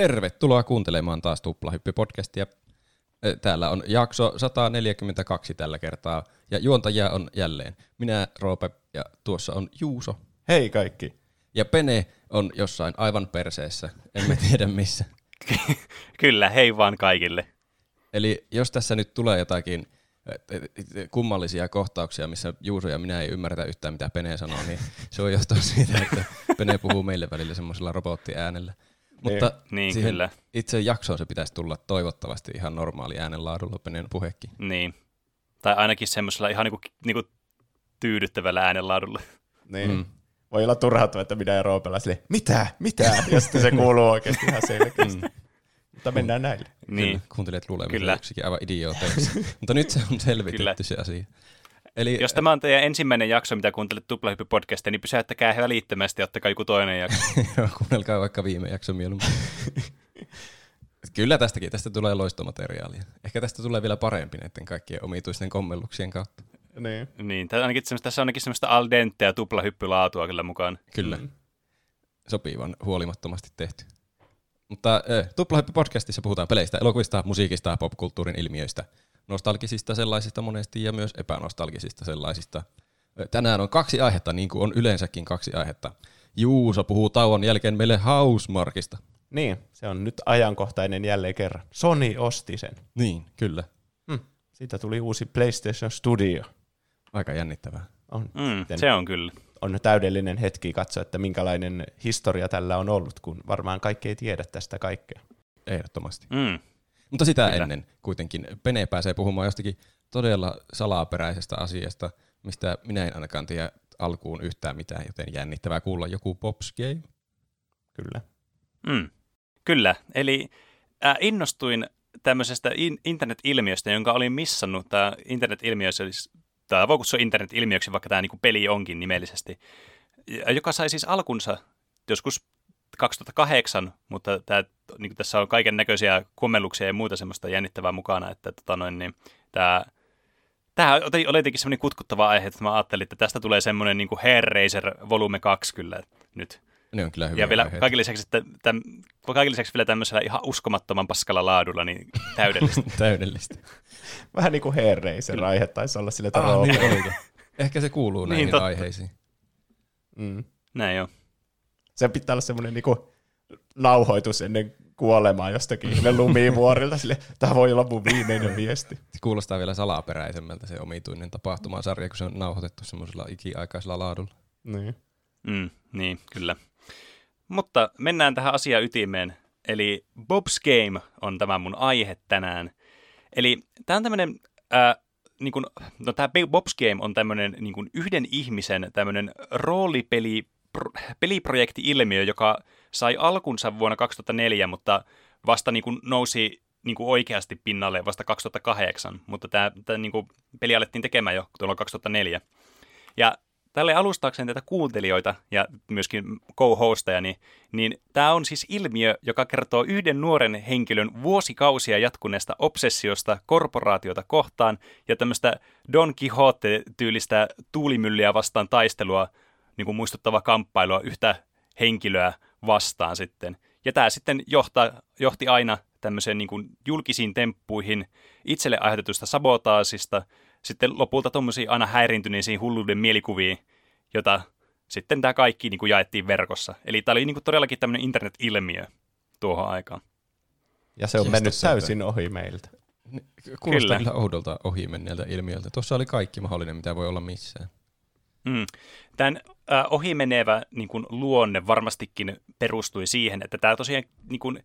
Tervetuloa kuuntelemaan taas Tuplahyppy-podcastia. Täällä on jakso 142 tällä kertaa, ja juontajia on jälleen minä, Roope, ja tuossa on Juuso. Hei kaikki. Ja Pene on jossain aivan perseessä, emme tiedä missä. Kyllä, hei vaan kaikille. Eli jos tässä nyt tulee jotakin kummallisia kohtauksia, missä Juuso ja minä ei ymmärretä yhtään, mitä Pene sanoo, niin se on johtua siitä, että Pene puhuu meille välillä semmoisella robottiäänellä. Mutta niin, siihen kyllä. itse jaksoon se pitäisi tulla toivottavasti ihan normaali äänenlaadulla Peneen puhekin. Niin. Tai ainakin semmoisella ihan niinku, niinku tyydyttävällä äänenlaadulla. Niin. Mm. Voi olla turhauttava, että minä ja Roopella sille, mitä, mitä, ja sitten se kuuluu oikeasti ihan selkeästi. Mm. Mutta mennään näille. Niin. Kyllä, kuuntelijat luulevat Kyllä. yksikin aivan idiooteiksi. Mutta nyt se on selvitetty Kyllä. se asia. Eli, Jos tämä on teidän ensimmäinen jakso, mitä kuuntelet Tuplahyppy-podcastia, niin pysäyttäkää välittömästi ja ottakaa joku toinen jakso. Joo, kuunnelkaa vaikka viime jakso mieluummin. Kyllä tästäkin, tästä tulee loistomateriaalia. Ehkä tästä tulee vielä parempi näiden kaikkien omituisten kommelluksien kautta. Niin. niin tässä, ainakin tässä on ainakin semmoista al dente ja tuplahyppylaatua kyllä mukaan. Kyllä. Mm. Sopivan huolimattomasti tehty. Mutta äh, Tuplahyppy-podcastissa puhutaan peleistä, elokuvista, musiikista, popkulttuurin ilmiöistä – nostalgisista sellaisista monesti ja myös epänostalgisista sellaisista. Tänään on kaksi aihetta, niin kuin on yleensäkin kaksi aihetta. Juuso puhuu tauon jälkeen meille Housemarkista. Niin, se on nyt ajankohtainen jälleen kerran. Sony osti sen. Niin, kyllä. Hmm. Siitä tuli uusi PlayStation Studio. Aika jännittävää. On. Mm, se on kyllä. On täydellinen hetki katsoa, että minkälainen historia tällä on ollut, kun varmaan kaikki ei tiedä tästä kaikkea. Ehdottomasti. Mm. Mutta sitä Kyllä. ennen kuitenkin Pene pääsee puhumaan jostakin todella salaperäisestä asiasta, mistä minä en ainakaan tiedä alkuun yhtään mitään, joten jännittävää kuulla joku Pops Game. Kyllä. Mm. Kyllä, eli äh, innostuin tämmöisestä in- internet-ilmiöstä, jonka olin missannut. Tämä internet-ilmiö, siis, tämä voi kutsua internet-ilmiöksi, vaikka tämä niin kuin peli onkin nimellisesti, joka sai siis alkunsa joskus 2008, mutta tämä, niin tässä on kaiken näköisiä kommelluksia ja muuta semmoista jännittävää mukana, että tota noin, niin, tämä, tämä oli jotenkin semmoinen kutkuttava aihe, että mä ajattelin, että tästä tulee semmoinen niin kuin Hair Racer Volume 2 kyllä nyt. Ne on kyllä hyviä Ja vielä kaikille lisäksi, että täm, kaikille lisäksi vielä tämmöisellä ihan uskomattoman paskalla laadulla, niin täydellistä. täydellistä. Vähän niin kuin Hair Racer aihe taisi olla sille, että ah, niin Ehkä se kuuluu näihin niin, aiheisiin. Mm. Näin joo. Se pitää olla semmoinen niinku nauhoitus ennen kuolemaa jostakin ihme lumivuorilta. Sille, tämä voi olla mun viimeinen viesti. Se kuulostaa vielä salaperäisemmältä se omituinen tapahtumasarja, kun se on nauhoitettu semmoisella ikiaikaisella laadulla. Niin. Mm, niin, kyllä. Mutta mennään tähän asiaan ytimeen. Eli Bob's Game on tämä mun aihe tänään. Eli tämä on tämmöinen, äh, niin kun, no tämä Bob's Game on tämmöinen niin yhden ihmisen tämmöinen roolipeli peliprojekti-ilmiö, joka sai alkunsa vuonna 2004, mutta vasta niin kuin nousi niin kuin oikeasti pinnalle vasta 2008, mutta tämä, tämä niin kuin peli alettiin tekemään jo tuolla 2004. Ja tälle alustaakseen tätä kuuntelijoita ja myöskin co-hosteja, niin, niin tämä on siis ilmiö, joka kertoo yhden nuoren henkilön vuosikausia jatkuneesta obsessiosta korporaatiota kohtaan ja tämmöistä Don Quixote-tyylistä tuulimyllyä vastaan taistelua niin kuin muistuttava kamppailua yhtä henkilöä vastaan sitten. Ja tämä sitten johtaa, johti aina tämmöiseen niin kuin julkisiin temppuihin, itselle aiheutetusta sabotaasista, sitten lopulta tuommoisiin aina häirintyneisiin hulluuden mielikuviin, jota sitten tämä kaikki niin kuin jaettiin verkossa. Eli tämä oli niin kuin todellakin tämmöinen internet-ilmiö tuohon aikaan. Ja se on Just mennyt täysin ohi meiltä. Kuulostaa kyllä. kyllä oudolta ohi menneeltä ilmiöltä. Tuossa oli kaikki mahdollinen, mitä voi olla missään. Mm. Tämän äh, ohimenevä niin kuin, luonne varmastikin perustui siihen, että tämä tosiaan niin kuin,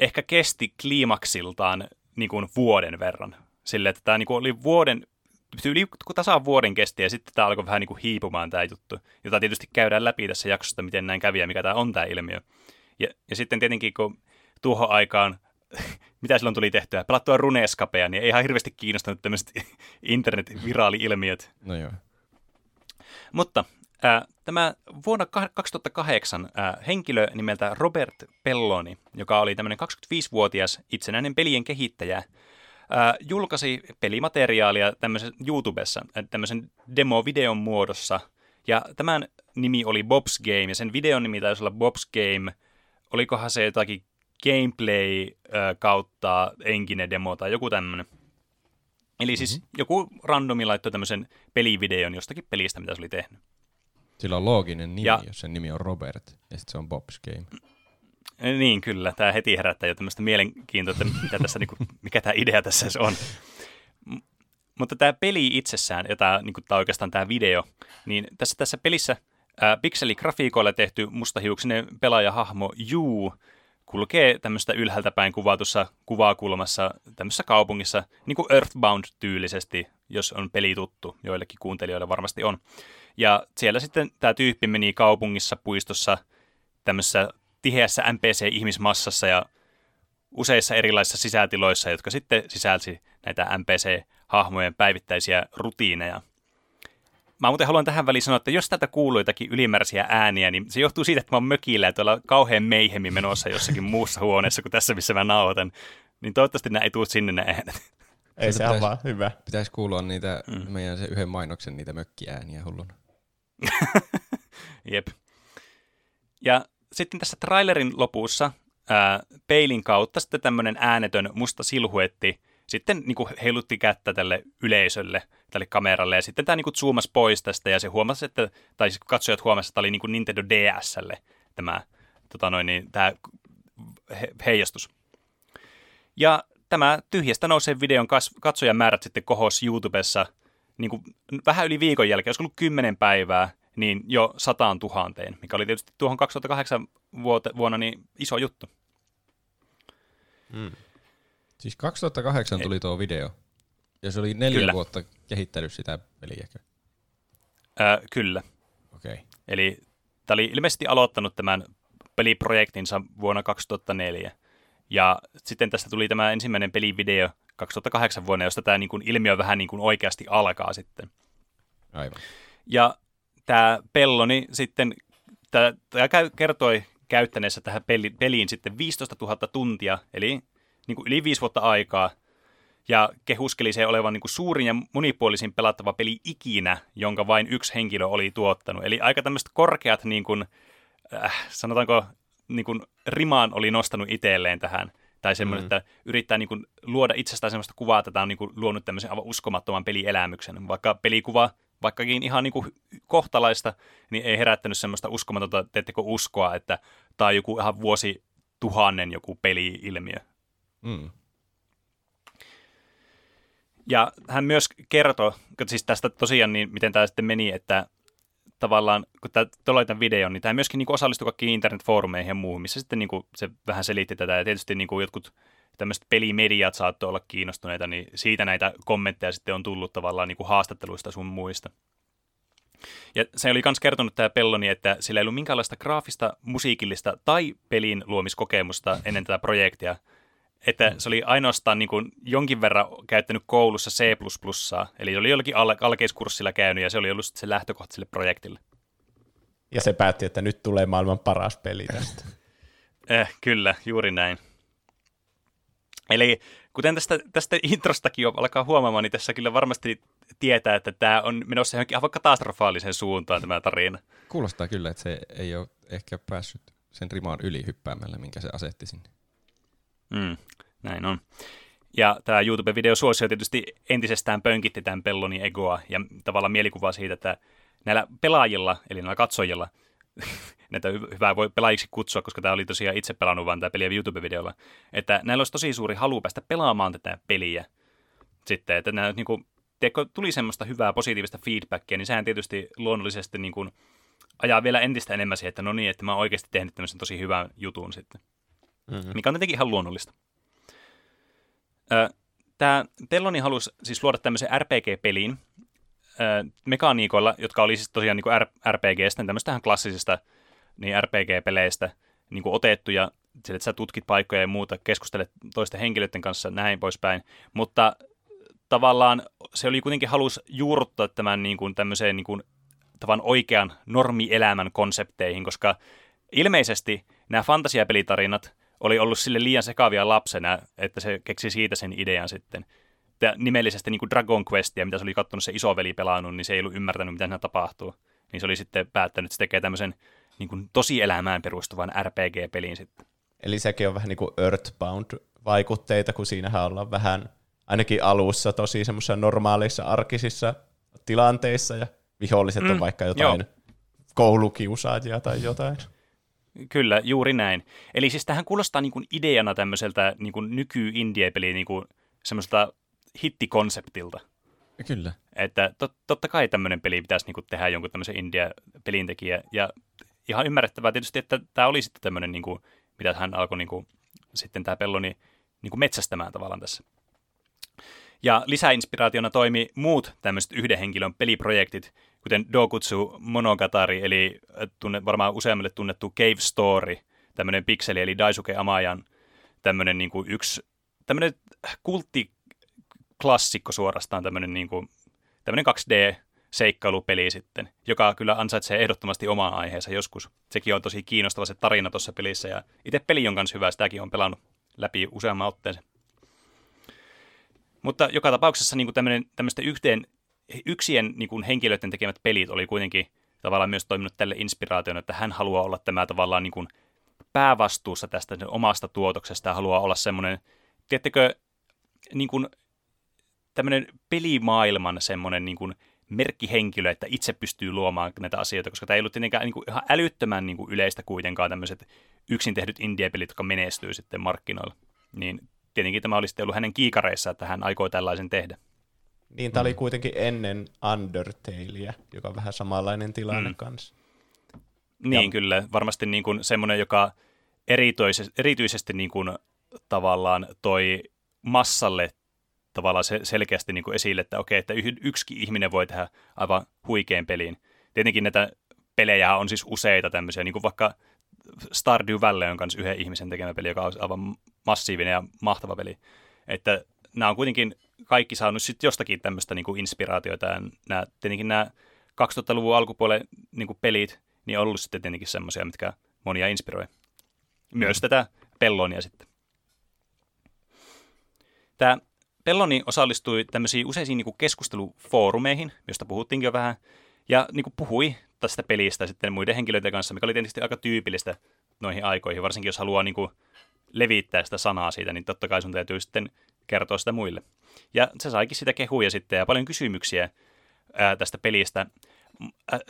ehkä kesti kliimaksiltaan niin kuin, vuoden verran. Sille, että tämä niin kuin, oli vuoden, yli tasaan vuoden kesti ja sitten tämä alkoi vähän niin kuin, hiipumaan tämä juttu, jota tietysti käydään läpi tässä jaksossa, miten näin kävi ja mikä tämä on tämä ilmiö. Ja, ja sitten tietenkin, kun tuohon aikaan mitä silloin tuli tehtyä? Pelattua runescapeja, niin ei ihan hirveästi kiinnostanut tämmöiset internet-viraali-ilmiöt. No joo. Mutta äh, tämä vuonna 2008 äh, henkilö nimeltä Robert Pelloni, joka oli tämmöinen 25-vuotias itsenäinen pelien kehittäjä, äh, julkaisi pelimateriaalia tämmöisen YouTubessa, tämmöisen demo-videon muodossa. Ja tämän nimi oli Bob's Game, ja sen videon nimi taisi olla Bob's Game, olikohan se jotakin gameplay äh, kautta enkinen demo tai joku tämmöinen. Eli siis mm-hmm. joku randomi laittoi tämmöisen pelivideon jostakin pelistä, mitä se oli tehnyt. Sillä on looginen nimi, Ja- jos sen nimi on Robert, ja sitten se on Bob's Game. Niin, kyllä. Tämä heti herättää jo tämmöistä mielenkiintoa, että mitä tässä, niin kuin, mikä tämä idea tässä on. M- mutta tämä peli itsessään, ja tämä, niin kuin, tämä oikeastaan tämä video, niin tässä, tässä pelissä ää, pikseligrafiikoilla tehty mustahiuksinen pelaajahahmo Juu kulkee tämmöistä ylhäältä päin kuvatussa kuvakulmassa tämmöisessä kaupungissa, niin kuin Earthbound-tyylisesti, jos on peli tuttu, joillekin kuuntelijoille varmasti on. Ja siellä sitten tämä tyyppi meni kaupungissa, puistossa, tämmöisessä tiheässä NPC-ihmismassassa ja useissa erilaisissa sisätiloissa, jotka sitten sisälsi näitä NPC-hahmojen päivittäisiä rutiineja. Mä muuten haluan tähän väliin sanoa, että jos täältä kuuluu jotakin ylimääräisiä ääniä, niin se johtuu siitä, että mä oon mökillä ja tuolla kauhean meihemi menossa jossakin muussa huoneessa kuin tässä, missä mä nauhoitan. Niin toivottavasti nämä ei tule sinne ne äänet. Ei se on pitäisi- vaan hyvä. Pitäisi kuulua niitä mm. meidän se yhden mainoksen niitä mökkiääniä hulluna. Jep. Ja sitten tässä trailerin lopussa ää, peilin kautta sitten tämmöinen äänetön musta silhuetti sitten niin kuin heilutti kättä tälle yleisölle, tälle kameralle, ja sitten tämä niin kuin zoomasi pois tästä, ja se huomasi, että, tai siis katsojat huomasivat, että tämä oli niin kuin Nintendo DSlle tämä, tota noin, niin, tämä he, heijastus. Ja tämä tyhjästä nousee videon kas, katsojamäärät sitten kohos YouTubessa niin kuin vähän yli viikon jälkeen, olisiko ollut kymmenen päivää, niin jo sataan tuhanteen, mikä oli tietysti tuohon 2008 vuote, vuonna niin iso juttu. Siis 2008 tuli tuo video, ja se oli neljä Kyllä. vuotta kehittänyt sitä peliäkö? Ää, kyllä. Okei. Okay. Eli tämä oli ilmeisesti aloittanut tämän peliprojektinsa vuonna 2004. Ja sitten tästä tuli tämä ensimmäinen pelivideo 2008 vuonna, josta tämä niin kuin ilmiö vähän niin kuin oikeasti alkaa sitten. Aivan. Ja tämä Pelloni sitten, tämä, tämä kertoi käyttäneessä tähän peli, peliin sitten 15 000 tuntia, eli niin kuin yli viisi vuotta aikaa, ja kehuskeli se olevan niin kuin suurin ja monipuolisin pelattava peli ikinä, jonka vain yksi henkilö oli tuottanut. Eli aika tämmöiset korkeat, niin kuin, äh, sanotaanko, niin kuin rimaan oli nostanut itselleen tähän. Tai semmoinen, mm. että yrittää niin kuin luoda itsestään semmoista kuvaa, että tämä on niin kuin luonut tämmöisen aivan uskomattoman pelielämyksen. Vaikka pelikuva, vaikkakin ihan niin kuin kohtalaista, niin ei herättänyt semmoista uskomatonta, teettekö uskoa, että tämä on joku ihan vuosi tuhannen joku peli-ilmiö. Mm. Ja hän myös kertoi, siis tästä tosiaan, niin miten tämä sitten meni, että tavallaan, kun tämä tämän videon, niin tämä myöskin niin osallistui kaikkiin internetfoorumeihin ja muuhun, missä sitten niin kuin se vähän selitti tätä, ja tietysti niin kuin jotkut tämmöiset pelimediat saattoi olla kiinnostuneita, niin siitä näitä kommentteja sitten on tullut tavallaan niin kuin haastatteluista sun muista. Ja se oli myös kertonut tämä Pelloni, että sillä ei ollut minkäänlaista graafista, musiikillista tai pelin luomiskokemusta ennen tätä projektia. Että se oli ainoastaan niin kuin jonkin verran käyttänyt koulussa C++, eli oli jollakin al- alkeiskurssilla käynyt ja se oli ollut sitten se lähtökohta sille projektille. Ja se päätti, että nyt tulee maailman paras peli tästä. Eh, kyllä, juuri näin. Eli kuten tästä, tästä introstakin jo alkaa huomaamaan, niin tässä kyllä varmasti tietää, että tämä on menossa johonkin aivan katastrofaaliseen suuntaan tämä tarina. Kuulostaa kyllä, että se ei ole ehkä päässyt sen rimaan yli hyppäämällä, minkä se asetti sinne. Mm, näin on. Ja tämä YouTube-video suosio tietysti entisestään pönkitti tämän Pellonin egoa ja tavallaan mielikuvaa siitä, että näillä pelaajilla, eli näillä katsojilla, näitä hy- hyvää voi pelaajiksi kutsua, koska tämä oli tosiaan itse pelannut vaan tämä peliä YouTube-videolla, että näillä olisi tosi suuri halu päästä pelaamaan tätä peliä sitten, että nämä, niin kuin, tiedätkö, tuli semmoista hyvää positiivista feedbackia, niin sehän tietysti luonnollisesti niin kuin, ajaa vielä entistä enemmän siihen, että no niin, että mä oon oikeasti tehnyt tämmöisen tosi hyvän jutun sitten Mm-hmm. mikä on tietenkin ihan luonnollista. Tämä Pelloni halusi siis luoda tämmöisen RPG-pelin ö, mekaniikoilla, jotka oli siis tosiaan niin kuin RPGstä, tämmöistä ihan klassisista niin RPG-peleistä niin kuin otettu ja sille, että sä tutkit paikkoja ja muuta, keskustelet toisten henkilöiden kanssa, näin poispäin. Mutta tavallaan se oli kuitenkin halus juurruttaa tämän niin kuin tämmöiseen niin kuin, tavan oikean normielämän konsepteihin, koska ilmeisesti nämä fantasiapelitarinat oli ollut sille liian sekavia lapsena, että se keksi siitä sen idean sitten. Ja nimellisesti niin kuin Dragon Questia, mitä se oli katsonut se isoveli pelannut, niin se ei ollut ymmärtänyt, mitä siinä tapahtuu. Niin se oli sitten päättänyt, että se tekee tämmöisen niin kuin tosielämään perustuvan RPG-pelin sitten. Eli sekin on vähän niin kuin Earthbound-vaikutteita, kun siinähän ollaan vähän, ainakin alussa, tosi semmoisissa normaalissa arkisissa tilanteissa, ja viholliset mm, on vaikka jotain joo. koulukiusaajia tai jotain. Kyllä, juuri näin. Eli siis tähän kuulostaa niin kuin ideana tämmöiseltä niin kuin nyky-indie-peli niin kuin semmoiselta hittikonseptilta. Kyllä. Että tot, totta kai tämmöinen peli pitäisi niin kuin tehdä jonkun tämmöisen India-pelintekijä. Ja ihan ymmärrettävää tietysti, että tämä oli sitten tämmöinen, niin kuin, mitä hän alkoi niin kuin, sitten tämä Pelloni niin kuin metsästämään tavallaan tässä. Ja lisäinspiraationa toimi muut tämmöiset yhden henkilön peliprojektit, kuten Dokutsu Monogatari, eli tunne, varmaan useammalle tunnettu Cave Story, tämmöinen pikseli, eli Daisuke Amajan tämmöinen niin kuin yksi, tämmöinen kulttiklassikko suorastaan, tämmöinen, niin kuin, tämmöinen 2D seikkailupeli sitten, joka kyllä ansaitsee ehdottomasti oman aiheensa joskus. Sekin on tosi kiinnostava se tarina tuossa pelissä, ja itse peli on myös hyvä, sitäkin on pelannut läpi useamman otteeseen. Mutta joka tapauksessa niin tämmöisten yhteen, yksien niin kuin henkilöiden tekemät pelit oli kuitenkin tavallaan myös toiminut tälle inspiraationa, että hän haluaa olla tämä tavallaan niin kuin päävastuussa tästä omasta tuotoksesta ja haluaa olla semmoinen, tiedättekö, niin kuin tämmöinen pelimaailman semmoinen niin kuin merkkihenkilö, että itse pystyy luomaan näitä asioita, koska tämä ei ollut tietenkään niin kuin ihan älyttömän niin kuin yleistä kuitenkaan tämmöiset yksin tehdyt indie-pelit, jotka menestyy sitten markkinoilla. Niin tietenkin tämä oli sitten ollut hänen kiikareissa, että hän aikoi tällaisen tehdä. Niin, tämä mm. oli kuitenkin ennen Undertalea, joka on vähän samanlainen tilanne mm. kanssa. Niin, ja... kyllä. Varmasti niin kuin semmoinen, joka erityisesti, erityisesti niin kuin tavallaan toi massalle tavallaan se selkeästi niin kuin esille, että okei, että yksi ihminen voi tehdä aivan huikean peliin. Tietenkin näitä pelejä on siis useita tämmöisiä, niin kuin vaikka Stardew Valley on myös yhden ihmisen tekemä peli, joka on aivan massiivinen ja mahtava peli. Että nämä on kuitenkin kaikki saanut sitten jostakin tämmöistä niin inspiraatioita. Ja nämä, tietenkin nämä 2000-luvun alkupuolen niin kuin pelit, niin on ollut sitten tietenkin semmoisia, mitkä monia inspiroi. Myös tätä Pellonia sitten. Tämä Pelloni osallistui tämmöisiin useisiin niin kuin keskustelufoorumeihin, josta puhuttiinkin jo vähän, ja niin kuin puhui tästä pelistä sitten muiden henkilöiden kanssa, mikä oli tietysti aika tyypillistä noihin aikoihin, varsinkin jos haluaa niin kuin levittää sitä sanaa siitä, niin totta kai sun täytyy sitten kertoa sitä muille. Ja se saikin sitä kehuja sitten ja paljon kysymyksiä ää, tästä pelistä.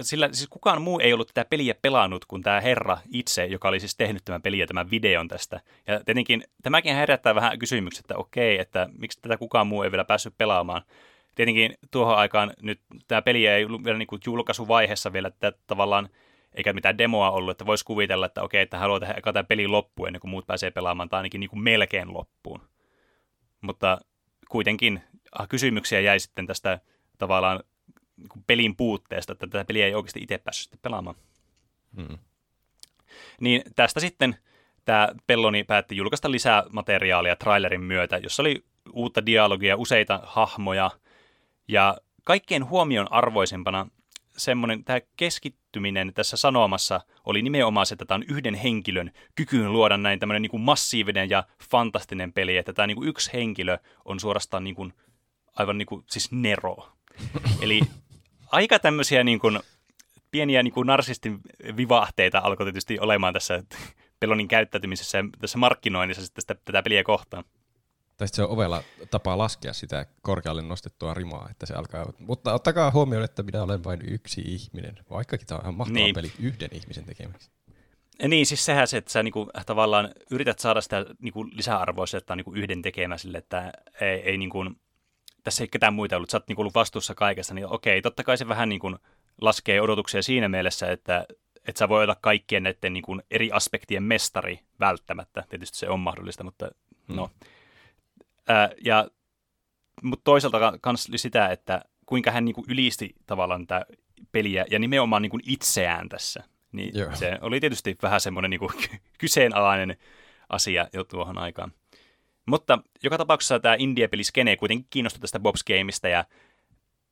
Sillä siis kukaan muu ei ollut tätä peliä pelannut kuin tämä herra itse, joka oli siis tehnyt tämän pelin ja tämän videon tästä. Ja tietenkin tämäkin herättää vähän kysymykset, että okei, että miksi tätä kukaan muu ei vielä päässyt pelaamaan. Tietenkin tuohon aikaan nyt tämä peli ei ollut vielä niin kuin julkaisuvaiheessa vielä, että tavallaan eikä mitään demoa ollut, että voisi kuvitella, että okei, että haluaa tehdä tämä peli loppuun ennen kuin muut pääsee pelaamaan, tai ainakin niin kuin melkein loppuun. Mutta kuitenkin ah, kysymyksiä jäi sitten tästä tavallaan niin pelin puutteesta, että tätä peliä ei oikeasti itse päässyt pelaamaan. Hmm. Niin tästä sitten tämä Pelloni päätti julkaista lisää materiaalia trailerin myötä, jossa oli uutta dialogia, useita hahmoja, ja kaikkein huomion arvoisempana semmoinen tämä keskittyminen tässä sanomassa oli nimenomaan se, että tämä on yhden henkilön kykyyn luoda näin tämmöinen niin kuin massiivinen ja fantastinen peli, että tämä niin kuin yksi henkilö on suorastaan niin kuin, aivan niin kuin, siis Nero. Eli aika tämmöisiä niin kuin, pieniä niin kuin narsistin vivahteita alkoi tietysti olemaan tässä Pelonin käyttäytymisessä ja tässä markkinoinnissa sitten tätä, tätä peliä kohtaan. Tai se on ovella tapa laskea sitä korkealle nostettua rimaa, että se alkaa. Mutta ottakaa huomioon, että minä olen vain yksi ihminen, vaikkakin tämä on ihan mahtava niin. peli yhden ihmisen tekemäksi. Niin, siis sehän se, että sä niinku, tavallaan yrität saada sitä niinku, lisäarvoa että niinku, yhden tekemä sille, että ei, ei niinku, tässä ei ketään muita ollut, sä oot niinku, ollut vastuussa kaikesta, niin okei, totta kai se vähän niinku, laskee odotuksia siinä mielessä, että että sä voi olla kaikkien näiden niinku, eri aspektien mestari välttämättä. Tietysti se on mahdollista, mutta hmm. Ää, ja, mutta toisaalta myös sitä, että kuinka hän niin kuin ylisti tavallaan tätä peliä ja nimenomaan niin kuin itseään tässä. Niin Joo. se oli tietysti vähän semmoinen niin kuin kyseenalainen asia jo tuohon aikaan. Mutta joka tapauksessa tämä indie-peli Skene kuitenkin kiinnostui tästä Bob's Gameista ja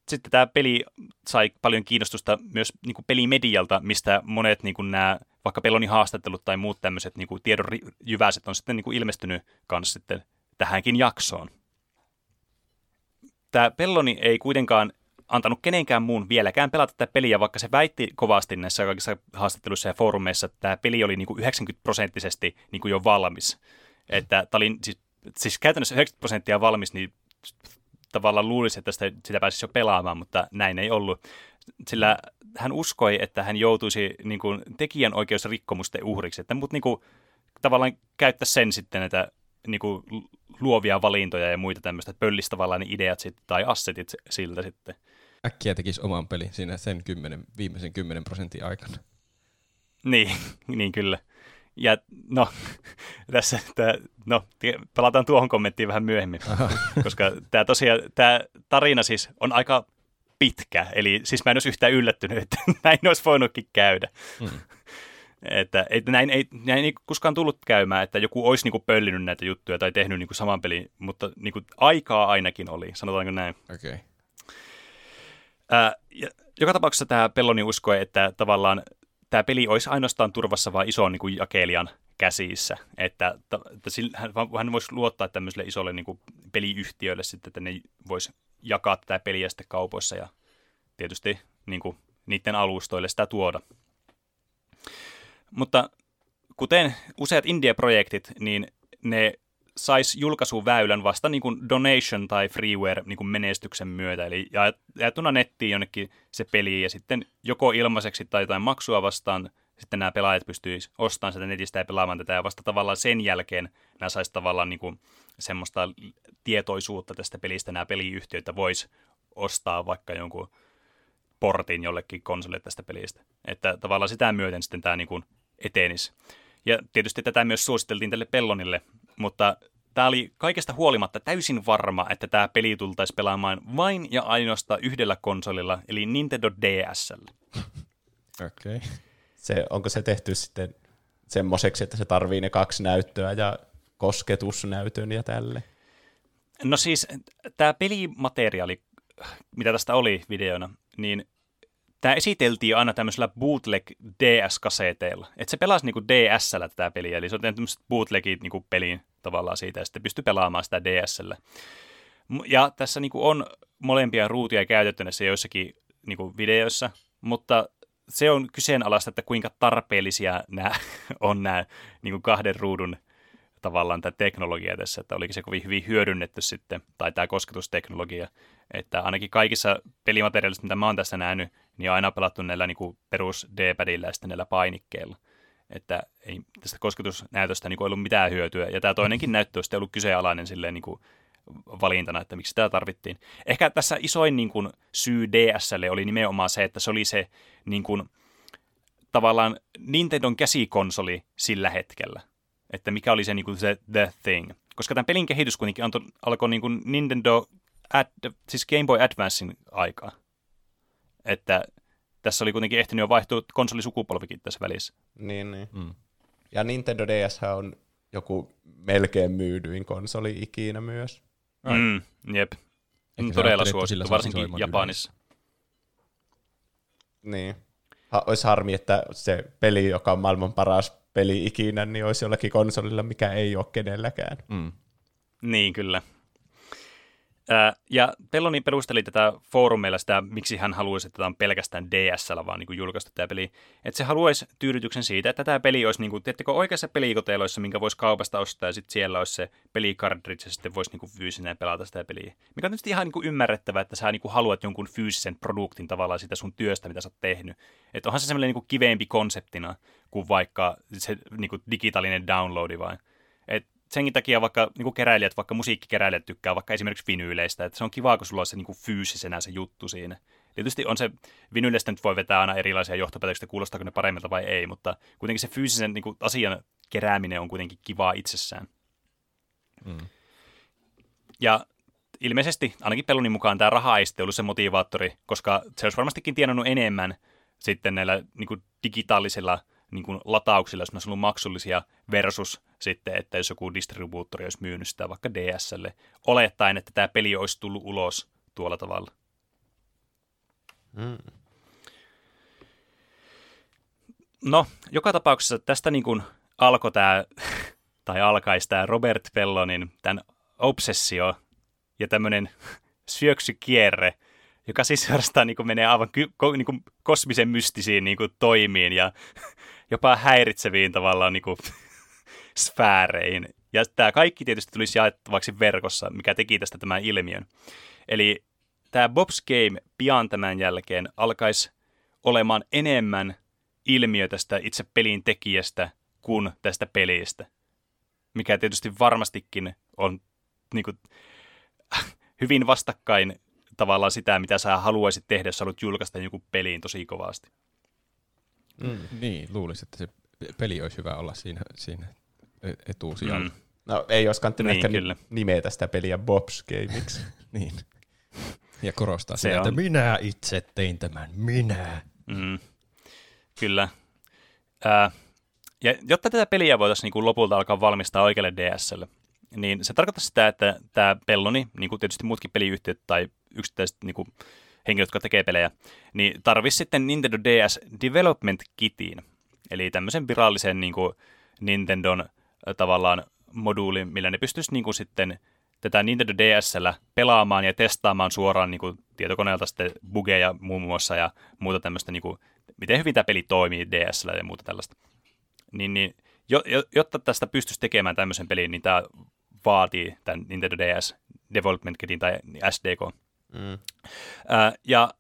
sitten tämä peli sai paljon kiinnostusta myös niin kuin pelimedialta, mistä monet niin kuin nämä, vaikka Pelonin haastattelut tai muut tämmöiset niin kuin tiedon jyväiset on sitten niin kuin ilmestynyt kanssa sitten tähänkin jaksoon. Tämä Pelloni ei kuitenkaan antanut kenenkään muun vieläkään pelata tätä peliä, vaikka se väitti kovasti näissä kaikissa haastatteluissa ja foorumeissa, että tämä peli oli niin kuin 90 prosenttisesti niin kuin jo valmis. Että oli siis, siis käytännössä 90 prosenttia valmis, niin tavallaan luulisi, että sitä, sitä pääsisi jo pelaamaan, mutta näin ei ollut. Sillä hän uskoi, että hän joutuisi niin kuin, tekijänoikeusrikkomusten uhriksi, että mut niin kuin, tavallaan käyttää sen sitten, että niin kuin, luovia valintoja ja muita tämmöistä, että pöllisi tavallaan ne ideat sitten, tai assetit siltä sitten. Äkkiä tekisi oman pelin siinä sen 10, viimeisen 10 prosentin aikana. Niin, niin kyllä. Ja no, tässä, tää, no, palataan tuohon kommenttiin vähän myöhemmin, Aha. koska tämä tosiaan, tämä tarina siis on aika pitkä, eli siis mä en olisi yhtään yllättynyt, että näin olisi voinutkin käydä. Hmm. Että, että näin, ei, näin ei koskaan tullut käymään, että joku olisi niin kuin pöllinyt näitä juttuja tai tehnyt niin kuin saman pelin, mutta niin kuin aikaa ainakin oli, sanotaanko näin. Okay. Ää, ja, joka tapauksessa tämä Pelloni uskoi, että tavallaan tämä peli olisi ainoastaan turvassa vain ison niin kuin jakelijan käsissä, että, että hän, hän voisi luottaa tämmöiselle isolle niin kuin peliyhtiöille sitten, että ne voisi jakaa tätä peliä sitten kaupoissa ja tietysti niin kuin, niiden alustoille sitä tuoda. Mutta kuten useat indie-projektit, niin ne sais julkaisuväylän vasta niin kuin donation tai freeware niin kuin menestyksen myötä. Eli jaettuna nettiin jonnekin se peli ja sitten joko ilmaiseksi tai jotain maksua vastaan sitten nämä pelaajat pystyisivät ostamaan sitä netistä ja pelaamaan tätä. Ja vasta tavallaan sen jälkeen nämä saisi tavallaan niin kuin semmoista tietoisuutta tästä pelistä nämä peliyhtiöt vois ostaa vaikka jonkun portin jollekin konsolille tästä pelistä. Että tavallaan sitä myöten sitten tämä niin kuin etenisi. Ja tietysti tätä myös suositeltiin tälle Pellonille, mutta tämä oli kaikesta huolimatta täysin varma, että tämä peli tultaisi pelaamaan vain ja ainoastaan yhdellä konsolilla, eli Nintendo DSllä. Okei. Okay. Se, onko se tehty sitten semmoiseksi, että se tarvii ne kaksi näyttöä ja kosketusnäytön ja tälle? No siis tämä pelimateriaali, mitä tästä oli videona, niin tämä esiteltiin aina tämmöisellä bootleg DS-kaseteilla. Että se pelasi niinku DSllä tätä peliä, eli se on tämmöiset bootlegit niinku peliin tavallaan siitä, ja sitten pystyi pelaamaan sitä DSllä. Ja tässä niinku on molempia ruutuja käytetty näissä joissakin niinku videoissa, mutta se on kyseenalaista, että kuinka tarpeellisia nämä on nämä niinku kahden ruudun tavallaan tämä teknologia tässä, että oliko se kovin hyvin hyödynnetty sitten, tai tämä kosketusteknologia, että ainakin kaikissa pelimateriaalissa, mitä mä oon tässä nähnyt, niin on aina pelattu näillä niin kuin perus D-padilla ja sitten näillä painikkeilla. Että ei tästä kosketusnäytöstä niin kuin ollut mitään hyötyä. Ja tämä toinenkin näyttö on sitten ollut kyseenalainen silleen niin kuin valintana, että miksi tämä tarvittiin. Ehkä tässä isoin niin kuin, syy DSlle oli nimenomaan se, että se oli se niin kuin, tavallaan Nintendon käsikonsoli sillä hetkellä. Että mikä oli se, niin kuin, se the thing. Koska tämän pelin kehitys kuitenkin antoi, alkoi niin kuin Nintendo, Ad, siis Game Boy Advancein aikaa. Että tässä oli kuitenkin ehtinyt jo vaihtua konsolisukupolvikin tässä välissä. Niin, niin. Mm. Ja Nintendo DS on joku melkein myydyin konsoli ikinä myös. Mm, jep. Eikä Todella suosittu, varsinkin Japanissa. Niin. Ha, olisi harmi, että se peli, joka on maailman paras peli ikinä, niin olisi jollakin konsolilla, mikä ei ole kenelläkään. Mm. Niin, kyllä. Ja Pelloni perusteli tätä foorumeilla sitä, miksi hän haluaisi, että tämä on pelkästään DSL, vaan niin julkaistu tämä peli. Että se haluaisi tyydytyksen siitä, että tämä peli olisi, niin kuin, tiedättekö, oikeassa pelikoteloissa, minkä voisi kaupasta ostaa, ja sitten siellä olisi se pelikartridge, ja sitten voisi niin kuin, pelata sitä peliä. Mikä on tietysti ihan niin kuin ymmärrettävää, että sä niin kuin, haluat jonkun fyysisen produktin tavallaan sitä sun työstä, mitä sä oot tehnyt. Että onhan se semmoinen niin kuin, kivempi konseptina kuin vaikka se niin kuin, digitaalinen downloadi vain. Senkin takia vaikka niin kuin keräilijät, vaikka musiikkikeräilijät tykkää vaikka esimerkiksi vinyyleistä, että se on kiva, kun sulla on se niin kuin fyysisenä se juttu siinä. Tietysti on se, vinyyleistä nyt voi vetää aina erilaisia johtopäätöksiä, kuulostaako ne paremmilta vai ei, mutta kuitenkin se fyysisen niin kuin, asian kerääminen on kuitenkin kivaa itsessään. Mm. Ja ilmeisesti, ainakin Pelunin mukaan, tämä raha ei sitten ollut se motivaattori, koska se olisi varmastikin tienannut enemmän sitten näillä niin kuin digitaalisilla niin kuin latauksilla, jos ne olisi ollut maksullisia, versus sitten, että jos joku distribuuttori olisi myynyt sitä vaikka DSlle, olettaen, että tämä peli olisi tullut ulos tuolla tavalla. Mm. No, joka tapauksessa tästä niin kuin alkoi tämä, tai alkaisi tämä Robert Pellonin tämän obsessio ja tämmöinen syöksykierre joka siis suorastaan niin menee aivan ky- ko- niin kosmisen mystisiin niin toimiin ja jopa häiritseviin tavallaan niin kuin sfääreihin. Ja tämä kaikki tietysti tulisi jaettavaksi verkossa, mikä teki tästä tämän ilmiön. Eli tämä Bob's Game pian tämän jälkeen alkaisi olemaan enemmän ilmiö tästä itse pelin tekijästä kuin tästä pelistä. Mikä tietysti varmastikin on niin kuin, hyvin vastakkain tavallaan sitä, mitä sä haluaisit tehdä, jos haluat julkaista joku peliin tosi kovasti. Mm. Niin, luulisin, että se peli olisi hyvä olla siinä, siinä etusijalla. Mm. No ei olisi kannattanut niin, ehkä kyllä. nimetä sitä peliä Bob's Gameiksi. niin. Ja korostaa se sitä, on. että minä itse tein tämän, minä. Mm. Kyllä. Ää, ja jotta tätä peliä voitaisiin niin kuin lopulta alkaa valmistaa oikealle DSlle, niin se tarkoittaa sitä, että tämä Pelloni, niin kuin tietysti muutkin peliyhtiöt tai yksittäiset niin kuin henkilöt, jotka tekee pelejä, niin tarvisi sitten Nintendo DS Development Kitiin, eli tämmöisen virallisen niin kuin Nintendon tavallaan moduulin, millä ne pystyisi niin kuin sitten tätä Nintendo DSllä pelaamaan ja testaamaan suoraan niin kuin tietokoneelta sitten bugeja muun muassa ja muuta tämmöistä, niin kuin, miten hyvin tämä peli toimii DSllä ja muuta tällaista. Niin, niin jotta tästä pystyisi tekemään tämmöisen pelin, niin tämä vaatii tämän Nintendo DS Development Kitin tai SDK. Mm. Äh, ja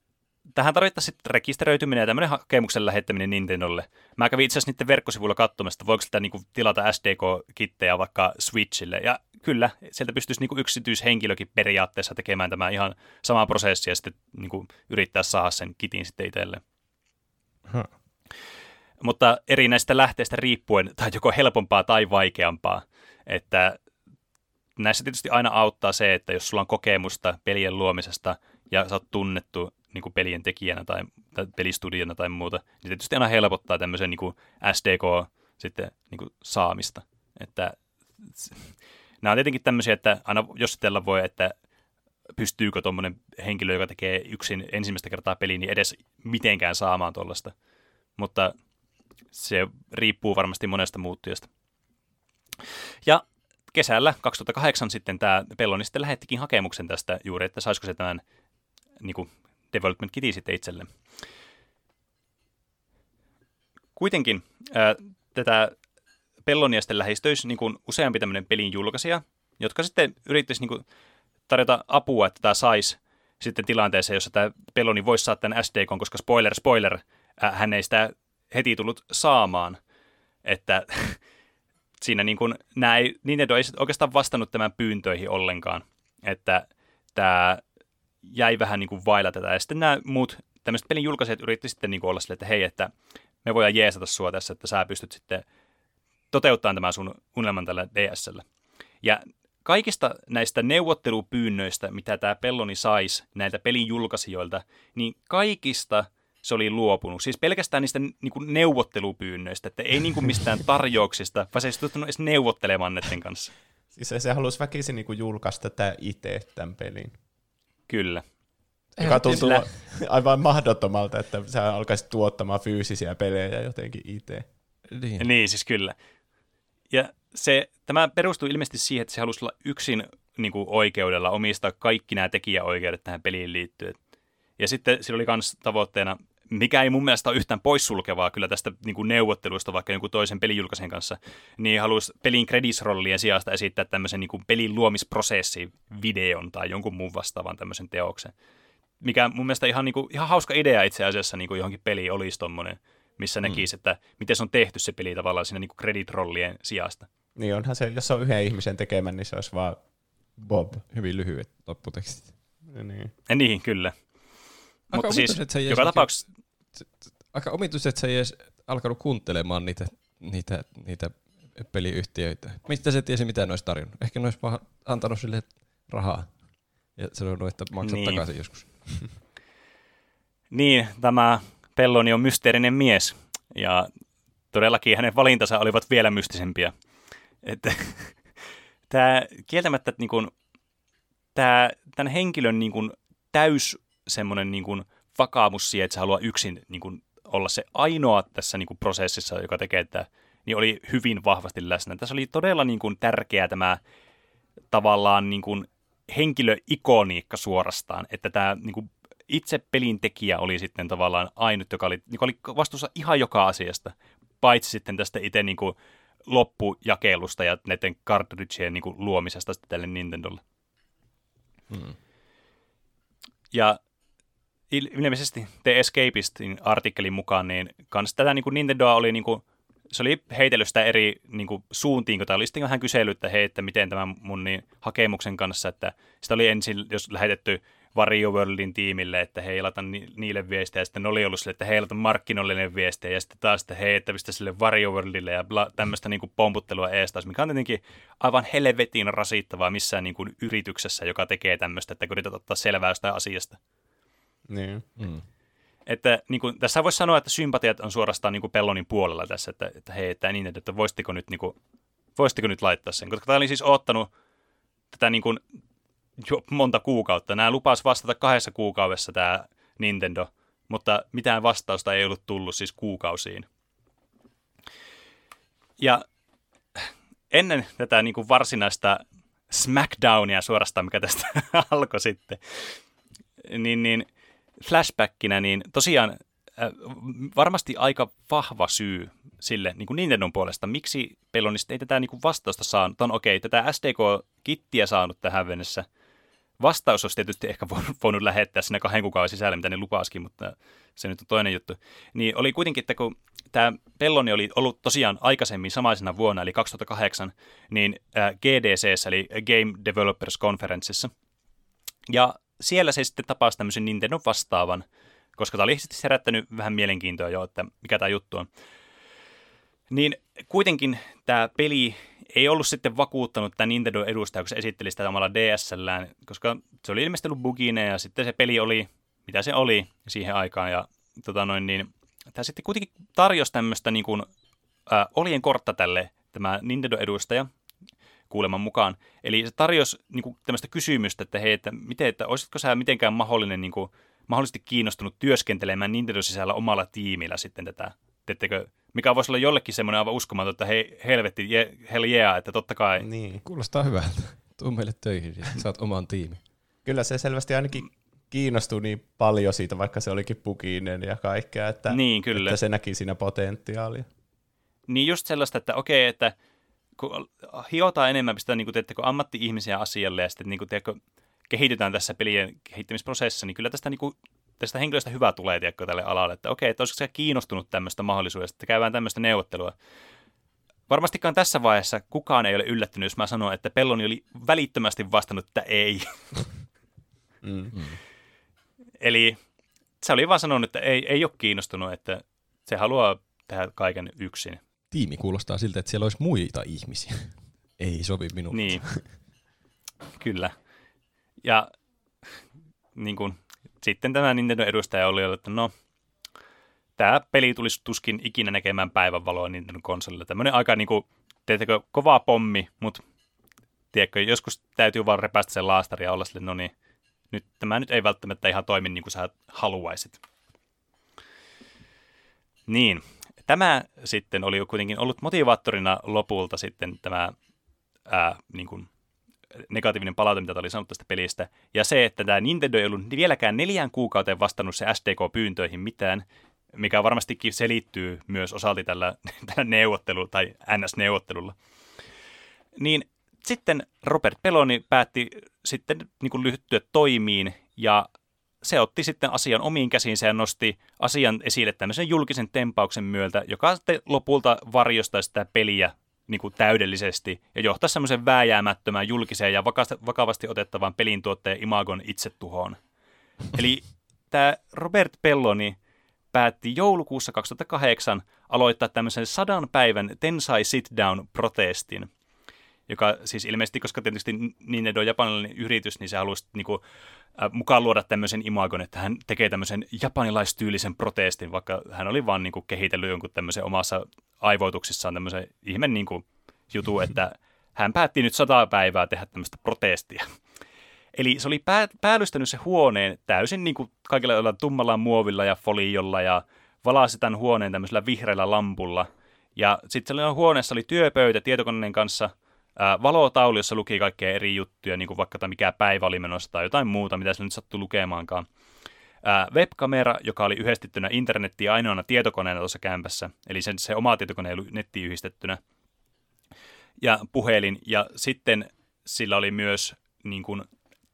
tähän tarvittaisiin sitten rekisteröityminen ja tämmöinen hakemuksen lähettäminen Nintendolle. Mä kävin itse asiassa niiden verkkosivuilla katsomassa, että voiko sitä niinku tilata SDK-kittejä vaikka Switchille. Ja kyllä, sieltä pystyisi niinku yksityishenkilökin periaatteessa tekemään tämä ihan sama prosessi ja sitten niinku yrittää saada sen kitin sitten itselleen. Huh. Mutta eri näistä lähteistä riippuen, tai joko helpompaa tai vaikeampaa, että näissä tietysti aina auttaa se, että jos sulla on kokemusta pelien luomisesta ja sä oot tunnettu niin kuin pelien tekijänä tai, tai pelistudiona tai muuta, niin tietysti aina helpottaa tämmöisen niin kuin SDK sitten niin kuin saamista. Että, nämä on tietenkin tämmöisiä, että aina jossitella voi, että pystyykö tuommoinen henkilö, joka tekee yksin ensimmäistä kertaa peliä, niin edes mitenkään saamaan tuollaista. Mutta se riippuu varmasti monesta muuttujasta. Ja kesällä 2008 sitten tämä Pelloni sitten lähettikin hakemuksen tästä juuri, että saisiko se tämän niin kuin development kiti sitten itselle. Kuitenkin ää, tätä Pellonia sitten lähestyisi niin kuin useampi tämmöinen pelin julkaisija, jotka sitten yrittäisi niin kuin tarjota apua, että tämä saisi sitten tilanteeseen, jossa tämä Pelloni voisi saada tämän SDK, koska spoiler, spoiler, ää, hän ei sitä heti tullut saamaan. Että siinä niin kuin, nämä ei, Nintendo ei oikeastaan vastannut tämän pyyntöihin ollenkaan, että tämä jäi vähän niin kuin vailla tätä. Ja sitten nämä muut tämmöiset pelin julkaisijat yritti sitten niin kuin olla sille, että hei, että me voidaan jeesata sua tässä, että sä pystyt sitten toteuttamaan tämän sun unelman tällä DSllä. Ja kaikista näistä neuvottelupyynnöistä, mitä tämä Pelloni saisi näiltä pelin julkaisijoilta, niin kaikista – se oli luopunut. Siis pelkästään niistä niin kuin neuvottelupyynnöistä, että ei niin kuin mistään tarjouksista, vaan se ei suostunut edes neuvottelemaan näiden kanssa. Siis se, se halusi väkisin niin kuin julkaista tämä itse tämän pelin. Kyllä. Joka tuntuu aivan mahdottomalta, että sä alkaisit tuottamaan fyysisiä pelejä jotenkin itse. Niin. niin, siis kyllä. Ja se, tämä perustuu ilmeisesti siihen, että se halusi olla yksin niin kuin oikeudella omistaa kaikki nämä tekijäoikeudet tähän peliin liittyen. Ja sitten sillä oli myös tavoitteena, mikä ei mun mielestä ole yhtään poissulkevaa kyllä tästä niin kuin neuvotteluista vaikka jonkun toisen pelijulkaisen kanssa, niin haluaisi pelin kredisrollien sijasta esittää tämmöisen niin kuin pelin luomisprosessi videon tai jonkun muun vastaavan tämmöisen teoksen. Mikä mun mielestä ihan, niin kuin, ihan hauska idea itse asiassa niin kuin johonkin peliin olisi tommonen, missä mm. näkisi, että miten se on tehty se peli tavallaan siinä niin kreditrollien sijasta. Niin onhan se, jos se on yhden ihmisen tekemän, niin se olisi vaan Bob. Hyvin lyhyet lopputekstit. Niin. Ja niin, kyllä. Mutta siis että se joka tapauksessa... Aika omituista, että se ei edes alkanut kuuntelemaan niitä, niitä, niitä peliyhtiöitä. Mistä se tiesi, mitä ne olisi tarjonnut? Ehkä ne olisi vaan antanut sille rahaa ja sanonut, että maksat niin. takaisin joskus. niin, tämä Pelloni on mysteerinen mies ja todellakin hänen valintansa olivat vielä mystisempiä. Että, tämä kieltämättä, että niin kuin, tämä, tämän henkilön niin kuin, täys semmoinen niin kuin vakaamus siihen, että se haluaa yksin niin kuin olla se ainoa tässä niin kuin prosessissa, joka tekee että niin oli hyvin vahvasti läsnä. Tässä oli todella niin kuin tärkeää tämä tavallaan niin kuin henkilöikoniikka suorastaan, että tämä niin kuin itse pelin tekijä oli sitten tavallaan ainut, joka oli, joka oli vastuussa ihan joka asiasta, paitsi sitten tästä itse niin kuin loppujakelusta ja näiden cartridgeien niin kuin luomisesta sitten tälle Nintendolle. Hmm. Ja ilmeisesti The Escapistin artikkelin mukaan, niin kans tätä niin Nintendoa oli niin kuin, se oli heitellyt sitä eri niin kuin, suuntiin, kun tämä oli sitten vähän kysellyt, että hei, että miten tämä mun niin, hakemuksen kanssa, että sitä oli ensin, jos lähetetty WarioWorldin tiimille, että hei, laita ni- niille viestejä, ja sitten oli ollut sille, että hei, laita markkinoillinen viestejä, ja sitten taas, että hei, että pistä sille WarioWorldille, ja bla, tämmöistä niin kuin pomputtelua eestaas, mikä on tietenkin aivan helvetin rasittavaa missään niin kuin yrityksessä, joka tekee tämmöistä, että yrität ottaa selvää jostain asiasta. Niin. Mm. Että niin kuin, tässä voisi sanoa, että sympatiat on suorastaan niin kuin Pellonin puolella tässä, että, että hei, että niin, että voisitteko nyt, niin kuin, voisitteko nyt laittaa sen, koska tämä oli siis ottanut tätä niin kuin, jo monta kuukautta. Nämä lupas vastata kahdessa kuukaudessa tämä Nintendo, mutta mitään vastausta ei ollut tullut siis kuukausiin. Ja ennen tätä niin kuin varsinaista Smackdownia suorastaan, mikä tästä alkoi sitten, niin, niin flashbackinä, niin tosiaan äh, varmasti aika vahva syy sille niin kuin Nintendon puolesta, miksi Pelonista ei tätä niin kuin vastausta saanut. On okei, okay, tätä SDK-kittiä saanut tähän mennessä – Vastaus olisi tietysti ehkä voinut lähettää sinne kahden kuukauden sisällä, mitä ne lupaskin, mutta se nyt on toinen juttu. Niin oli kuitenkin, että kun tämä Pelloni oli ollut tosiaan aikaisemmin samaisena vuonna, eli 2008, niin GDC, eli Game Developers Conferenceissa. Ja siellä se sitten tapasi tämmöisen Nintendo vastaavan, koska tämä oli sitten herättänyt vähän mielenkiintoa jo, että mikä tämä juttu on. Niin kuitenkin tämä peli ei ollut sitten vakuuttanut tämä Nintendo edustaja, kun se esitteli sitä omalla DSLään, koska se oli ilmeisesti ollut bugine ja sitten se peli oli, mitä se oli siihen aikaan. Ja tota noin, niin, tämä sitten kuitenkin tarjosi tämmöistä niin kuin, äh, olien kortta tälle tämä Nintendo-edustaja kuuleman mukaan. Eli se tarjosi niin kuin, tämmöistä kysymystä, että hei, että, miten, että olisitko sä mitenkään mahdollinen, niin kuin, mahdollisesti kiinnostunut työskentelemään Nintendo sisällä omalla tiimillä sitten tätä, teettekö mikä voisi olla jollekin semmoinen aivan uskomaton, että hei, helvetti, je, hell yeah, että totta kai. Niin. Kuulostaa hyvältä. Tuu meille töihin ja saat oman tiimi. Kyllä se selvästi ainakin kiinnostui niin paljon siitä, vaikka se olikin pukinen ja kaikkea, että, niin, kyllä. että se näki siinä potentiaalia. Niin just sellaista, että okei, että kun hiotaan enemmän, pistetään niin kuin, teettekö, ammatti-ihmisiä asialle ja sitten niin kuin, teekö, kehitytään tässä pelien kehittämisprosessissa, niin kyllä tästä niin kuin, tästä henkilöstä hyvä tulee tiedätkö, tälle alalle, että okei, että olisiko se kiinnostunut tämmöistä mahdollisuudesta, että käydään tämmöistä neuvottelua. Varmastikaan tässä vaiheessa kukaan ei ole yllättynyt, jos mä sanon, että Pelloni oli välittömästi vastannut, että ei. Mm. mm. Eli se oli vaan sanonut, että ei, ei ole kiinnostunut, että se haluaa tehdä kaiken yksin. Tiimi kuulostaa siltä, että siellä olisi muita ihmisiä. ei sovi minulle. Niin, kyllä. Ja niin kuin sitten tämä Nintendo-edustaja oli, että no, tämä peli tulisi tuskin ikinä näkemään päivänvaloa Nintendo-konsolilla. Tämmöinen aika, niin kuin, teettekö, kova pommi, mutta tiedätkö, joskus täytyy vaan repästä sen laastari ja olla sille, no niin, nyt, tämä nyt ei välttämättä ihan toimi niin kuin sä haluaisit. Niin, tämä sitten oli kuitenkin ollut motivaattorina lopulta sitten tämä ää, niin kuin negatiivinen palaute, mitä oli sanonut tästä pelistä. Ja se, että tämä Nintendo ei ollut vieläkään neljään kuukauteen vastannut se SDK-pyyntöihin mitään, mikä varmastikin selittyy myös osalti tällä, tällä neuvottelu tai NS-neuvottelulla. Niin sitten Robert Peloni päätti sitten niin kuin lyhyttyä toimiin ja se otti sitten asian omiin käsiinsä ja nosti asian esille tämmöisen julkisen tempauksen myötä, joka sitten lopulta varjostaa sitä peliä niin kuin täydellisesti ja johtaa semmoisen vääjäämättömän julkiseen ja vakavasti otettavan pelintuotteen imagon itsetuhoon. Eli tämä Robert Pelloni päätti joulukuussa 2008 aloittaa tämmöisen sadan päivän Tensai Sit Down-protestin, joka siis ilmeisesti, koska tietysti Nintendo on japanilainen yritys, niin se halusi niin kuin, äh, mukaan luoda tämmöisen imagon, että hän tekee tämmöisen japanilaistyylisen protestin, vaikka hän oli vaan niin kuin, kehitellyt jonkun tämmöisen omassa aivoituksissaan tämmöisen ihmen niin kuin, jutu, että hän päätti nyt sata päivää tehdä tämmöistä protestia. Eli se oli pää, päällystänyt se huoneen täysin niin kuin kaikilla tummalla muovilla ja foliolla ja valasi tämän huoneen tämmöisellä vihreällä lampulla. Ja sitten huoneessa oli työpöytä tietokoneen kanssa – valotaulu, jossa luki kaikkea eri juttuja, niin kuin vaikka mikä päivä oli menossa tai jotain muuta, mitä se nyt sattui lukemaankaan. ää, webkamera, joka oli yhdistettynä internettiin ainoana tietokoneena tuossa kämpässä, eli sen, se oma tietokone ei ollut nettiin yhdistettynä, ja puhelin, ja sitten sillä oli myös niin kuin,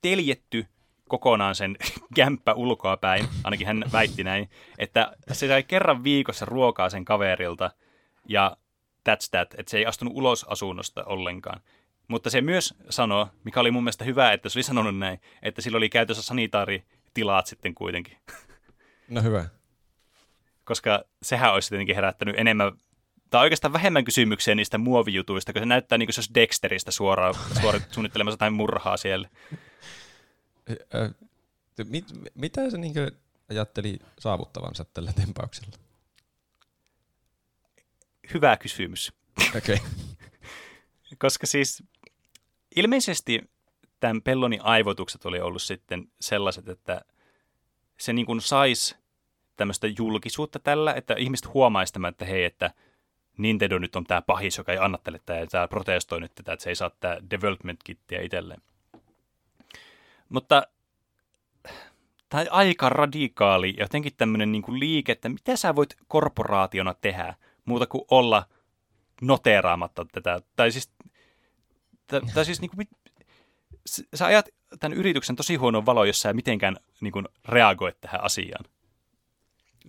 teljetty kokonaan sen kämppä ulkoa päin, ainakin hän väitti näin, että se sai kerran viikossa ruokaa sen kaverilta, ja that's that, että se ei astunut ulos asunnosta ollenkaan. Mutta se myös sanoo, mikä oli mun mielestä hyvä, että se oli sanonut näin, että sillä oli käytössä sanitaaritilat sitten kuitenkin. No hyvä. Koska sehän olisi tietenkin herättänyt enemmän, tai oikeastaan vähemmän kysymyksiä niistä muovijutuista, kun se näyttää niin kuin se olisi Dexteristä suoraan, suoraan suunnittelemassa jotain murhaa siellä. Mit, mitä se niin ajatteli saavuttavansa tällä tempauksella? Hyvä kysymys. Okay. Koska siis ilmeisesti tämän Pellonin aivotukset oli ollut sitten sellaiset, että se niin kuin saisi tämmöistä julkisuutta tällä, että ihmiset huomaisi tämän, että hei, että Nintendo nyt on tämä pahis, joka ei anna tälle tämä, ja tämä protestoi nyt tätä, että se ei saa tämä development kittiä itselleen. Mutta on aika radikaali ja jotenkin tämmöinen niin kuin liike, että mitä sä voit korporaationa tehdä muuta kuin olla noteraamatta tätä. Tai siis, t- tai siis niin kuin, sä ajat tämän yrityksen tosi huonoon valoon, jos sä mitenkään niin kuin, reagoit tähän asiaan.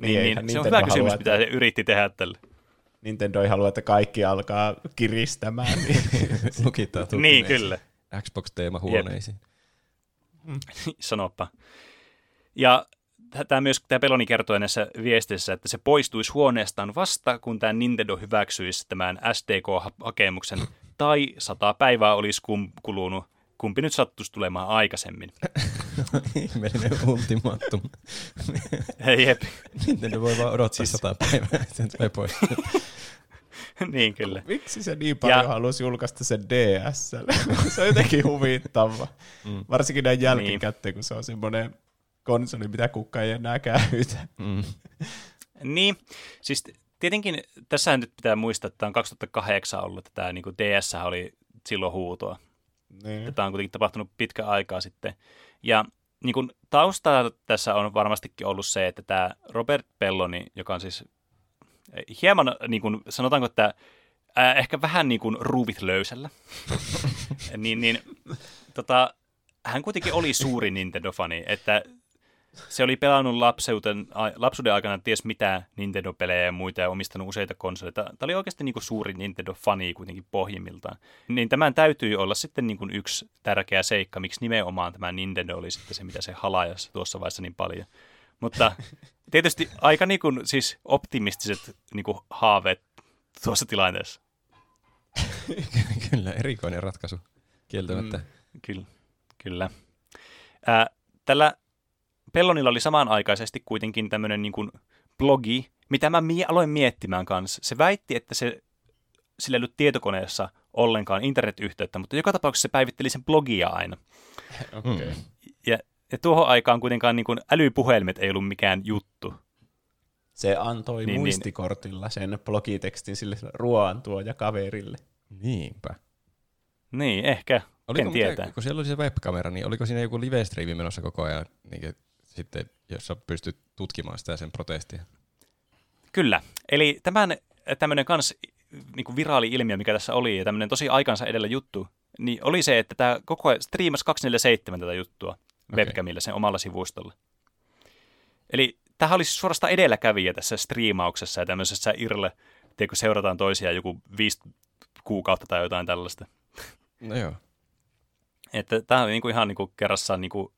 Niin, niin, niin se on hyvä kysymys, että... mitä se yritti tehdä tälle. Nintendo ei halua, että kaikki alkaa kiristämään. Niin Lukittautuu niin, kyllä. Xbox-teema huoneisiin. Mm. Sanoppa. Ja tämä myös tämä Peloni kertoi näissä viesteissä, että se poistuisi huoneestaan vasta, kun tämä Nintendo hyväksyisi tämän SDK-hakemuksen, tai sata päivää olisi kum, kulunut, kumpi nyt sattuisi tulemaan aikaisemmin. Ihmeellinen ultimaattum. Jep. Nintendo voi vaan odottaa siis... sata päivää, että sen tulee pois. niin kyllä. Miksi se niin paljon ja... halusi julkaista sen DS? se on jotenkin huvittava. Mm. Varsinkin näin jälkikäteen, niin. kun se on semmoinen konsoli, mitä kukka ei enää käytä. Mm. niin, siis tietenkin tässä nyt pitää muistaa, että tämä on 2008 ollut, että tämä niin DS oli silloin huutoa. Niin. Tämä on kuitenkin tapahtunut pitkä aikaa sitten. Ja niin kuin taustaa tässä on varmastikin ollut se, että tämä Robert Pelloni, joka on siis hieman, niin kuin, sanotaanko, että äh, ehkä vähän niin kuin ruuvit löysällä, niin, niin tota, hän kuitenkin oli suuri Nintendo-fani, että se oli pelannut lapseuden, lapsuuden aikana ties mitä Nintendo-pelejä ja muita ja omistanut useita konsoleita. Tämä oli oikeasti niin kuin suuri Nintendo-fani kuitenkin pohjimmiltaan. Niin tämän täytyy olla sitten niin kuin yksi tärkeä seikka, miksi nimenomaan tämä Nintendo oli sitten se, mitä se halajasi tuossa vaiheessa niin paljon. Mutta tietysti aika niin kuin, siis optimistiset niin kuin haaveet tuossa tilanteessa. kyllä, erikoinen ratkaisu, kieltämättä. Mm, kyllä, kyllä. Ää, tällä Pellonilla oli samanaikaisesti kuitenkin tämmöinen niin kuin blogi, mitä mä mie- aloin miettimään kanssa. Se väitti, että se, sillä ei ollut tietokoneessa ollenkaan internetyhteyttä, mutta joka tapauksessa se päivitteli sen blogia aina. Okay. Ja, ja tuohon aikaan kuitenkaan niin kuin älypuhelimet ei ollut mikään juttu. Se antoi niin, niin. muistikortilla niin. sen blogitekstin sille ruoantuoja kaverille. Niinpä. Niin, ehkä. Oliko tietää. kun siellä oli se webkamera, niin oliko siinä joku live menossa koko ajan? Niin sitten, jossa pystyt tutkimaan sitä sen protestia. Kyllä. Eli tämän tämmöinen kans niin kuin viraali ilmiö, mikä tässä oli, ja tämmöinen tosi aikansa edellä juttu, niin oli se, että tämä koko ajan striimasi 247 tätä juttua okay. webcamilla sen omalla sivustolla. Eli tämähän olisi suorastaan edelläkävijä tässä striimauksessa ja tämmöisessä irle, tiedätkö, seurataan toisiaan joku viisi kuukautta tai jotain tällaista. No joo. Että tämä on niinku ihan niinku kerrassaan niinku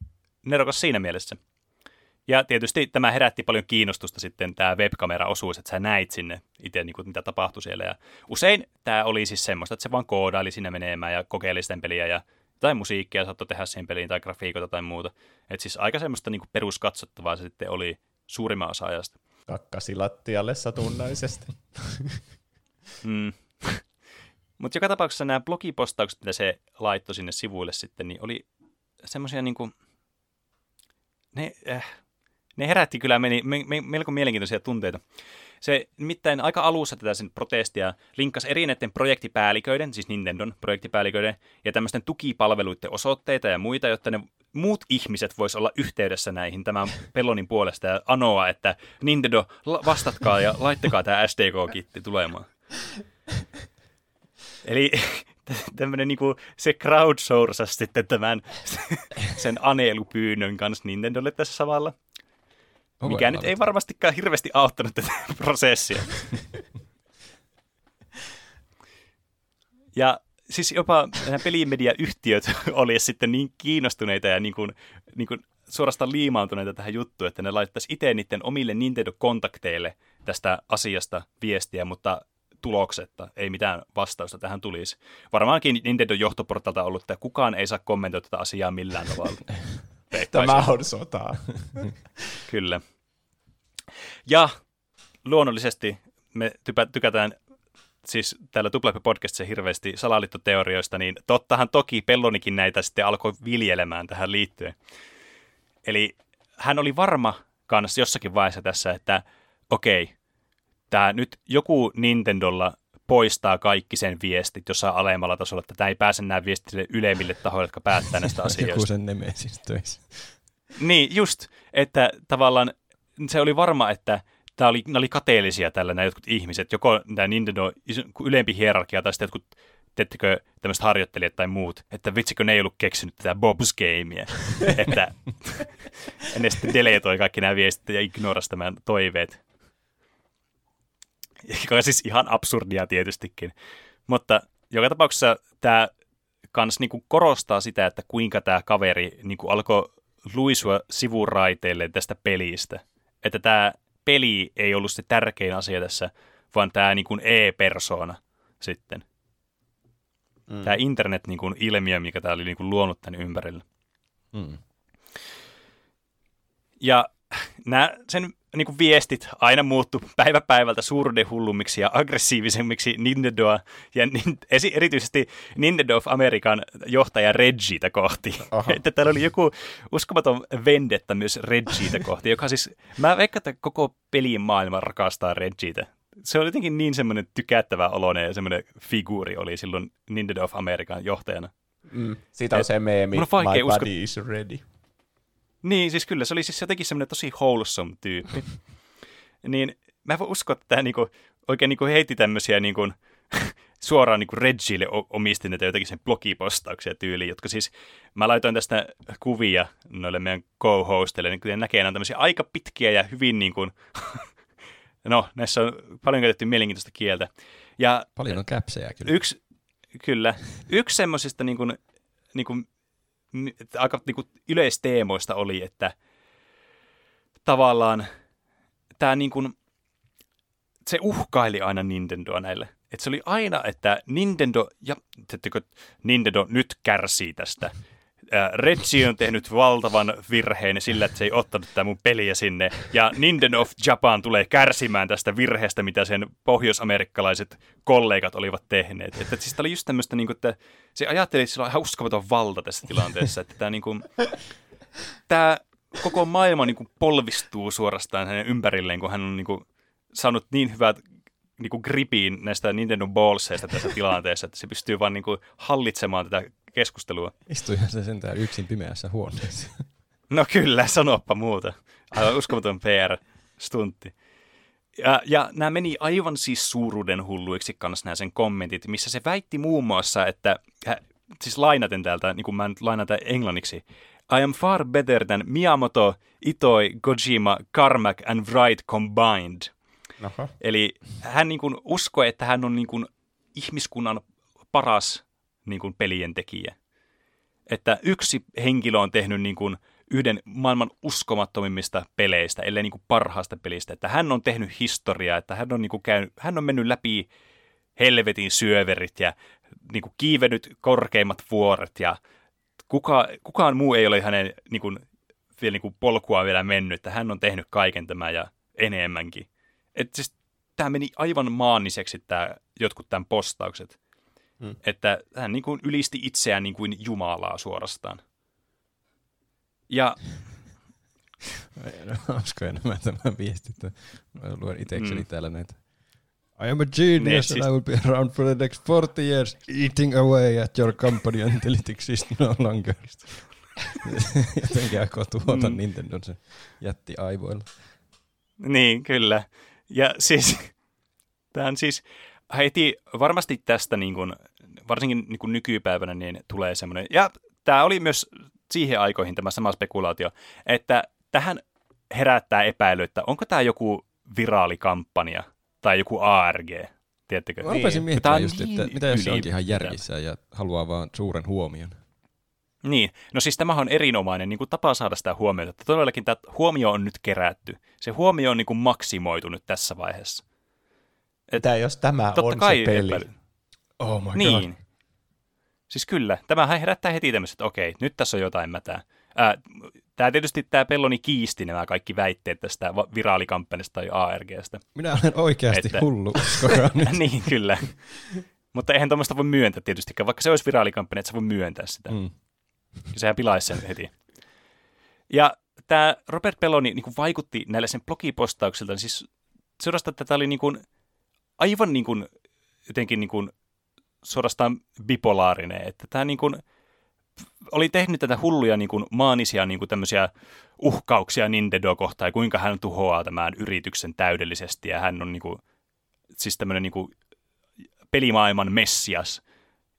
nerokas siinä mielessä. Ja tietysti tämä herätti paljon kiinnostusta sitten tämä webkamera-osuus, että sä näit sinne itse, niin kuin, mitä tapahtui siellä. Ja usein tämä oli siis semmoista, että se vaan koodaili sinne menemään ja kokeili sitten peliä ja tai musiikkia saattoi tehdä siihen peliin tai grafiikoita tai muuta. Että siis aika semmoista niin kuin peruskatsottavaa se sitten oli suurimman osa ajasta. Kakkasi lattialle satunnaisesti. mm. Mutta joka tapauksessa nämä blogipostaukset, mitä se laittoi sinne sivuille sitten, niin oli semmoisia niin kuin, ne, äh, ne herätti kyllä meni, me, me, melko mielenkiintoisia tunteita. Se nimittäin aika alussa tätä sen protestia linkkasi eri näiden projektipäälliköiden, siis Nintendon projektipäälliköiden, ja tämmöisten tukipalveluiden osoitteita ja muita, jotta ne muut ihmiset vois olla yhteydessä näihin tämän Pelonin puolesta ja anoa, että Nintendo, vastatkaa ja laittakaa tämä SDK-kitti tulemaan. Eli tämmöinen niinku, se crowdsourcasi sitten tämän sen anelupyynnön kanssa Nintendolle tässä samalla. Mikä nyt ei varmastikaan hirveästi auttanut tätä prosessia. ja siis jopa nämä pelimediayhtiöt oli sitten niin kiinnostuneita ja niin kuin, niin kuin suorastaan liimaantuneita tähän juttuun, että ne laittaisi itse niiden omille Nintendo-kontakteille tästä asiasta viestiä, mutta tuloksetta, ei mitään vastausta tähän tulisi. Varmaankin Nintendo johtoportalta ollut, että kukaan ei saa kommentoida tätä asiaa millään tavalla. Tämä on sota. Kyllä. Ja luonnollisesti me tykätään siis täällä Tuplapi podcastissa hirveästi salaliittoteorioista, niin tottahan toki Pellonikin näitä sitten alkoi viljelemään tähän liittyen. Eli hän oli varma kanssa jossakin vaiheessa tässä, että okei, tämä nyt joku Nintendolla poistaa kaikki sen viestit jossain alemmalla tasolla, että tämä ei pääse nämä viestit ylemmille tahoille, jotka päättää näistä asioista. joku sen nemesis töissä. Niin, just, että tavallaan se oli varma, että tämä oli, oli kateellisia tällä nämä jotkut ihmiset, joko tämä Nintendo ylempi hierarkia tai sitten jotkut teettekö tämmöiset harjoittelijat tai muut, että vitsikö ne ei ollut keksinyt tätä Bob's Gamea, että ne sitten deletoi kaikki nämä viestit ja ignorasi tämän toiveet. Joka on siis ihan absurdia tietystikin. Mutta joka tapauksessa tämä kans niinku korostaa sitä, että kuinka tämä kaveri niinku alkoi luisua sivuraiteille tästä pelistä. Että tämä peli ei ollut se tärkein asia tässä, vaan tämä niin kuin e-persona sitten. Mm. Tämä internet niin kuin ilmiö, mikä tämä oli niin kuin luonut tämän ympärillä. Mm. Ja nämä sen niin kuin viestit aina muuttu päivä päivältä hullumiksi ja aggressiivisemmiksi Nintendoa ja esi- erityisesti Nintendo of American johtaja Reggita kohti. Aha. että täällä oli joku uskomaton vendetta myös Reggita kohti, joka siis, mä veikkaan, että koko pelin maailma rakastaa Reggita. Se oli jotenkin niin semmoinen tykättävä oloinen ja semmoinen figuuri oli silloin Nintendo of American johtajana. Mm. Siitä on Et, se meemi, my body usko... is ready. Niin, siis kyllä, se oli siis jotenkin semmoinen tosi wholesome tyyppi. niin mä voin uskoa, että tämä niinku, oikein niinku heitti tämmöisiä niinku, suoraan niinku Reggille omisti näitä jotenkin sen blogipostauksia tyyliin, jotka siis, mä laitoin tästä kuvia noille meidän co-hosteille, niin kuten näkee, nämä on tämmöisiä aika pitkiä ja hyvin niin kuin, no, näissä on paljon käytetty mielenkiintoista kieltä. Ja paljon on käpsejä kyllä. Yksi, kyllä. Yksi semmoisista niin kuin, niin kuin aika niin kuin yleisteemoista oli, että tavallaan tämä niin kuin, se uhkaili aina Nintendoa näille. Että se oli aina, että Nintendo, ja teettekö, Nintendo nyt kärsii tästä. Reggie on tehnyt valtavan virheen sillä, että se ei ottanut tätä mun peliä sinne. Ja Nintendo of Japan tulee kärsimään tästä virheestä, mitä sen pohjoisamerikkalaiset kollegat olivat tehneet. Että siis tämä oli just tämmöistä, niin kuin, että se ajatteli, että sillä on ihan uskomaton valta tässä tilanteessa. Että tämä, niin kuin, tämä koko maailma niin kuin polvistuu suorastaan hänen ympärilleen, kun hän on niin kuin, saanut niin hyvät niin kuin gripiin näistä Nintendo Ballseista tässä tilanteessa, että se pystyy vaan niin kuin hallitsemaan tätä keskustelua. Istuihan se sentään yksin pimeässä huoneessa. No kyllä, sanoppa muuta. Aivan uskomaton PR-stuntti. Ja, ja nämä meni aivan siis suuruuden hulluiksi kanssa nämä sen kommentit, missä se väitti muun muassa, että, siis lainaten täältä, niin kuin mä nyt lainatan englanniksi, I am far better than Miyamoto, Itoi, Kojima, Carmack and Wright combined. Aha. Eli hän niin kuin uskoi, että hän on niin kuin ihmiskunnan paras niin kuin pelien tekijä. Että yksi henkilö on tehnyt niin kuin yhden maailman uskomattomimmista peleistä, ellei niin kuin parhaasta pelistä. Että hän on tehnyt historiaa, että hän on, niin kuin käynyt, hän on mennyt läpi helvetin syöverit ja niin kuin kiivennyt korkeimmat vuoret ja kuka, kukaan muu ei ole hänen niin kuin, vielä niin kuin polkua vielä mennyt, että hän on tehnyt kaiken tämän ja enemmänkin. Että siis tämä meni aivan maaniseksi tämä, jotkut tämän postaukset. Hmm. Että hän niin kuin ylisti itseään niin kuin Jumalaa suorastaan. Ja... Hauskoja nämä tämä viestit. Mä luen itsekseni mm. täällä näitä. I am a genius and I will be around for the next 40 years eating away at your company until it exists no longer. Jotenkin aikoo tuhota Mm. mm. Nintendon se jätti aivoilla. Niin, kyllä. Ja siis, tämä on siis heti varmasti tästä niin kuin, varsinkin niin kuin nykypäivänä niin tulee semmoinen, ja tämä oli myös siihen aikoihin tämä sama spekulaatio, että tähän herättää epäily, että onko tämä joku viraalikampanja tai joku ARG, tiedättekö? Mä rupesin Niin. Miettimään just, että niin mitä jos se onkin ihan järjissään ja haluaa vaan suuren huomion. Niin, no siis tämä on erinomainen niin kuin tapa saada sitä huomiota, että todellakin tämä huomio on nyt kerätty. Se huomio on niin kuin maksimoitu nyt tässä vaiheessa. Mitä jos tämä Totta on kai se peli? epäily. Oh my Niin. Siis kyllä, tämähän herättää heti tämmöiset, että okei, nyt tässä on jotain mätää. Ää, tämä tietysti tämä Pelloni kiisti nämä kaikki väitteet tästä viraalikampanjasta tai ARGstä. Minä olen oikeasti Että- että... hullu, niin, kyllä. Mutta eihän tuommoista voi myöntää tietystikään, vaikka se olisi viraalikampanja, että sä voi myöntää sitä. Mm. Sehän pilaisi sen heti. Ja tämä Robert Belloni niin vaikutti näillä sen blogipostauksilta, niin siis suorastaan tätä oli niin kuin, aivan niin kuin, jotenkin niin kuin, suorastaan bipolaarinen, että tämä niin kuin, oli tehnyt tätä hulluja niin kuin, maanisia niin kuin tämmöisiä uhkauksia Nintendo kohtaan ja kuinka hän tuhoaa tämän yrityksen täydellisesti ja hän on niin kuin, siis tämmöinen niin kuin, pelimaailman messias.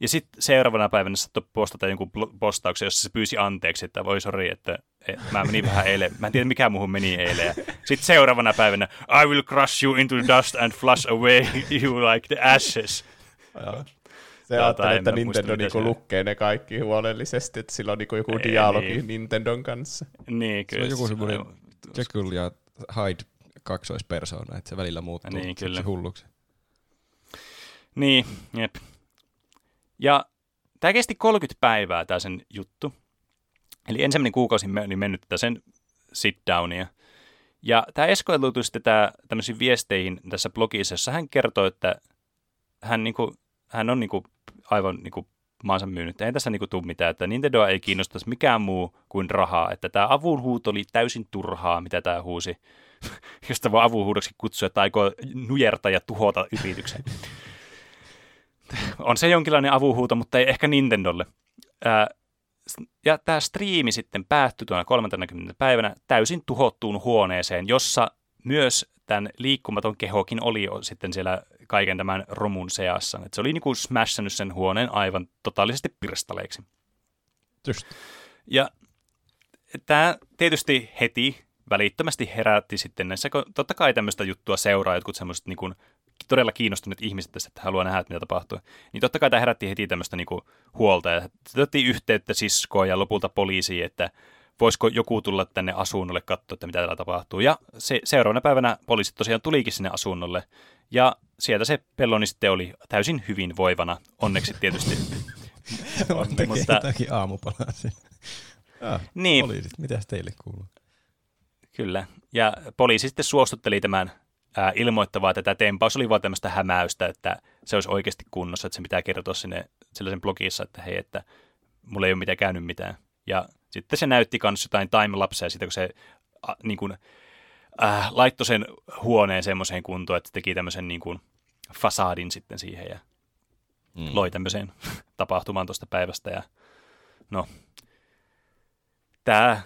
Ja sitten seuraavana päivänä saattoi postata jonkun postauksen, jossa se pyysi anteeksi, että voi sori, että et, mä menin vähän eilen. Mä en tiedä, mikä muuhun meni eilen. Sitten seuraavana päivänä, I will crush you into the dust and flush away you like the ashes. Joo. Se Jotain, ajattelee, että Nintendo niinku se- lukee ne kaikki huolellisesti, että sillä on niinku joku Ei, dialogi niin. Nintendon kanssa. Niin, Se kyllä. on joku semmoinen Jekyll ja Hyde kaksoispersona, että se välillä muuttuu Niin, kyllä. hulluksi. Niin, jep. Ja tämä kesti 30 päivää tämä sen juttu. Eli ensimmäinen kuukausi me- oli mennyt tätä sen sit-downia. Ja tämä eskoiluutui sitten tää, tämmöisiin viesteihin tässä blogissa, jossa hän kertoo, että hän, niinku, hän on niinku aivan niinku maansa myynyt. Ei tässä niinku tule mitään, että Nintendoa ei kiinnostaisi mikään muu kuin rahaa. Että tämä avunhuuto oli täysin turhaa, mitä tämä huusi. Josta voi avunhuudoksi kutsua, että aikoo nujertaa ja tuhota yrityksen on se jonkinlainen avuhuuto, mutta ei ehkä Nintendolle. Ää, ja tämä striimi sitten päättyi tuona 30. päivänä täysin tuhottuun huoneeseen, jossa myös tämän liikkumaton kehokin oli sitten siellä kaiken tämän romun seassa. Et se oli niinku smashannut sen huoneen aivan totaalisesti pirstaleiksi. Just. Ja tämä tietysti heti välittömästi herätti sitten näissä, kun totta kai tämmöistä juttua seuraa jotkut semmoiset niin todella kiinnostuneet ihmiset tästä, että haluaa nähdä, että mitä tapahtuu. Niin totta kai tämä herätti heti tämmöistä niin kuin, huolta ja otettiin yhteyttä siskoon ja lopulta poliisiin, että voisiko joku tulla tänne asunnolle katsoa, että mitä täällä tapahtuu. Ja se, seuraavana päivänä poliisit tosiaan tulikin sinne asunnolle ja sieltä se pelloni sitten oli täysin hyvinvoivana, onneksi tietysti. On, tekee mutta- jotakin aamupalaa. Ah, Niin, poliisit, mitäs teille kuuluu? Kyllä. Ja poliisi sitten suostutteli tämän ää, ilmoittavaa, että tämä tempaus oli vain tämmöistä hämäystä, että se olisi oikeasti kunnossa, että se pitää kertoa sinne sellaisen blogissa, että hei, että mulla ei ole mitään käynyt mitään. Ja sitten se näytti myös jotain timelapseja siitä, kun se a, niin kuin, äh, laittoi sen huoneen semmoiseen kuntoon, että teki tämmöisen niin kuin, fasadin sitten siihen ja Mm. loi tämmöiseen tapahtumaan tuosta päivästä. Ja no, tämä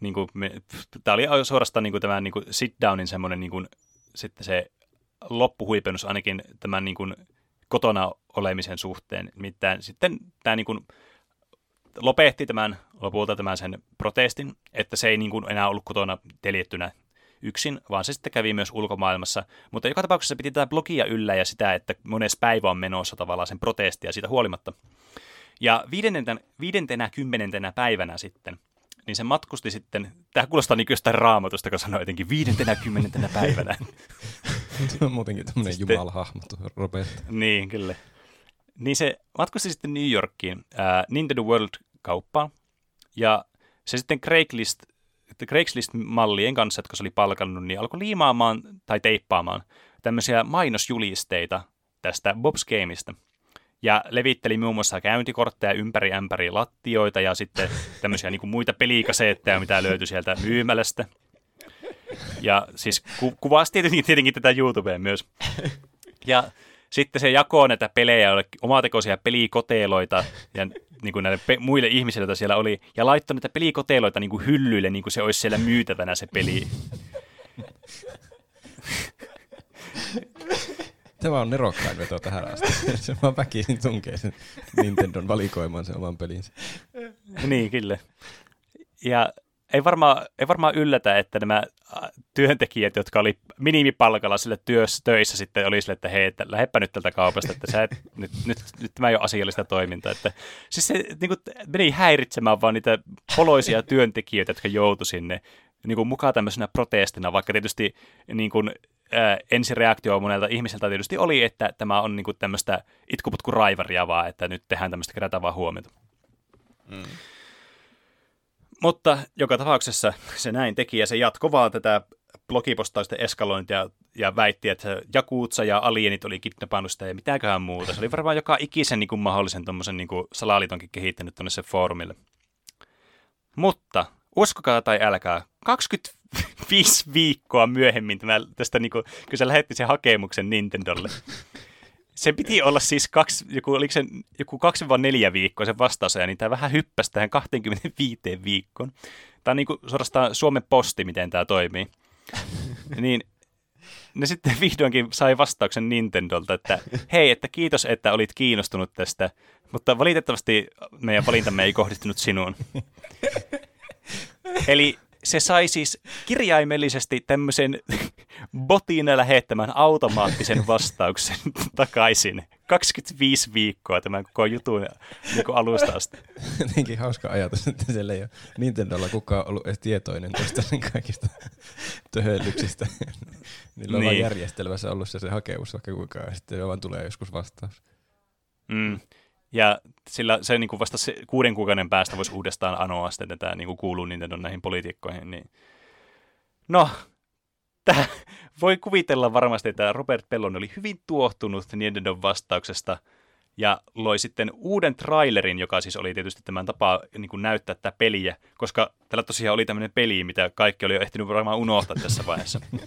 niin kuin me, tää oli suorastaan niin kuin tämän niin kuin sit-downin semmoinen niin kuin, sitten se loppuhuipennus ainakin tämän niin kuin kotona olemisen suhteen. Nimittäin sitten tämä niin kuin lopetti tämän lopulta tämän sen protestin, että se ei niin kuin enää ollut kotona teljettynä yksin, vaan se sitten kävi myös ulkomaailmassa. Mutta joka tapauksessa piti tätä blogia yllä ja sitä, että mones päivä on menossa tavallaan sen protestia siitä huolimatta. Ja viidentenä, viidentenä kymmenentenä päivänä sitten, niin se matkusti sitten, tämä kuulostaa niin jostain raamatusta, kun sanoo jotenkin viidentenä kymmenentenä päivänä. Se on muutenkin tämmöinen Sitten- jumalahahmo Robert. niin, kyllä. Niin se matkusti sitten New Yorkiin ää, Nintendo World-kauppaan, ja se sitten Craigslist, Craigslist-mallien kanssa, jotka se oli palkannut, niin alkoi liimaamaan tai teippaamaan tämmöisiä mainosjulisteita tästä Bob's Gameista. Ja levitteli muun muassa käyntikortteja ympäri ämpäri lattioita ja sitten tämmöisiä niin kuin muita pelikaseetteja, mitä löytyi sieltä myymälästä. Ja siis ku- kuvasi tietenkin, tietenkin tätä YouTubea myös. Ja sitten se jakoi näitä pelejä, omatekoisia pelikoteloita ja niin kuin näille pe- muille ihmisille, joita siellä oli, ja laittoi näitä pelikoteloita niin kuin hyllyille, niin kuin se olisi siellä myytävänä se peli. Tämä on nerokkain veto tähän asti. Se vaan väkisin tunkee sen Nintendon valikoimaan sen oman pelinsä. niin, kyllä. Ja ei varmaan, ei varmaan yllätä, että nämä työntekijät, jotka oli minimipalkalla sille työssä, töissä sitten oli sille, että hei, että lähdepä nyt tältä kaupasta, että sä et, nyt, nyt, nyt tämä ei ole asiallista toimintaa. Että, siis se niin kuin, meni häiritsemään vaan niitä poloisia työntekijöitä, jotka joutu sinne niin kuin mukaan tämmöisenä protestina, vaikka tietysti niin kuin, ää, ensireaktio monelta ihmiseltä tietysti oli, että tämä on niin kuin tämmöistä itkuputkuraivaria vaan, että nyt tehdään tämmöistä kerätään vaan huomiota. Mm. Mutta joka tapauksessa se näin teki ja se jatkoi vaan tätä blogipostausten eskalointia ja väitti, että Jakuutsa ja alienit oli kidnappannut sitä ja mitäköhän muuta. Se oli varmaan joka ikisen niin kuin mahdollisen tuommoisen niin salaliitonkin kehittänyt tuonne se foorumille. Mutta uskokaa tai älkää, 25 viikkoa myöhemmin tämä, tästä, niin kuin, kun se lähetti sen hakemuksen Nintendolle, se piti olla siis kaksi, joku, oliko se joku kaksi vai neljä viikkoa se vastaus, niin tämä vähän hyppäsi tähän 25 viikkoon. Tämä on niin kuin suorastaan Suomen posti, miten tämä toimii. niin ne sitten vihdoinkin sai vastauksen Nintendolta, että hei, että kiitos, että olit kiinnostunut tästä, mutta valitettavasti meidän valintamme ei kohdistunut sinuun. Eli se sai siis kirjaimellisesti tämmöisen botin lähettämään automaattisen vastauksen takaisin. 25 viikkoa tämän koko jutun niin alusta asti. Jotenkin hauska ajatus, että siellä ei ole Nintendolla kukaan ollut edes tietoinen tuosta kaikista töhöllyksistä. Niillä on niin. järjestelmässä ollut se, se hakemus vaikka kuinka, ja sitten vaan tulee joskus vastaus. Mm. Ja sillä se niin kuin vasta se, kuuden kuukauden päästä voisi uudestaan anoa sitten, että tämä niin kuin kuuluu Nintendo näihin poliitikkoihin. Niin... No, tämä, voi kuvitella varmasti, että Robert Pellon oli hyvin tuohtunut Nintendon vastauksesta ja loi sitten uuden trailerin, joka siis oli tietysti tämän tapa niin kuin näyttää tätä peliä, koska tällä tosiaan oli tämmöinen peli, mitä kaikki oli jo ehtinyt varmaan unohtaa tässä vaiheessa.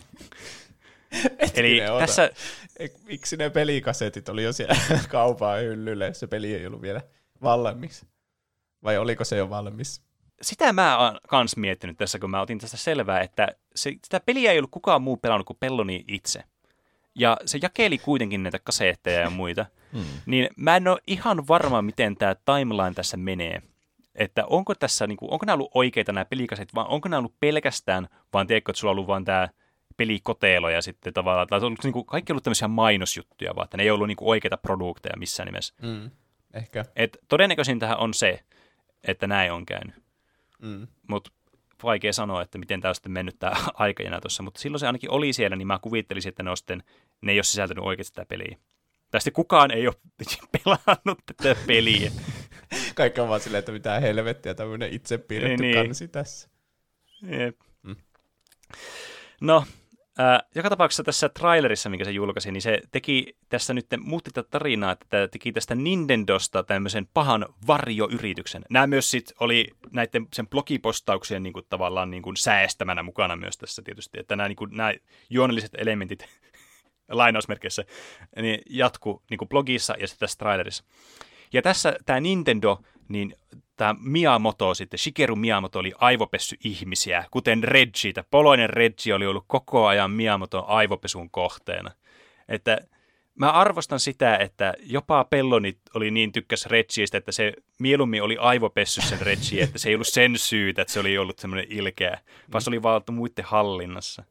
Eli tässä... Miksi ne pelikasetit oli jo siellä kaupaa hyllyllä, se peli ei ollut vielä valmis? Vai oliko se jo valmis? Sitä mä oon kans miettinyt tässä, kun mä otin tästä selvää, että se, sitä peliä ei ollut kukaan muu pelannut kuin Pelloni itse. Ja se jakeli kuitenkin näitä kasetteja ja muita. Hmm. Niin mä en ole ihan varma, miten tämä timeline tässä menee. Että onko tässä, niin kuin, onko nämä ollut oikeita nämä pelikaset, vai onko nämä ollut pelkästään, vaan tiedätkö, että sulla on ollut vaan tämä pelikotelo ja sitten tavallaan, tai on niin kuin, kaikki ollut tämmöisiä mainosjuttuja, vaan että ne ei ollut niin kuin oikeita produkteja missään nimessä. Mm, ehkä. Et todennäköisintähän on se, että näin on käynyt. Mm. Mutta vaikea sanoa, että miten tämä on sitten mennyt tämä aikajana tuossa, mutta silloin se ainakin oli siellä, niin mä kuvittelisin, että ne, on sitten, ne ei ole sisältänyt oikeasti sitä peliä. Tai sitten kukaan ei ole pelannut tätä peliä. Kaikki on vaan silleen, että mitä helvettiä tämmöinen itse piirretty niin, kansi niin. tässä. Jep. Mm. No, Ää, joka tapauksessa tässä trailerissa, minkä se julkaisi, niin se teki tässä nyt, muutti tätä tarinaa, että teki tästä Nintendosta tämmöisen pahan varjoyrityksen. Nämä myös sit oli näiden sen blogipostauksien niin kuin, tavallaan niin kuin säästämänä mukana myös tässä tietysti, että nämä, niin kuin, nämä juonelliset elementit lainausmerkeissä niin jatku niin kuin blogissa ja sitten tässä trailerissa. Ja tässä tämä Nintendo, niin tämä Miyamoto sitten, Shigeru Miyamoto oli aivopessy ihmisiä, kuten Reggie, tämä poloinen Reggie oli ollut koko ajan Miyamoton aivopesun kohteena. Että mä arvostan sitä, että jopa Pelloni oli niin tykkäs Reggiestä, että se mieluummin oli aivopessy sen Reggie, että se ei ollut sen syytä, että se oli ollut semmoinen ilkeä, vaan se oli vaan muiden hallinnassa.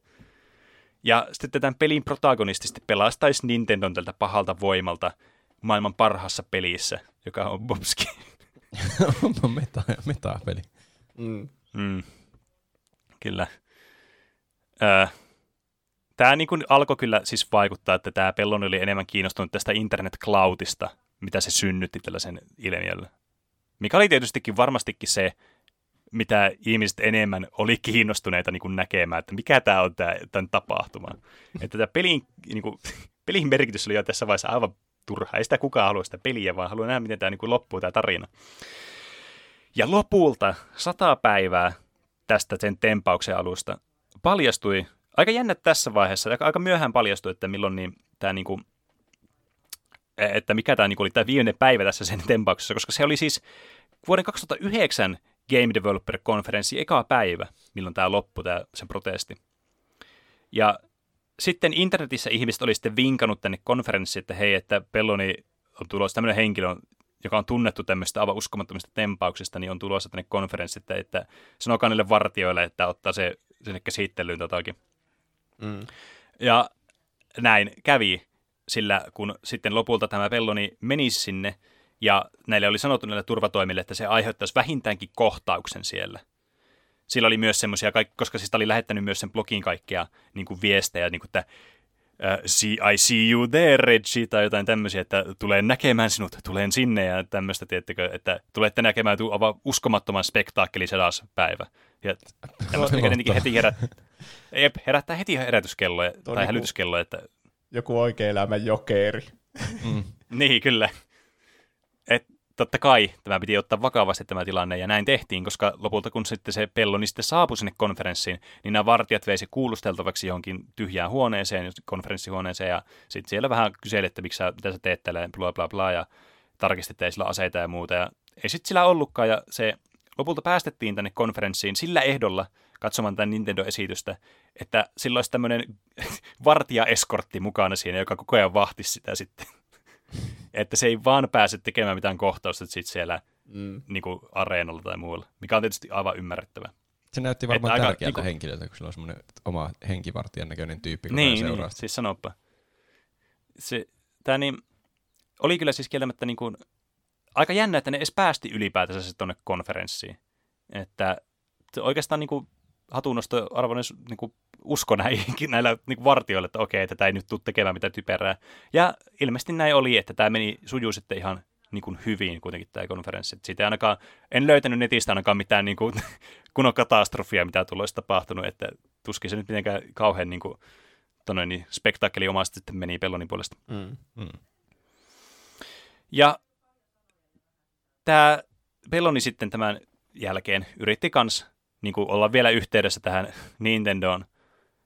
Ja sitten tämän pelin protagonististi pelastaisi Nintendon tältä pahalta voimalta maailman parhaassa pelissä, joka on Bobski. Onpa meta, meta-peli. Mm. Mm. Kyllä. Öö, tämä niin alkoi kyllä siis vaikuttaa, että tämä Pellon oli enemmän kiinnostunut tästä internet cloudista, mitä se synnytti tällaisen ilmiöllä. Mikä oli tietystikin varmastikin se, mitä ihmiset enemmän oli kiinnostuneita niin kuin näkemään, että mikä tämä on tämä, tämän tapahtuma. että tämä pelin, niin kuin, pelin merkitys oli jo tässä vaiheessa aivan turha. Ei sitä kukaan halua sitä peliä, vaan haluaa nähdä, miten tämä niin loppuu tämä tarina. Ja lopulta sata päivää tästä sen tempauksen alusta paljastui, aika jännä tässä vaiheessa, aika myöhään paljastui, että milloin niin, tämä niin kuin, että mikä tämä niin oli tämä viimeinen päivä tässä sen tempauksessa, koska se oli siis vuoden 2009 Game Developer-konferenssi eka päivä, milloin tämä loppui, tämä, se protesti. Ja sitten internetissä ihmiset oli sitten vinkannut tänne konferenssiin, että hei, että Pelloni on tulossa tämmöinen henkilö, joka on tunnettu tämmöistä aivan uskomattomista tempauksista, niin on tulossa tänne konferenssiin, että, että sanokaa niille vartioille, että ottaa se sinne käsittelyyn totakin. Mm. Ja näin kävi, sillä kun sitten lopulta tämä Pelloni menisi sinne, ja näille oli sanottu näille turvatoimille, että se aiheuttaisi vähintäänkin kohtauksen siellä. Sillä oli myös semmoisia, koska siis oli lähettänyt myös sen blogiin kaikkea niin kuin viestejä, niin kuin, että see, I see you there, Reggie, tai jotain tämmöisiä, että tulen näkemään sinut, tulen sinne, ja tämmöistä, tiettikö, että tulette näkemään tuu aivan uskomattoman spektaakkelin päivä. Ja tämmöistä, mikä heti herät, jep, herättää heti herätyskelloja tai hälytyskelloja. Että... Joku oikea elämän jokeri. Mm. niin, kyllä totta kai tämä piti ottaa vakavasti tämä tilanne, ja näin tehtiin, koska lopulta kun sitten se pelloni sitten saapui sinne konferenssiin, niin nämä vartijat veisi kuulusteltavaksi johonkin tyhjään huoneeseen, konferenssihuoneeseen, ja sitten siellä vähän kyseli, että miksi sä, mitä sä teet täällä, bla bla bla, ja tarkistitte sillä aseita ja muuta, ja ei sitten sillä ollutkaan, ja se lopulta päästettiin tänne konferenssiin sillä ehdolla, katsomaan tämän Nintendo-esitystä, että sillä olisi tämmöinen vartija-eskortti mukana siinä, joka koko ajan vahtisi sitä sitten että se ei vaan pääse tekemään mitään kohtausta sit siellä mm. niin kuin areenalla tai muulla, mikä on tietysti aivan ymmärrettävä. Se näytti varmaan että tärkeältä aika, niinku- henkilöltä, kun sillä on semmoinen oma henkivartijan näköinen tyyppi, kun niin, seuraa. Niin, siis sanoppa. Se, tää niin, oli kyllä siis kieltämättä niin kuin, aika jännä, että ne edes päästi ylipäätänsä se tuonne konferenssiin. Että oikeastaan niin kuin, hatunnosto arvoinen niin kuin, usko näihin, näillä niin kuin vartioilla, että okei, että tämä ei nyt tule tekemään mitään typerää. Ja ilmeisesti näin oli, että tämä meni, sujuu sitten ihan niin kuin hyvin kuitenkin tämä konferenssi. Siitä ei ainakaan, en löytänyt netistä ainakaan mitään niin kuin, kunnon katastrofia, mitä olisi tapahtunut, että tuskin se nyt mitenkään kauhean niin kuin, tonne, niin spektaakkeli omasti sitten meni Pellonin puolesta. Mm. Mm. Ja tämä Pelloni sitten tämän jälkeen yritti kans niin kuin olla vielä yhteydessä tähän Nintendoon,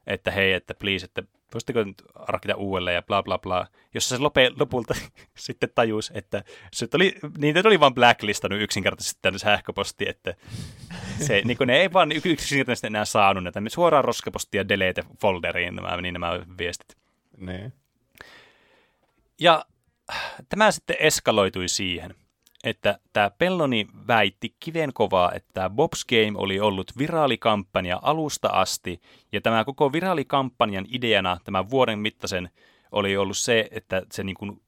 että hei, että please, että voisitteko nyt arkita uudelleen ja bla bla bla, jossa se lope, lopulta sitten tajus, että se oli, niin oli vaan blacklistannut yksinkertaisesti tänne sähköposti, että se, niin ne ei vaan yksinkertaisesti enää saanut näitä, suoraan roskapostia delete folderiin nämä, niin nämä viestit. Ne. Ja tämä sitten eskaloitui siihen, että tämä Pelloni väitti kivenkovaa, että tämä Bob's Game oli ollut viraalikampanja alusta asti, ja tämä koko viraalikampanjan ideana tämän vuoden mittaisen oli ollut se, että se niin kuin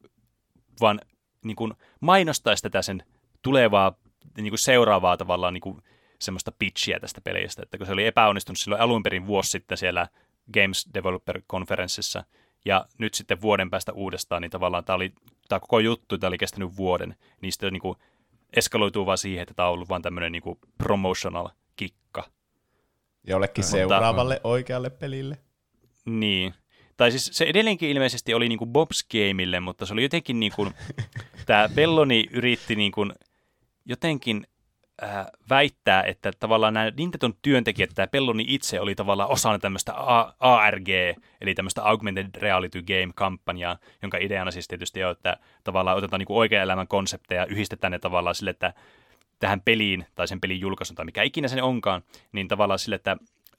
vaan niin kuin mainostaisi tätä sen tulevaa, niin kuin seuraavaa tavallaan niin kuin semmoista pitchiä tästä pelistä, että kun se oli epäonnistunut silloin alun perin vuosi sitten siellä Games Developer-konferenssissa, ja nyt sitten vuoden päästä uudestaan, niin tavallaan tämä oli tämä koko juttu, tämä oli kestänyt vuoden, niin sitten niin kuin eskaloituu vaan siihen, että tämä on ollut vain tämmöinen niin kuin promotional kikka. Jollekin Mutta, seuraavalle oikealle pelille. Niin. Tai siis se edelleenkin ilmeisesti oli niin kuin Bob's Gameille, mutta se oli jotenkin niin kuin, tämä Belloni yritti niin kuin jotenkin äh, väittää, että tavallaan nämä Nintendon työntekijät, tämä Pelloni itse oli tavallaan osana tämmöistä ARG, eli tämmöistä Augmented Reality Game-kampanjaa, jonka ideana siis tietysti on, että tavallaan otetaan niin oikean elämän konsepteja, yhdistetään ne tavallaan sille, että tähän peliin tai sen pelin julkaisun tai mikä ikinä sen onkaan, niin tavallaan sille, että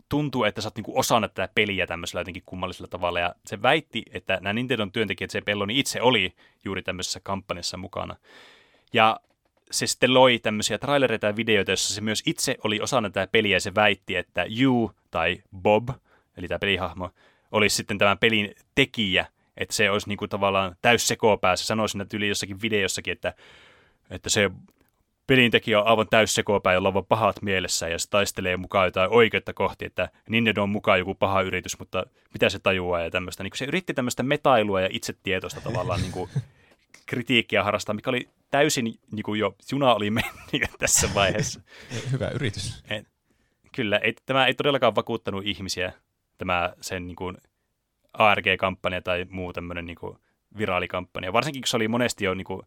tuntuu, että sä oot niinku osana tätä peliä tämmöisellä jotenkin kummallisella tavalla. Ja se väitti, että nämä Nintendon työntekijät, se Pelloni itse oli juuri tämmöisessä kampanjassa mukana. Ja se sitten loi tämmöisiä trailereita ja videoita, joissa se myös itse oli osana tätä peliä ja se väitti, että You tai Bob, eli tämä pelihahmo, olisi sitten tämän pelin tekijä, että se olisi niinku tavallaan täys sekopää. Se sanoi siinä tyyli jossakin videossakin, että, että se pelintekijä on aivan täys sekopää, jolla on pahat mielessä ja se taistelee mukaan jotain oikeutta kohti, että Nintendo on mukaan joku paha yritys, mutta mitä se tajuaa ja tämmöistä. Niin se yritti tämmöistä metailua ja itsetietoista tavallaan niin kritiikkiä harrastaa, mikä oli täysin niin kuin jo, juna oli mennyt tässä vaiheessa. Hyvä yritys. Et, kyllä, ei, tämä ei todellakaan vakuuttanut ihmisiä, tämä sen niin kuin ARG-kampanja tai muu tämmöinen niin kuin viraalikampanja. Varsinkin, kun se oli monesti jo niin kuin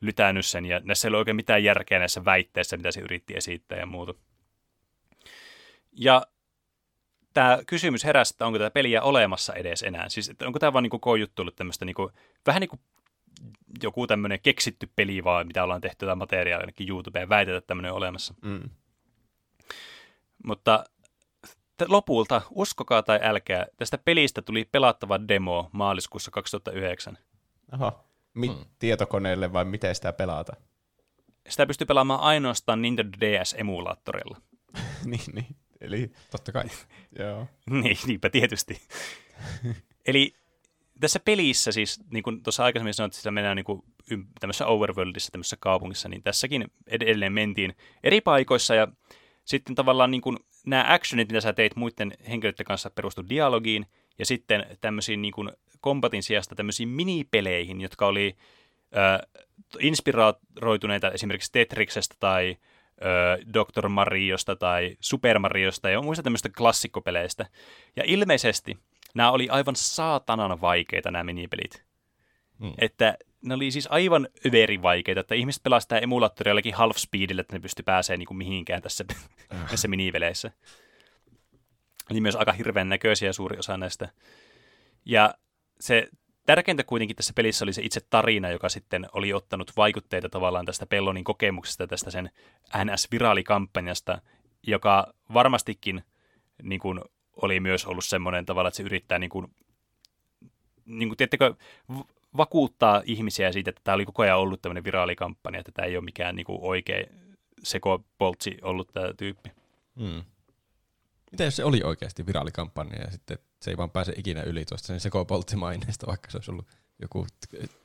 lytänyt sen, ja näissä ei ole oikein mitään järkeä näissä väitteissä, mitä se yritti esittää ja muuta. Ja tämä kysymys heräsi, että onko tätä peliä olemassa edes enää. Siis että onko tämä vaan niin koijuttu ollut tämmöistä niin kuin, vähän niin kuin joku tämmöinen keksitty peli vaan, mitä ollaan tehty jotain materiaalia ainakin YouTubeen, väitetään, että tämmöinen on olemassa. Mm. Mutta t- lopulta, uskokaa tai älkää, tästä pelistä tuli pelattava demo maaliskuussa 2009. Aha. Mi- Hmm. Tietokoneelle vai miten sitä pelata? Sitä pystyy pelaamaan ainoastaan Nintendo DS-emulaattorilla. niin, niin. Eli, Totta kai. joo. niin, niinpä tietysti. Eli tässä pelissä siis, niin kuin tuossa aikaisemmin sanoit, että sitä mennään niin kuin tämmöisessä overworldissa, tämmöisessä kaupungissa, niin tässäkin edelleen mentiin eri paikoissa ja sitten tavallaan niin kuin nämä actionit, mitä sä teit muiden henkilöiden kanssa perustu dialogiin ja sitten tämmöisiin niin kuin kombatin sijasta tämmöisiin minipeleihin, jotka oli äh, inspiroituneita esimerkiksi Tetriksestä tai Dr. Mariosta tai Super Mariosta ja muista tämmöistä klassikkopeleistä. Ja ilmeisesti nämä oli aivan saatanan vaikeita nämä minipelit. Mm. Että ne oli siis aivan överi vaikeita, että ihmiset pelasivat sitä emulaattoria jollakin half speedillä, että ne pysty pääsemään niin kuin mihinkään tässä näissä minipeleissä. Oli myös aika hirveän näköisiä suuri osa näistä. Ja se tärkeintä kuitenkin tässä pelissä oli se itse tarina, joka sitten oli ottanut vaikutteita tavallaan tästä Pellonin kokemuksesta, tästä sen NS-viraalikampanjasta, joka varmastikin niin kuin, oli myös ollut semmoinen tavalla, että se yrittää niin kuin, niin kuin, tiedättekö, v- vakuuttaa ihmisiä siitä, että tämä oli koko ajan ollut tämmöinen viraalikampanja, että tämä ei ole mikään niin kuin, oikea sekopoltsi ollut tämä tyyppi. Mm. Mitä jos se oli oikeasti viraalikampanja ja sitten se ei vaan pääse ikinä yli tuosta sen sekopolttimaineesta, vaikka se olisi ollut joku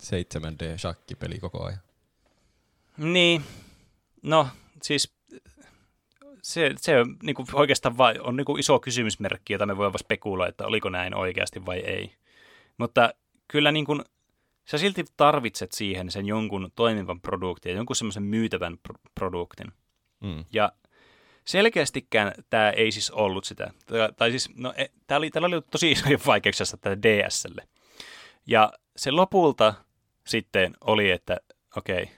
7D-shakkipeli koko ajan. Niin, no siis se, se on niin kuin oikeastaan vai, on niin kuin iso kysymysmerkki, jota me voimme spekuloida, että oliko näin oikeasti vai ei. Mutta kyllä niin kuin, sä silti tarvitset siihen sen jonkun toimivan produktin ja jonkun semmoisen myytävän pro- produktin. Mm. Ja selkeästikään tämä ei siis ollut sitä. Tai, siis, no, e- tää oli, täällä oli tosi isoja vaikeuksia tätä DSlle. Ja se lopulta sitten oli, että okei,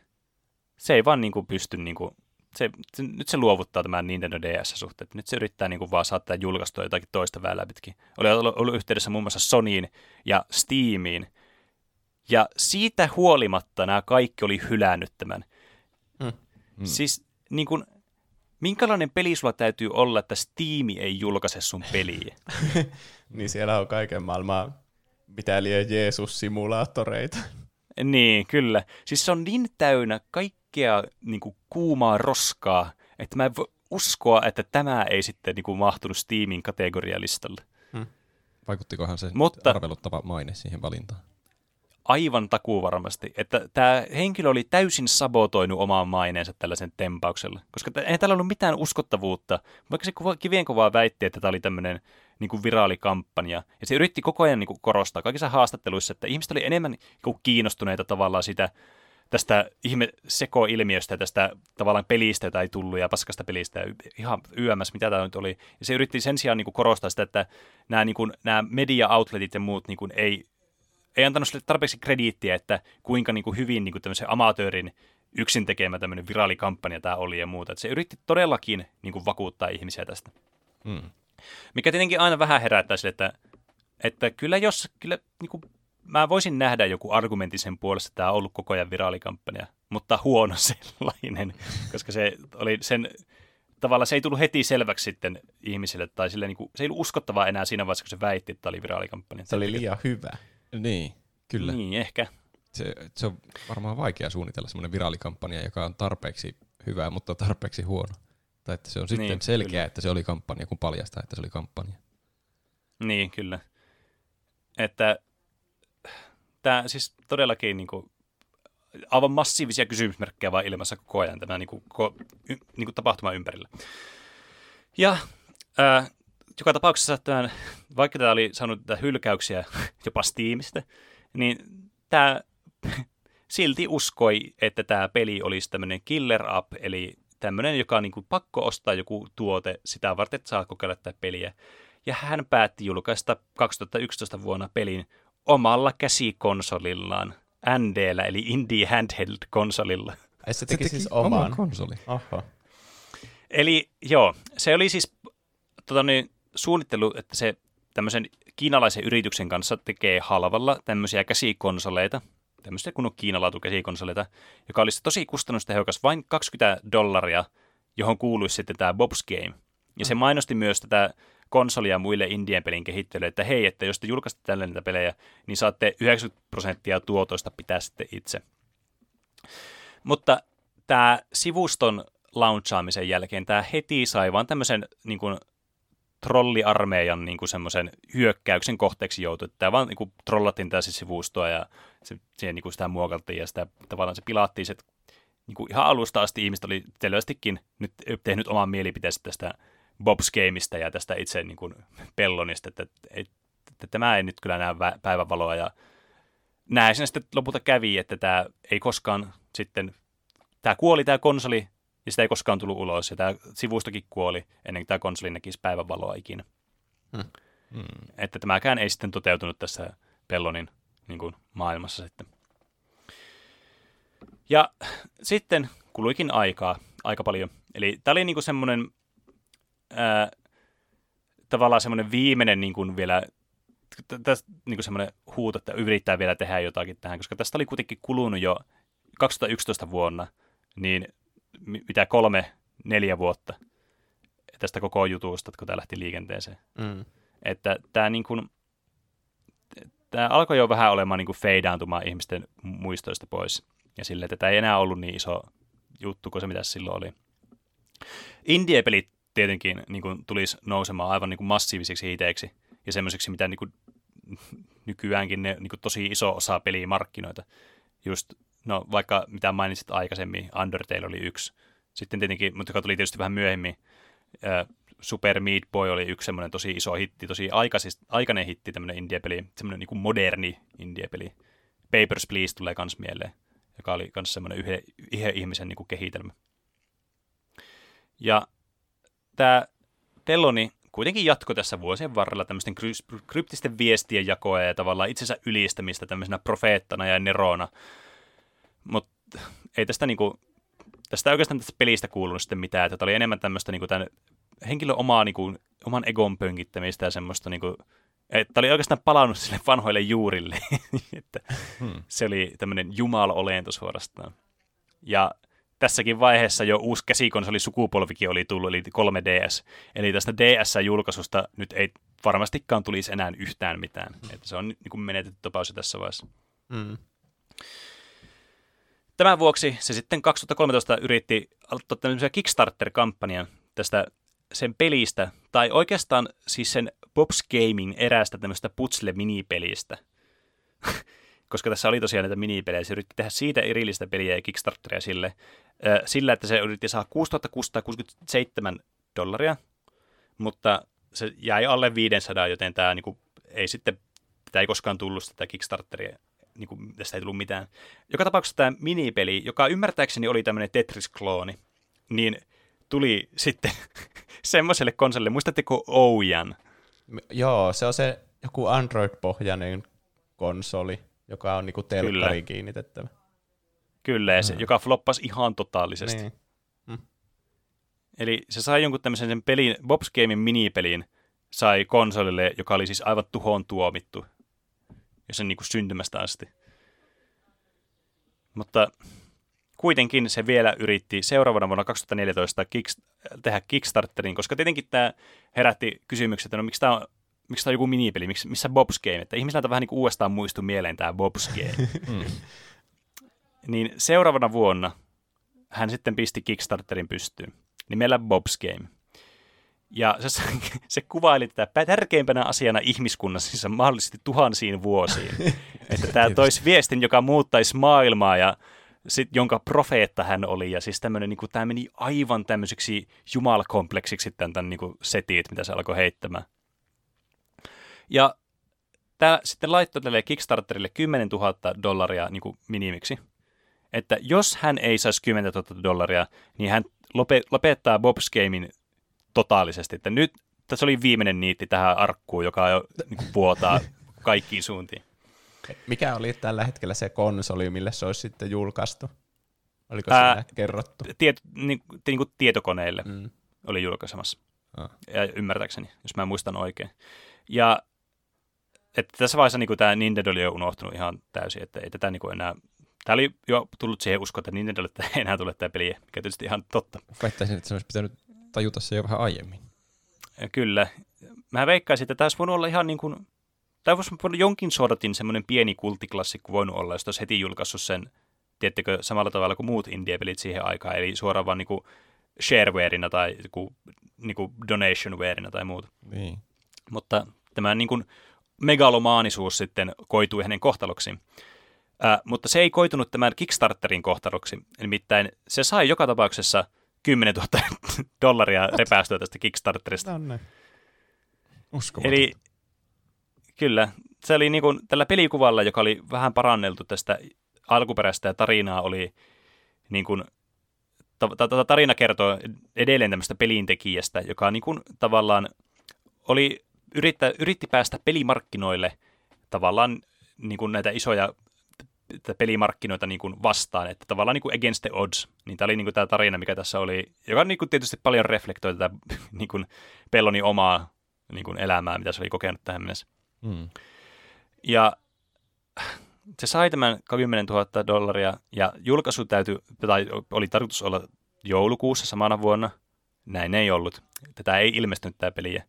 se ei vaan niin kuin pysty, niin kuin, se, se, nyt se luovuttaa tämän Nintendo DS-suhteen. Nyt se yrittää niin kuin vaan saattaa julkaistua jotakin toista väylää pitkin. Oli ollut, ollut yhteydessä muun muassa Sonyin ja Steamiin. Ja siitä huolimatta nämä kaikki oli hylännyt tämän. Mm. Mm. Siis niin kuin, minkälainen peli sulla täytyy olla, että Steam ei julkaise sun peliä? Niin siellä on kaiken maailman mitä liian Jeesus-simulaattoreita. Niin, kyllä. Siis se on niin täynnä kaikkea niin kuin, kuumaa roskaa, että mä en voi uskoa, että tämä ei sitten niin kuin, mahtunut Steamin kategorialistalle. Vaikuttikohan se Mutta- arveluttava maine siihen valintaan? Aivan takuu varmasti, että tämä henkilö oli täysin sabotoinut omaan maineensa tällaisen tempauksella. Koska eihän täällä ollut mitään uskottavuutta. Vaikka se kivien kovaa väitti, että tämä oli tämmöinen niin kuin viraalikampanja. Ja se yritti koko ajan niin kuin korostaa kaikissa haastatteluissa, että ihmiset oli enemmän niin kuin kiinnostuneita tavallaan sitä tästä ihme sekoilmiöstä ja tästä tavallaan pelistä, jota ei tullut ja paskasta pelistä ja ihan YMS, mitä tämä nyt oli. Ja se yritti sen sijaan niin kuin korostaa sitä, että nämä, niin kuin, nämä media-outletit ja muut niin kuin ei, ei antanut sille tarpeeksi krediittiä, että kuinka niin kuin hyvin niin kuin tämmöisen amatöörin yksin tekemä tämmöinen viraalikampanja tämä oli ja muuta. Että se yritti todellakin niin kuin vakuuttaa ihmisiä tästä. Mm. Mikä tietenkin aina vähän herättää sille, että, että kyllä jos, kyllä niin kuin, mä voisin nähdä joku argumentin sen puolesta, että tämä on ollut koko ajan viraalikampanja, mutta huono sellainen, koska se oli sen, tavallaan se ei tullut heti selväksi sitten ihmisille, tai sille, niin kuin, se ei ollut uskottavaa enää siinä vaiheessa, kun se väitti, että tämä oli viraalikampanja. Se oli liian hyvä. Niin, kyllä. Niin. Niin, ehkä. Se, se on varmaan vaikea suunnitella semmoinen viraalikampanja, joka on tarpeeksi hyvä, mutta tarpeeksi huono. Tai että se on sitten Niin, selkeä, kyllä. että se oli kampanja, kun paljastaa, että se oli kampanja. Niin, kyllä. Että tämä siis todellakin niin kuin, aivan massiivisia kysymysmerkkejä vaan ilmassa koko ajan tämä niin kuin, koko, y, niin kuin tapahtuma ympärillä. Ja ää, joka tapauksessa, tämän, vaikka tämä oli saanut tätä hylkäyksiä jopa Steamista, niin tämä silti uskoi, että tämä peli olisi tämmöinen killer app, eli tämmöinen, joka on niin kuin pakko ostaa joku tuote sitä varten, että saa kokeilla tätä peliä. Ja hän päätti julkaista 2011 vuonna pelin omalla käsikonsolillaan, NDllä, eli Indie Handheld-konsolilla. Ai se teki siis oman oman. konsoli. Oho. Eli joo, se oli siis tota, niin, suunnittelu, että se tämmöisen kiinalaisen yrityksen kanssa tekee halvalla tämmöisiä käsikonsoleita, tämmöistä kunnon Kiinalaatu käsikonsoleita, joka olisi tosi kustannustehokas, vain 20 dollaria, johon kuuluisi sitten tämä Bob's Game. Ja se mm. mainosti myös tätä konsolia muille indien pelin kehittelyille, että hei, että jos te julkaiste tälle niitä pelejä, niin saatte 90 prosenttia tuotoista pitää sitten itse. Mutta tämä sivuston launchaamisen jälkeen tämä heti sai vaan tämmöisen niin kuin, trolliarmeijan niin kuin semmoisen hyökkäyksen kohteeksi joutui. Tämä vaan niin kuin, trollattiin tässä sivustoa ja se, siihen, niin kuin sitä muokaltiin ja sitä tavallaan se pilaattiin. Se, niin kuin ihan alusta asti ihmiset oli selvästikin nyt tehnyt oman mielipiteensä tästä Bob's Gameista ja tästä itse niin kuin, Pellonista, että, että, että, tämä ei nyt kyllä näe päivänvaloa ja näin sitten lopulta kävi, että tämä ei koskaan sitten, tämä kuoli tämä konsoli ja sitä ei koskaan tullut ulos, ja tämä sivustokin kuoli ennen kuin tämä konsoli näkisi päivänvaloa ikinä. Hmm. Hmm. Että tämäkään ei sitten toteutunut tässä Pellonin niin kuin, maailmassa sitten. Ja sitten kuluikin aikaa aika paljon. Eli tämä oli niin kuin semmoinen ää, tavallaan semmoinen viimeinen niin kuin vielä tästä niin kuin semmoinen huuto, että yrittää vielä tehdä jotakin tähän, koska tästä oli kuitenkin kulunut jo 2011 vuonna, niin mitä kolme, neljä vuotta tästä koko jutusta, kun tämä lähti liikenteeseen. Mm. Että tämä niin kuin, tämä alkoi jo vähän olemaan niin kuin feidaantumaan ihmisten muistoista pois. Ja sille, että tämä ei enää ollut niin iso juttu kuin se, mitä silloin oli. Indie-pelit tietenkin niin kuin, tulisi nousemaan aivan niin kuin massiivisiksi hiteiksi ja semmoiseksi, mitä niin kuin, nykyäänkin ne niin kuin, tosi iso osa pelimarkkinoita. Just no vaikka mitä mainitsit aikaisemmin, Undertale oli yksi. Sitten tietenkin, mutta joka tuli tietysti vähän myöhemmin, Super Meat Boy oli yksi semmoinen tosi iso hitti, tosi aikaisis, aikainen hitti, tämmöinen indie-peli, semmoinen niin moderni indie-peli. Papers, Please tulee kans mieleen, joka oli kans semmoinen yhden, yhden ihmisen niin kuin kehitelmä. Ja tämä Telloni kuitenkin jatkoi tässä vuosien varrella tämmöisten kryptisten viestien jakoa ja tavallaan itsensä ylistämistä tämmöisenä profeettana ja nerona, mutta ei tästä niinku, tästä oikeastaan tästä pelistä kuulunut sitten mitään, että oli enemmän tämmöistä niinku tämän henkilön omaa, niinku, oman egon pönkittämistä ja semmoista niinku, että oli oikeastaan palannut sille vanhoille juurille, että hmm. se oli tämmöinen jumala-olento suorastaan. Ja tässäkin vaiheessa jo uusi käsikonsoli sukupolvikin oli tullut, eli 3DS. Eli tästä DS-julkaisusta nyt ei varmastikaan tulisi enää yhtään mitään. Että se on niin menetetty tapaus tässä vaiheessa. Hmm. Tämän vuoksi se sitten 2013 yritti aloittaa tämmöisen Kickstarter-kampanjan tästä sen pelistä, tai oikeastaan siis sen Bob's Gaming eräästä tämmöistä putsle-minipelistä. Koska tässä oli tosiaan näitä minipelejä, se yritti tehdä siitä erillistä peliä ja Kickstarteria sille, sillä, että se yritti saada 6667 dollaria, mutta se jäi alle 500, joten tämä niinku, ei sitten, tämä ei koskaan tullut sitä Kickstarteria niin kuin, tästä ei tullut mitään. Joka tapauksessa tämä minipeli, joka ymmärtääkseni oli tämmöinen Tetris-klooni, niin tuli sitten semmoiselle konsolille. Muistatteko Ouyan? Joo, se on se joku Android-pohjainen konsoli, joka on niinku telkkariin kiinnitettävä. Kyllä, ja se, mm. joka floppasi ihan totaalisesti. Niin. Mm. Eli se sai jonkun tämmöisen sen pelin, Bob's Gamein minipelin, sai konsolille, joka oli siis aivan tuhoon tuomittu ja sen niin kuin syntymästä asti. Mutta kuitenkin se vielä yritti seuraavana vuonna 2014 kick, tehdä Kickstarterin, koska tietenkin tämä herätti kysymykset, että no miksi tämä on miksi tämä on joku minipeli, miksi, missä Bob's Game, että ihmisillä vähän niin kuin uudestaan muistu mieleen tämä Bob's Game. mm. Niin seuraavana vuonna hän sitten pisti Kickstarterin pystyyn, nimellä Bob's Game. Ja se, se kuvaili tätä tärkeimpänä asiana ihmiskunnassa siis mahdollisesti tuhansiin vuosiin. että tämä toisi viestin, joka muuttaisi maailmaa ja sit, jonka profeetta hän oli. Ja siis tämmöinen, niin tämä meni aivan tämmöiseksi jumalakompleksiksi tämän, tämän niin kuin setit, mitä se alkoi heittämään. Ja tämä sitten laittoi tälle Kickstarterille 10 000 dollaria niin kuin minimiksi. Että jos hän ei saisi 10 000 dollaria, niin hän lopettaa Bob's Gamein totaalisesti, että nyt tässä oli viimeinen niitti tähän arkkuun, joka jo niin kuin, puotaa kaikkiin suuntiin. Mikä oli tällä hetkellä se konsoli, mille se olisi sitten julkaistu? Oliko Ää, kerrottu? Tiet, niin, niin kuin tietokoneille mm. oli julkaisemassa. Ah. Ja ymmärtääkseni, jos mä muistan oikein. Ja että tässä vaiheessa niin tämä Nintendo oli jo unohtunut ihan täysin, että ei tätä niin kuin enää Tämä oli jo tullut siihen uskoon, että Nintendo ei enää tule tämä peli, mikä tietysti ihan totta. Väittäisin, että se olisi pitänyt tajuta se jo vähän aiemmin. Ja kyllä. Mä veikkaisin, että olisi voinut olla ihan niin kuin, tämä olisi voinut jonkin sortin semmoinen pieni kulttiklassikko voinut olla, jos olisi heti julkaissut sen, tiettekö, samalla tavalla kuin muut indie-pelit siihen aikaan, eli suoraan vaan niin kuin sharewarena tai joku, niin kuin donationwarena tai muuta. Niin. Mutta tämä niin kuin megalomaanisuus sitten koitui hänen kohtaloksiin. Äh, mutta se ei koitunut tämän Kickstarterin kohtaloksi. Nimittäin se sai joka tapauksessa 10 000 dollaria repäästyä tästä Kickstarterista. Eli kyllä, se oli niin kuin tällä pelikuvalla, joka oli vähän paranneltu tästä alkuperäistä ja tarinaa oli niin kuin, ta- ta- tarina kertoo edelleen tämmöistä pelintekijästä, joka niin kuin tavallaan oli, yrittä, yritti päästä pelimarkkinoille tavallaan niin kuin näitä isoja pelimarkkinoita niin kuin vastaan, että tavallaan niin kuin against the odds, niin tämä oli niin kuin tämä tarina, mikä tässä oli, joka niin kuin tietysti paljon reflektoi tätä niin kuin Pelloni omaa niin kuin elämää, mitä se oli kokenut tähän mennessä. Mm. Ja se sai tämän 10 000 dollaria, ja julkaisu täytyi, tai oli tarkoitus olla joulukuussa samana vuonna. Näin ei ollut. Tätä ei ilmestynyt tämä peliä.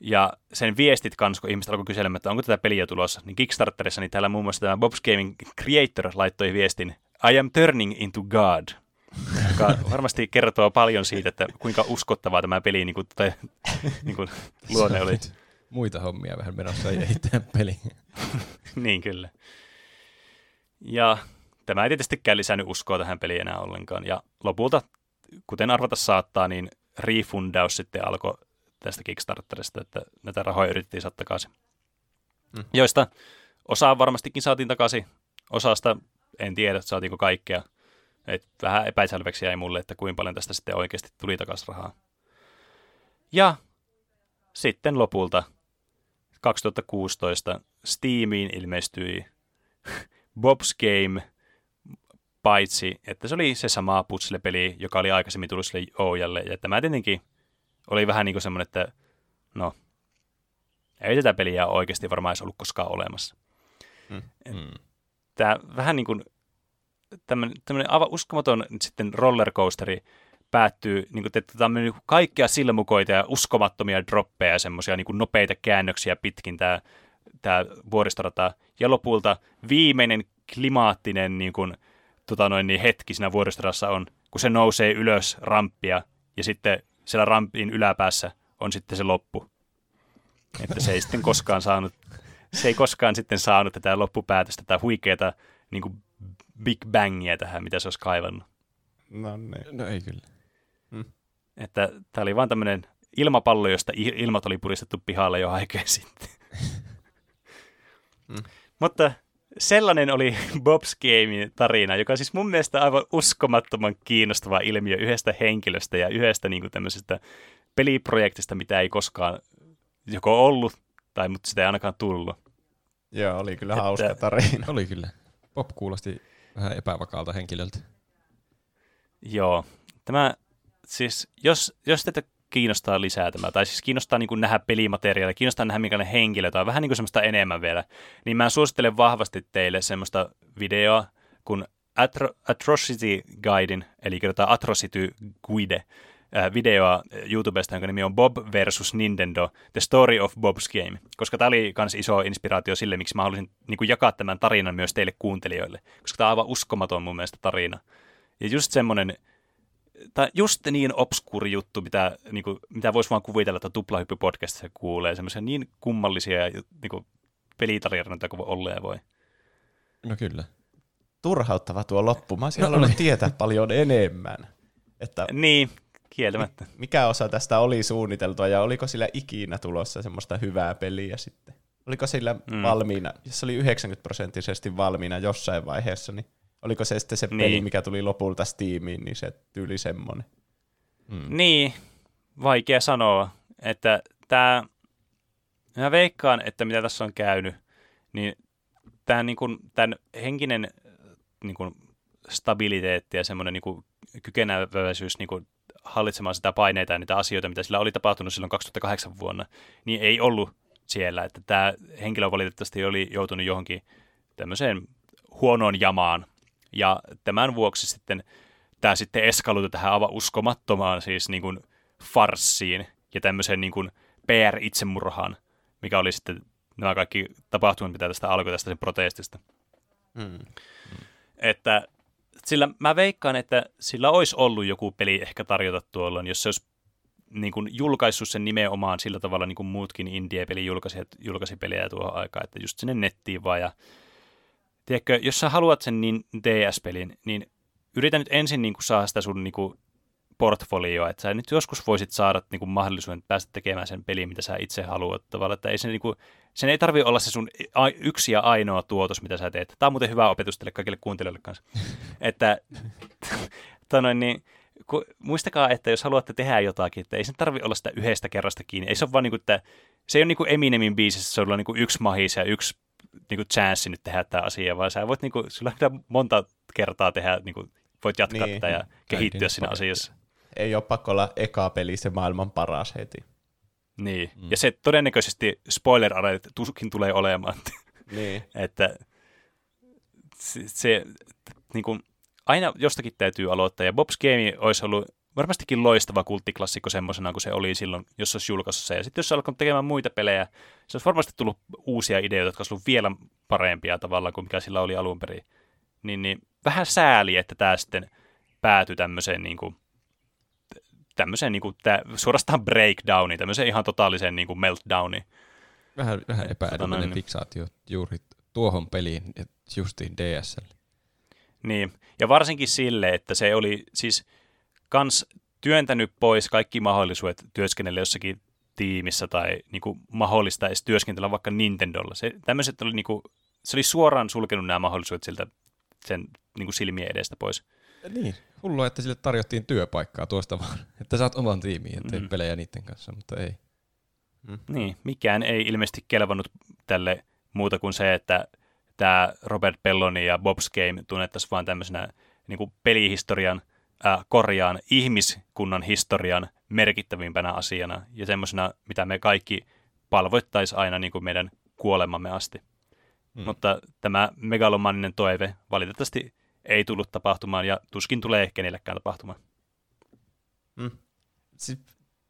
Ja sen viestit kanssa, kun ihmiset alkoi kyselemään, että onko tätä peliä tulossa, niin Kickstarterissa niin täällä muun muassa tämä Bob's Gaming Creator laittoi viestin I am turning into God, joka varmasti kertoo paljon siitä, että kuinka uskottavaa tämä peli niin kuin, tai, niin kuin, luonne oli. Muita hommia vähän menossa ja itse peli. niin kyllä. Ja tämä ei tietystikään lisännyt uskoa tähän peliin enää ollenkaan. Ja lopulta, kuten arvata saattaa, niin refundaus sitten alkoi tästä Kickstarterista, että näitä rahoja yritettiin saada takaisin. Mm. Joista osa varmastikin saatiin takaisin, osasta en tiedä, saatiinko kaikkea. Et vähän epäselväksi jäi mulle, että kuinka paljon tästä sitten oikeasti tuli takaisin rahaa. Ja sitten lopulta 2016 Steamiin ilmestyi Bob's Game, paitsi että se oli se sama puzzle-peli, joka oli aikaisemmin tullut sille Oujalle. Ja tämä tietenkin oli vähän niin kuin semmoinen, että no, ei tätä peliä oikeasti varmaan edes ollut koskaan olemassa. Mm. Tämä vähän niin kuin tämmöinen, tämmöinen aivan uskomaton sitten rollercoasteri päättyy, niin kuin, että tämä on mennyt kaikkia silmukoita ja uskomattomia droppeja ja semmoisia niin nopeita käännöksiä pitkin tämä, tämä vuoristorata. Ja lopulta viimeinen klimaattinen niin kuin, tota noin, niin hetki siinä vuoristoradassa on, kun se nousee ylös ramppia ja sitten siellä rampin yläpäässä on sitten se loppu. Että se ei sitten koskaan saanut, se ei koskaan sitten saanut tätä loppupäätöstä, tätä huikeata niin kuin Big Bangia tähän, mitä se olisi kaivannut. No niin. No ei kyllä. Että tämä oli vaan tämmöinen ilmapallo, josta ilmat oli puristettu pihalle jo aikaa sitten. Mm. Mutta sellainen oli Bob's Gamein tarina, joka on siis mun mielestä aivan uskomattoman kiinnostava ilmiö yhdestä henkilöstä ja yhdestä niin kuin tämmöisestä peliprojektista, mitä ei koskaan joko ollut tai mutta sitä ei ainakaan tullut. Joo, oli kyllä Että- hauska tarina. Oli kyllä. Pop kuulosti vähän epävakaalta henkilöltä. Joo. Tämä, siis jos, jos teitä kiinnostaa lisää tämä, tai siis kiinnostaa niin kuin nähdä pelimateriaalia, kiinnostaa nähdä minkälainen henkilö, tai vähän niin kuin semmoista enemmän vielä, niin mä suosittelen vahvasti teille semmoista videoa kuin Atro- Atrocity Guidein, eli kirjoitetaan Atrocity Guide, videoa YouTubesta, jonka nimi on Bob versus Nintendo, The Story of Bob's Game, koska tämä oli myös iso inspiraatio sille, miksi mä haluaisin niin jakaa tämän tarinan myös teille kuuntelijoille, koska tämä on aivan uskomaton mun mielestä tarina. Ja just semmoinen, tai just niin obskuuri juttu, mitä, niin kuin, mitä voisi vaan kuvitella, että tuplahyppy-podcastissa kuulee, semmoisia niin kummallisia niin kuin, pelitarinoita kuin olla ja voi. No kyllä. Turhauttava tuo loppu. Mä olisin halunnut tietää paljon enemmän. Että Niin, kieltämättä. mikä osa tästä oli suunniteltua ja oliko sillä ikinä tulossa semmoista hyvää peliä sitten? Oliko sillä mm. valmiina, jos se oli 90 prosenttisesti valmiina jossain vaiheessa, niin oliko se sitten se Niin. peli, mikä tuli lopulta Steamiin, niin se tyyli semmoinen. Mm. Niin, vaikea sanoa, että tämä, mä veikkaan, että mitä tässä on käynyt, niin tämä niin kuin, tämän henkinen niin kuin stabiliteetti ja semmoinen niin kuin kykeneväisyys niin kuin hallitsemaan sitä paineita ja niitä asioita, mitä sillä oli tapahtunut silloin 2008 vuonna, niin ei ollut siellä, että tämä henkilö valitettavasti oli joutunut johonkin tämmöiseen huonoon jamaan, ja tämän vuoksi sitten tämä sitten eskaloitui tähän aivan uskomattomaan siis niin kuin farssiin ja tämmöiseen niin kuin PR-itsemurhaan, mikä oli sitten nämä kaikki tapahtumat, mitä tästä alkoi tästä sen protestista. Hmm. Että sillä mä veikkaan, että sillä olisi ollut joku peli ehkä tarjota tuolloin, jos se olisi niin kuin julkaissut sen nimenomaan sillä tavalla niin kuin muutkin indie-pelin julkaisijat julkaisi pelejä tuohon aikaan, että just sinne nettiin vaan ja tiedätkö, jos sä haluat sen niin DS-pelin, niin yritä nyt ensin niin kuin saada sitä sun niin kuin portfolioa, että sä nyt joskus voisit saada niin kuin mahdollisuuden päästä tekemään sen pelin, mitä sä itse haluat tavallaan, että ei se niin kuin, sen ei tarvi olla se sun yksi ja ainoa tuotos, mitä sä teet. Tämä on muuten hyvä opetus teille kaikille kuuntelijoille kanssa. että tanoin, niin, ku, muistakaa, että jos haluatte tehdä jotakin, että ei sen tarvi olla sitä yhdestä kerrasta kiinni. Ei se ole vaan niin kuin, että se ei ole niin kuin Eminemin biisissä, se on niin kuin yksi mahis ja yksi niin kuin chanssi nyt tehdä tämä asia, vaan sä voit, niin kuin, sulla pitää monta kertaa tehdä, niin kuin, voit jatkaa niin, tätä ja kehittyä siinä asiassa. Ei ole pakko olla eka peli se maailman paras heti. Niin, mm. ja se todennäköisesti spoiler tuskin tulee olemaan. Niin. että se, se niin kuin, aina jostakin täytyy aloittaa, ja Bob's Game olisi ollut varmastikin loistava kulttiklassikko semmoisena kuin se oli silloin, jos se olisi julkaissut se. Ja sitten jos se alkoi tekemään muita pelejä, se olisi varmasti tullut uusia ideoita, jotka olisivat vielä parempia tavalla kuin mikä sillä oli alun perin. Niin, niin vähän sääli, että tämä sitten päätyi tämmöiseen niin kuin, tämmöiseen niin kuin, tää, suorastaan breakdowniin, tämmöiseen ihan totaaliseen niin kuin meltdowniin. Vähän, vähän epäedullinen fiksaatio juuri tuohon peliin, justiin DSL. Niin, ja varsinkin sille, että se oli siis kans työntänyt pois kaikki mahdollisuudet työskennellä jossakin tiimissä tai niin kuin mahdollista edes työskentellä vaikka Nintendolla. Se, tämmöiset oli, niin kuin, se oli suoraan sulkenut nämä mahdollisuudet siltä sen niin kuin silmien edestä pois. Niin, hullua, että sille tarjottiin työpaikkaa tuosta vaan, että saat oman tiimiin ja teet mm. pelejä niiden kanssa, mutta ei. Mm. Niin, mikään ei ilmeisesti kelvannut tälle muuta kuin se, että tämä Robert Belloni ja Bob's Game tunnettaisiin vain tämmöisenä niin kuin pelihistorian, äh, korjaan ihmiskunnan historian merkittävimpänä asiana ja semmoisena, mitä me kaikki palvoittaisi aina niin kuin meidän kuolemamme asti. Mm. Mutta tämä megalomaninen toive valitettavasti ei tullut tapahtumaan ja tuskin tulee kenellekään tapahtumaan. Mm. Siis,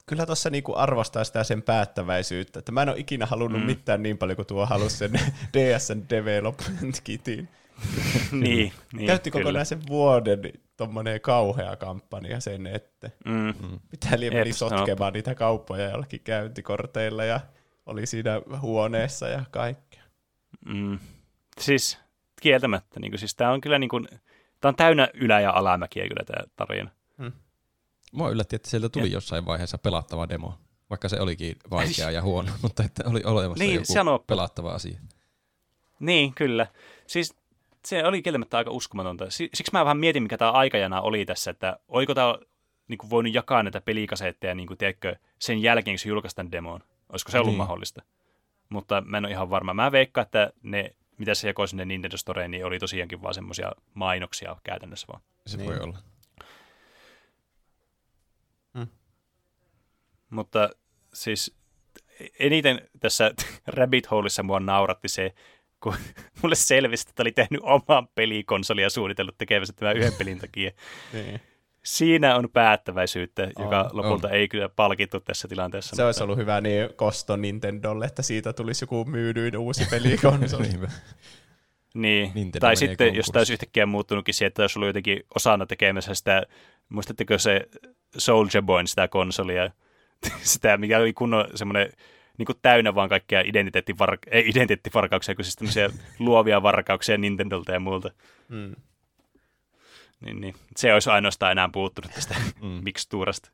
kyllä tuossa niinku arvostaa sitä sen päättäväisyyttä, että mä en ole ikinä halunnut mm. mitään niin paljon kuin tuo halusi sen DSN Development Kitin. niin, niin, Käytti kokonaisen vuoden tuommoinen kauhea kampanja sen, että mm. pitää meni sotkemaan niitä kauppoja jollakin käyntikorteilla ja oli siinä huoneessa ja kaikkea. Mm. Siis kieltämättä, niin kuin, siis tämä on kyllä niin kuin, Tämä on täynnä ylä- ja alamäkiä kyllä tämä tarina. Hmm. Mua yllätti, että sieltä tuli jossain vaiheessa pelattava demo, vaikka se olikin vaikea ja huono, mutta että oli olemassa niin, joku sano... pelattava asia. Niin, kyllä. Siis se oli kieltämättä aika uskomatonta. Siksi mä vähän mietin, mikä tämä aikajana oli tässä, että oiko tämä niin kuin voinut jakaa näitä pelikasetteja niin kuin, tiedätkö, sen jälkeen, kun se julkaisi demon. Olisiko se ollut niin. mahdollista? Mutta mä en ole ihan varma. Mä veikkaan, että ne mitä se jakoi sinne Nintendo Storeen, niin oli tosiaankin vaan semmoisia mainoksia käytännössä vaan. Se niin. voi olla. Hmm. Mutta siis eniten tässä Rabbit Holeissa mua nauratti se, kun mulle selvisi, että oli tehnyt oman pelikonsolia ja suunnitellut tekevänsä tämän yhden pelin takia. niin siinä on päättäväisyyttä, on, joka lopulta on. ei kyllä palkittu tässä tilanteessa. Se mutta... olisi ollut hyvä niin kosto Nintendolle, että siitä tulisi joku myydyin uusi pelikonsoli. niin, Nintendo tai sitten jos tämä olisi yhtäkkiä muuttunutkin siihen, että olisi ollut jotenkin osana tekemässä sitä, muistatteko se Soldier Boy, sitä konsolia, sitä, mikä oli kunnon semmoinen niin kuin täynnä vaan kaikkia identiteettivar- ei identiteettivarkauksia, kuin siis luovia varkauksia Nintendolta ja muulta. Hmm. Niin, niin. Se olisi ainoastaan enää puuttunut tästä mm. mikstuurasta.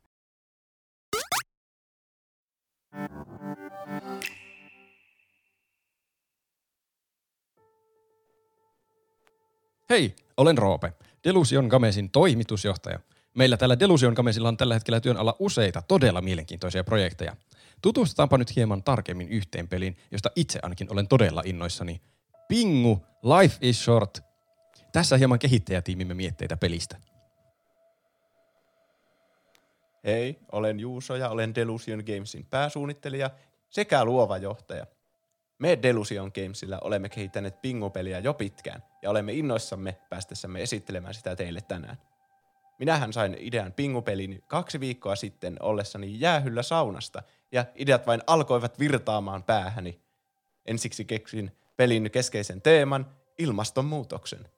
Hei, olen Roope, Delusion Gamesin toimitusjohtaja. Meillä täällä Delusion Gamesilla on tällä hetkellä työn alla useita todella mielenkiintoisia projekteja. Tutustutaanpa nyt hieman tarkemmin yhteen peliin, josta itse ainakin olen todella innoissani. Pingu, Life is Short. Tässä hieman kehittäjätiimimme mietteitä pelistä. Hei, olen Juuso ja olen Delusion Gamesin pääsuunnittelija sekä luova johtaja. Me Delusion Gamesilla olemme kehittäneet pingupeliä jo pitkään ja olemme innoissamme päästessämme esittelemään sitä teille tänään. Minähän sain idean pingupelin kaksi viikkoa sitten ollessani jäähyllä saunasta ja ideat vain alkoivat virtaamaan päähäni. Ensiksi keksin pelin keskeisen teeman, ilmastonmuutoksen.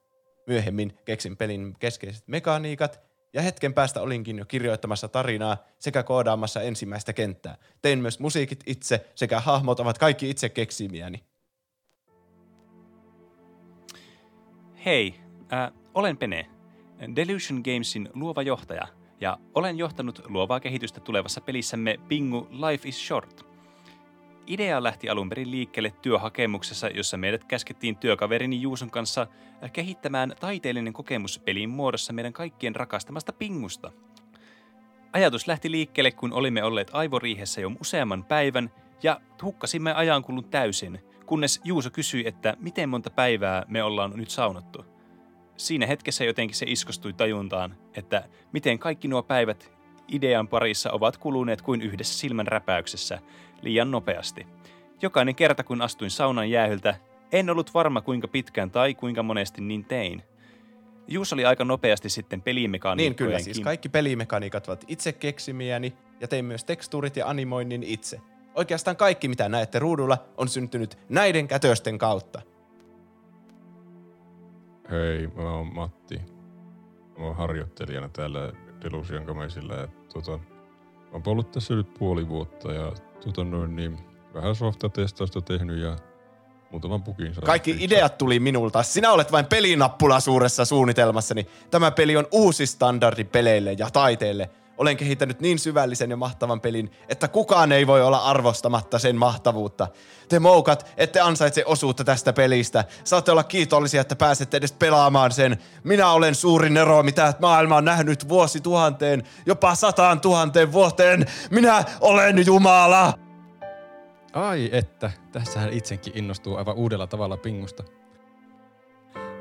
Myöhemmin keksin pelin keskeiset mekaniikat ja hetken päästä olinkin jo kirjoittamassa tarinaa sekä koodaamassa ensimmäistä kenttää. Tein myös musiikit itse sekä hahmot ovat kaikki itse keksimiäni. Hei, äh, olen Pene, Delusion Gamesin luova johtaja, ja olen johtanut luovaa kehitystä tulevassa pelissämme Pingu Life is Short. Idea lähti alun perin liikkeelle työhakemuksessa, jossa meidät käskettiin työkaverini Juuson kanssa kehittämään taiteellinen kokemus pelin muodossa meidän kaikkien rakastamasta pingusta. Ajatus lähti liikkeelle, kun olimme olleet aivoriihessä jo useamman päivän ja hukkasimme ajankulun täysin, kunnes Juuso kysyi, että miten monta päivää me ollaan nyt saunottu. Siinä hetkessä jotenkin se iskostui tajuntaan, että miten kaikki nuo päivät idean parissa ovat kuluneet kuin yhdessä silmän räpäyksessä, liian nopeasti. Jokainen kerta kun astuin saunan jäähyltä, en ollut varma kuinka pitkään tai kuinka monesti niin tein. Juus oli aika nopeasti sitten pelimekaniikkojen Niin kyllä, siis kaikki pelimekaniikat ovat itse keksimiäni ja tein myös tekstuurit ja animoinnin itse. Oikeastaan kaikki, mitä näette ruudulla, on syntynyt näiden kätösten kautta. Hei, mä oon Matti. Mä oon harjoittelijana täällä Delusion Gamesilla ja tota, mä oon ollut tässä nyt puoli vuotta ja tota noin niin, vähän softatestausta tehnyt ja muutaman pukin saanut Kaikki ideat tuli minulta. Sinä olet vain pelinappula suuressa suunnitelmassani. Tämä peli on uusi standardi peleille ja taiteelle. Olen kehittänyt niin syvällisen ja mahtavan pelin, että kukaan ei voi olla arvostamatta sen mahtavuutta. Te moukat, ette ansaitse osuutta tästä pelistä. Saatte olla kiitollisia, että pääsette edes pelaamaan sen. Minä olen suuri nero, mitä maailma on nähnyt vuosituhanteen, jopa sataan tuhanteen vuoteen. Minä olen Jumala! Ai että, tässähän itsekin innostuu aivan uudella tavalla pingusta.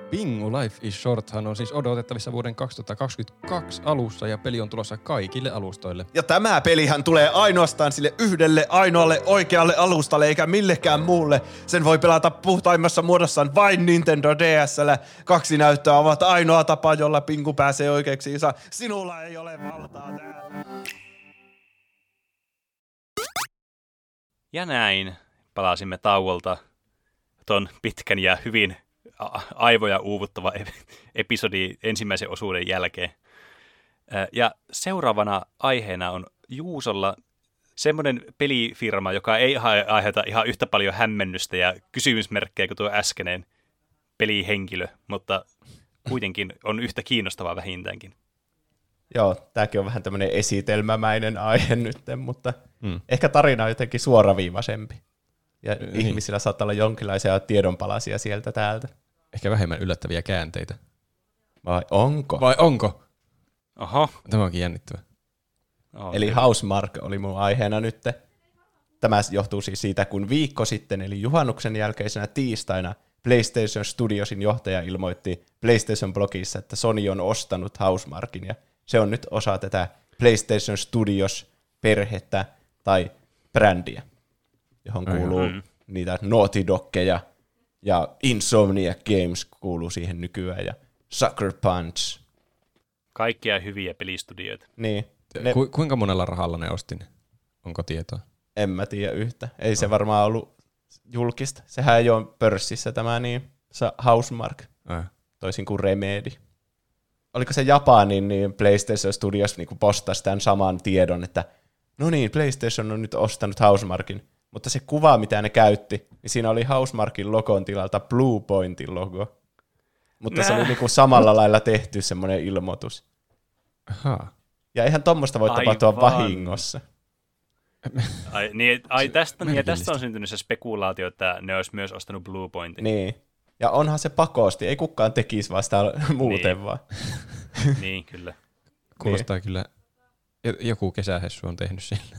Pingu Life is Shorthan on siis odotettavissa vuoden 2022 alussa ja peli on tulossa kaikille alustoille. Ja tämä pelihän tulee ainoastaan sille yhdelle ainoalle oikealle alustalle eikä millekään muulle. Sen voi pelata puhtaimmassa muodossaan vain Nintendo DSllä. Kaksi näyttöä ovat ainoa tapa, jolla Pingu pääsee oikeeksiinsa. Sinulla ei ole valtaa täällä. Ja näin palasimme tauolta ton pitkän ja hyvin aivoja uuvuttava ep- episodi ensimmäisen osuuden jälkeen. Ja seuraavana aiheena on Juusolla semmoinen pelifirma, joka ei aiheuta ihan yhtä paljon hämmennystä ja kysymysmerkkejä kuin tuo äskeinen pelihenkilö, mutta kuitenkin on yhtä kiinnostava vähintäänkin. Joo, tämäkin on vähän tämmöinen esitelmämäinen aihe nyt, mutta Hmm. ehkä tarina on jotenkin suoraviivaisempi. Ja Niin. ihmisillä saattaa olla jonkinlaisia tiedonpalasia sieltä täältä. Ehkä vähemmän yllättäviä käänteitä. Vai onko? Vai onko? Oho. Tämä onkin jännittävä. Oh, Eli Housemark oli mun aiheena nyt. Tämä johtuu siis siitä, kun viikko sitten, eli juhannuksen jälkeisenä tiistaina, PlayStation Studiosin johtaja ilmoitti PlayStation-blogissa, että Sony on ostanut Housemarkin, ja se on nyt osa tätä PlayStation Studios-perhettä tai brändiä, johon kuuluu Mm. niitä Naughty Doggeja, ja Insomniac Games kuuluu siihen nykyään, ja Sucker Punch. Kaikkia hyviä pelistudioita. Niin, Ne... Ku, kuinka monella rahalla ne osti ne? Onko tietoa? En mä tiedä yhtä. Ei se varmaan ollut julkista. Sehän ei ole pörssissä tämä niin sa- Housemark, Äh. toisin kuin Remedy. Oliko se Japanin niin PlayStation Studios niin postasi tämän saman tiedon, että no niin, PlayStation on nyt ostanut Housemarkin, mutta se kuva, mitä ne käytti, niin siinä oli Housemarkin logon tilalta Blue Pointin logo. Mutta se oli Nää. niin kuin samalla lailla tehty semmoinen ilmoitus. Ahaa. Ja eihän tuommoista voi tapahtua Aivan. vahingossa. Ai, niin, ai tästä, niin, ja tästä on syntynyt se spekulaatio, että ne olisi myös ostanut Blue Pointin. Niin. Ja onhan se pakosti, ei kukaan tekisi vaan sitä muuten Niin. vaan. niin kyllä. Kuulostaa kyllä, jo- joku kesähessu on tehnyt sillä.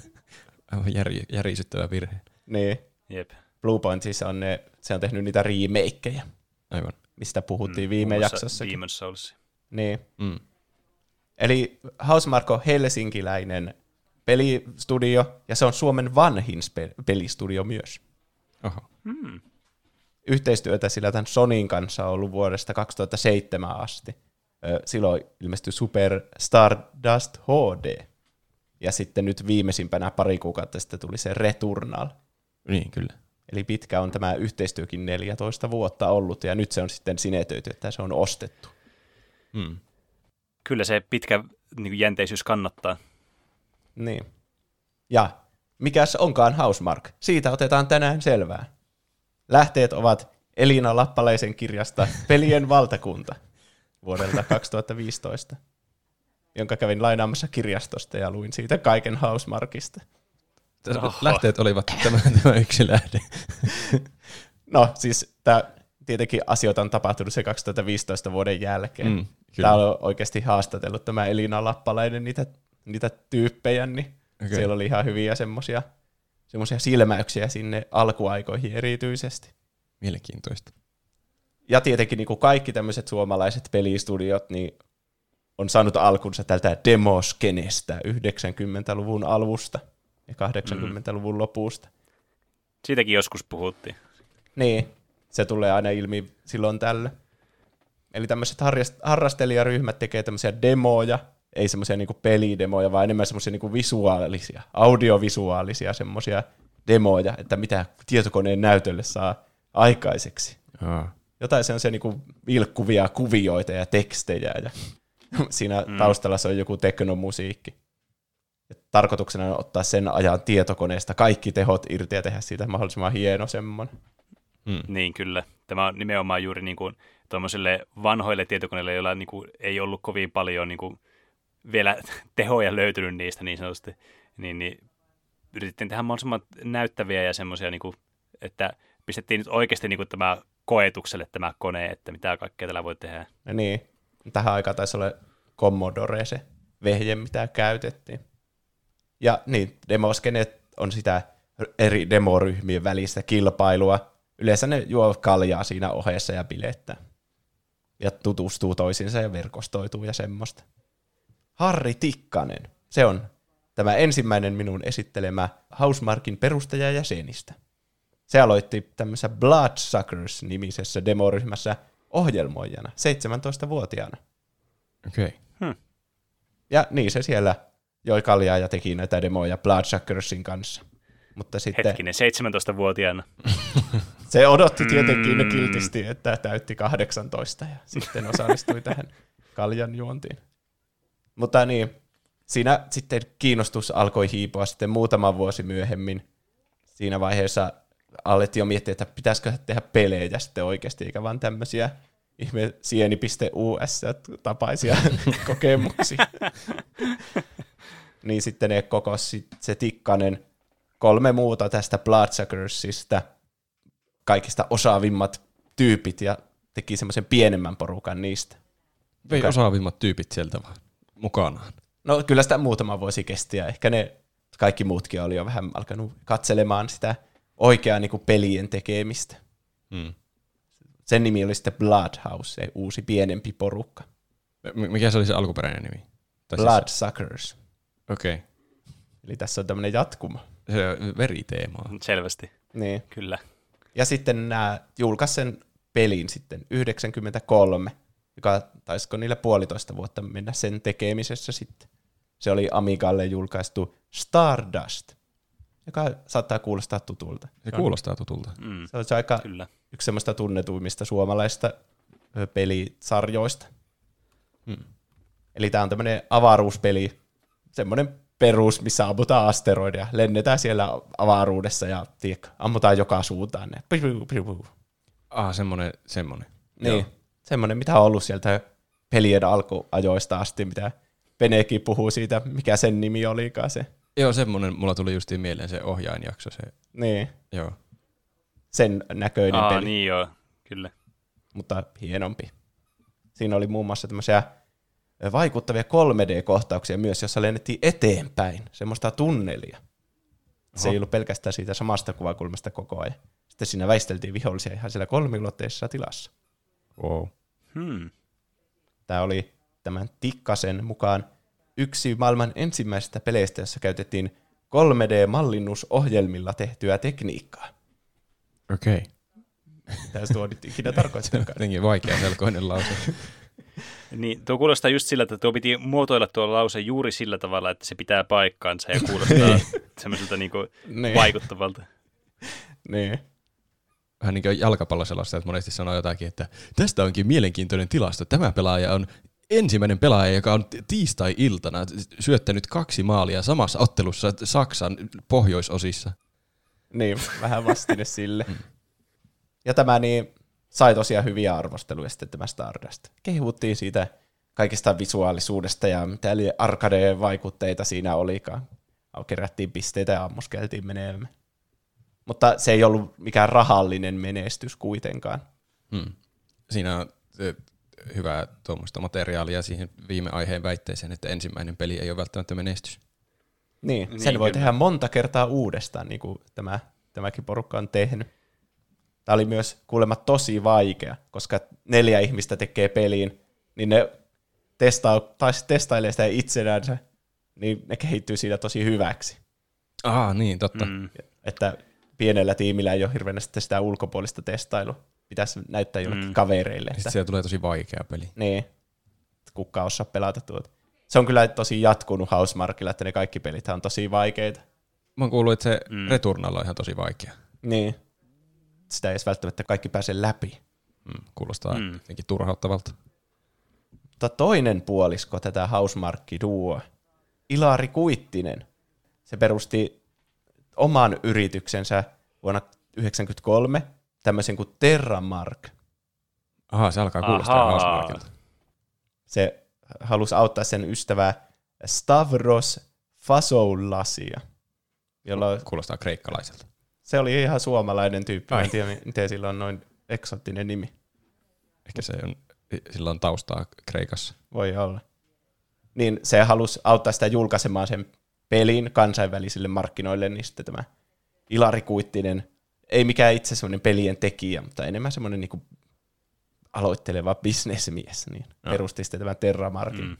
Aivan järi, järisyttävä virhe. Niin. Jep. Blue Point siis on ne, se on tehnyt niitä remakeja, Aivan. mistä puhuttiin Mm, viime jaksossakin. Demon's Souls. Niin. Mm. Eli Housemark on helsinkiläinen pelistudio, ja se on Suomen vanhin spe- pelistudio myös. Oho. Hmm. Yhteistyötä sillä tämän Sonin kanssa on ollut vuodesta 2007 asti. Silloin ilmestyi Super Stardust HD. Ja sitten nyt viimeisimpänä pari kuukautta sitten tuli se Returnal. Niin, kyllä. Eli pitkä on tämä yhteistyökin 14 vuotta ollut, ja nyt se on sitten sinetöity, että se on ostettu. Mm. Kyllä se pitkä niin kuin jänteisyys kannattaa. Niin. Ja mikäs onkaan Housemark? Siitä otetaan tänään selvää. Lähteet ovat Elina Lappalaisen kirjasta Pelien valtakunta vuodelta 2015, jonka kävin lainaamassa kirjastosta ja luin siitä kaiken Oho. lähteet olivat tämä, tämä yksi lähde. No siis tämä tietenkin asioita on tapahtunut se 2015 vuoden jälkeen. Mm, kyllä. Tämä on oikeasti haastatellut tämä Elina Lappalainen niitä, niitä tyyppejä, niin okay. siellä oli ihan hyviä semmoisia semmoisia silmäyksiä sinne alkuaikoihin erityisesti. Mielenkiintoista. Ja tietenkin niin kuin kaikki tämmöiset suomalaiset pelistudiot niin on saanut alkunsa tältä demoskenestä 90-luvun alusta ja 80-luvun lopusta. Siitäkin joskus puhuttiin. Niin, se tulee aina ilmi silloin tällöin. Eli tämmöiset harrast- harrastelijaryhmät tekee tämmöisiä demoja, ei semmoisia niinku pelidemoja, vaan enemmän semmoisia niinku visuaalisia, audiovisuaalisia semmoisia demoja, että mitä tietokoneen näytölle saa aikaiseksi. Aa. Jotain semmoisia niinku vilkkuvia kuvioita ja tekstejä ja siinä mm. taustalla se on joku teknomusiikki. Ja tarkoituksena on ottaa sen ajan tietokoneesta kaikki tehot irti ja tehdä siitä mahdollisimman hieno semmoinen. Mm. Niin kyllä. Tämä on nimenomaan juuri niin kuin tuommoiselle vanhoille tietokoneille, joilla niin kuin ei ollut kovin paljon niin kuin vielä tehoja löytynyt niistä niin sanotusti, niin, niin yritettiin tehdä mahdollisimman näyttäviä ja semmoisia, niin kuin, että pistettiin nyt oikeasti niin kuin tämä koetukselle tämä kone, että mitä kaikkea tällä voi tehdä. Ja niin, tähän aikaan taisi olla Commodore se vehje, mitä käytettiin. Ja niin, demoskenet on sitä eri demoryhmien välistä kilpailua. Yleensä ne juo kaljaa siinä ohessa ja bilettää. Ja tutustuu toisiinsa ja verkostoituu ja semmoista. Harri Tikkanen, se on tämä ensimmäinen minun esittelemä Housemarkin perustaja jäsenistä. Se aloitti tämmöisessä Bloodsuckers-nimisessä demoryhmässä ohjelmoijana 17-vuotiaana. Okei. Okay. Ja niin se siellä joi kaljaa ja teki näitä demoja Bloodsuckersin kanssa. Mutta sitten Hetkinen, 17-vuotiaana. se odotti tietenkin mm. kiltisti, että täytti 18 ja sitten osallistui tähän kaljan juontiin. Mutta niin, siinä sitten kiinnostus alkoi hiipua sitten muutama vuosi myöhemmin. Siinä vaiheessa alettiin jo miettiä, että pitäisikö tehdä pelejä sitten oikeasti, eikä vaan tämmöisiä ihme sieni.us-tapaisia kokemuksia. niin sitten ne kokosi se Tikkanen kolme muuta tästä Bloodsuckersista, kaikista osaavimmat tyypit ja teki semmoisen pienemmän porukan niistä. Vei Okei. osaavimmat tyypit sieltä vaan mukanaan. No kyllä sitä muutama vuosi kesti ja ehkä ne kaikki muutkin oli jo vähän alkanut katselemaan sitä oikeaa niin kuin pelien tekemistä. Mm. Sen nimi oli sitten Bloodhouse, se uusi pienempi porukka. M- mikä se oli se alkuperäinen nimi? Tai Bloodsuckers. Siis, Okei. Okay. Eli tässä on tämmöinen jatkuma. Se on veriteemaa. Selvästi, Niin. kyllä. Ja sitten nämä julkaisi sen pelin sitten 93, joka taisiko niille puolitoista vuotta mennä sen tekemisessä sitten. Se oli Amigalle julkaistu Stardust, joka saattaa kuulostaa tutulta. Se kuulostaa tutulta. Mm, Se on se aika kyllä. yksi semmoista tunnetuimmista suomalaista pelisarjoista. Hmm. Eli tämä on tämmöinen avaruuspeli, semmoinen perus, missä ammutaan asteroideja. Lennetään siellä avaruudessa ja tiedätkö, ammutaan joka suuntaan. Ne. Piu, piu, piu. Ah, semmonen, semmonen. Niin, Joo. semmoinen, mitä on ollut sieltä pelien alkuajoista asti, mitä Penekin puhuu siitä, mikä sen nimi olikaan se. Joo, semmonen, mulla tuli justiin mieleen se ohjainjakso. Se, Niin, joo. sen näköinen Aa, peli, niin joo, kyllä. mutta hienompi. Siinä oli muun muassa tämmöisiä vaikuttavia 3D-kohtauksia myös, jossa lennettiin eteenpäin, semmoista tunnelia. Se Oho. ei ollut pelkästään siitä samasta kuvakulmasta koko ajan. Sitten siinä väisteltiin vihollisia ihan siellä kolmiulotteisessa tilassa. Wow. Hmm. Tämä oli tämän Tikkasen mukaan yksi maailman ensimmäisistä peleistä, jossa käytettiin 3D-mallinnusohjelmilla tehtyä tekniikkaa. Okei. Okay. Mitä se tuo nyt ikinä tarkoittaa? Jotenkin vaikea selkoinen lause. Niin, tuo kuulostaa just sillä, että tuo piti muotoilla tuo lause juuri sillä tavalla, että se pitää paikkaansa ja kuulostaa semmoiselta niinku Niin. vaikuttavalta. niin. Vähän niin kuin että monesti sanoo jotakin, että tästä onkin mielenkiintoinen tilasto. Tämä pelaaja on ensimmäinen pelaaja, joka on tiistai-iltana syöttänyt kaksi maalia samassa ottelussa Saksan pohjoisosissa. Niin, vähän vastine sille. Ja tämä niin sai tosiaan hyviä arvosteluja sitten tämä Stardust. Kehuttiin siitä kaikista visuaalisuudesta ja mitä eli arcade-vaikutteita siinä olikaan. Kerättiin pisteitä ja ammuskeltiin menemään. Mutta se ei ollut mikään rahallinen menestys kuitenkaan. Hmm. Siinä on eh, hyvää tuommoista materiaalia siihen viime aiheen väitteeseen, että ensimmäinen peli ei ole välttämättä menestys. Niin, Niin, sen voi kyllä. tehdä monta kertaa uudestaan, niin kuin tämä, tämäkin porukka on tehnyt. Tämä oli myös kuulemma tosi vaikea, koska neljä ihmistä tekee peliin, niin ne testaa, tai testailee sitä itsenänsä, niin ne kehittyy siinä tosi hyväksi. Ah, niin, totta. Mm. Että pienellä tiimillä ei ole hirveänä sitä ulkopuolista testailua. Pitäisi näyttää jollekin Mm. kavereille. Että, Sitten siellä tulee tosi vaikea peli. niin, kukaan osaa pelata tuota. Se on kyllä tosi jatkunut Housemarkilla, että ne kaikki pelit on tosi vaikeita. Mä oon kuullut, että se Mm. Returnal on ihan tosi vaikea. Niin. Sitä ei edes välttämättä kaikki pääse läpi. Mm. Kuulostaa Mm. mm. jotenkin turhauttavalta. Mutta toinen puolisko tätä Housemarkki duo, Ilari Kuittinen, se perusti oman yrityksensä vuonna 1993, tämmöisen kuin Terramark. Aha, se alkaa kuulostaa Ahaa. Housemarkilta. Se halusi auttaa sen ystävää Stavros Fasoulasia, jolla Kuulostaa kreikkalaiselta. se oli ihan suomalainen tyyppi. Ai. En tiedä, miten sillä on noin eksottinen nimi. Ehkä se on, sillä on taustaa Kreikassa. Voi olla. Niin se halusi auttaa sitä julkaisemaan sen pelin kansainvälisille markkinoille, niin sitten tämä Ilari Kuittinen, mikään itse semmoinen pelien tekijä, mutta enemmän semmoinen niin aloitteleva bisnesmies, niin Joo. perusti sitten tämän Terramarkin. Mm.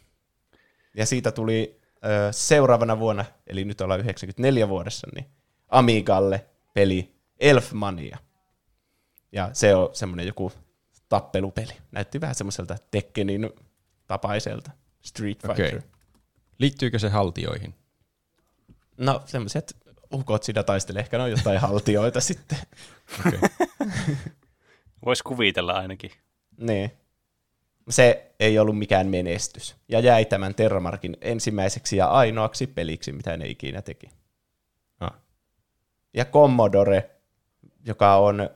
Ja siitä tuli ö, seuraavana vuonna, eli nyt ollaan 94 vuodessa, niin Amigalle peli Elfmania. Ja se on semmoinen joku tappelupeli. Näytti vähän semmoiselta Tekkenin tapaiselta. Street. Fighter. Liittyykö se haltioihin? No semmoiset ukot siinä taistelee. Ehkä ne on jotain haltioita sitten. Okay. Voisi kuvitella ainakin. Niin. Se ei ollut mikään menestys. Ja jäi tämän Terramarkin ensimmäiseksi ja ainoaksi peliksi, mitä ne ikinä teki. ah. Ja Commodore, joka on,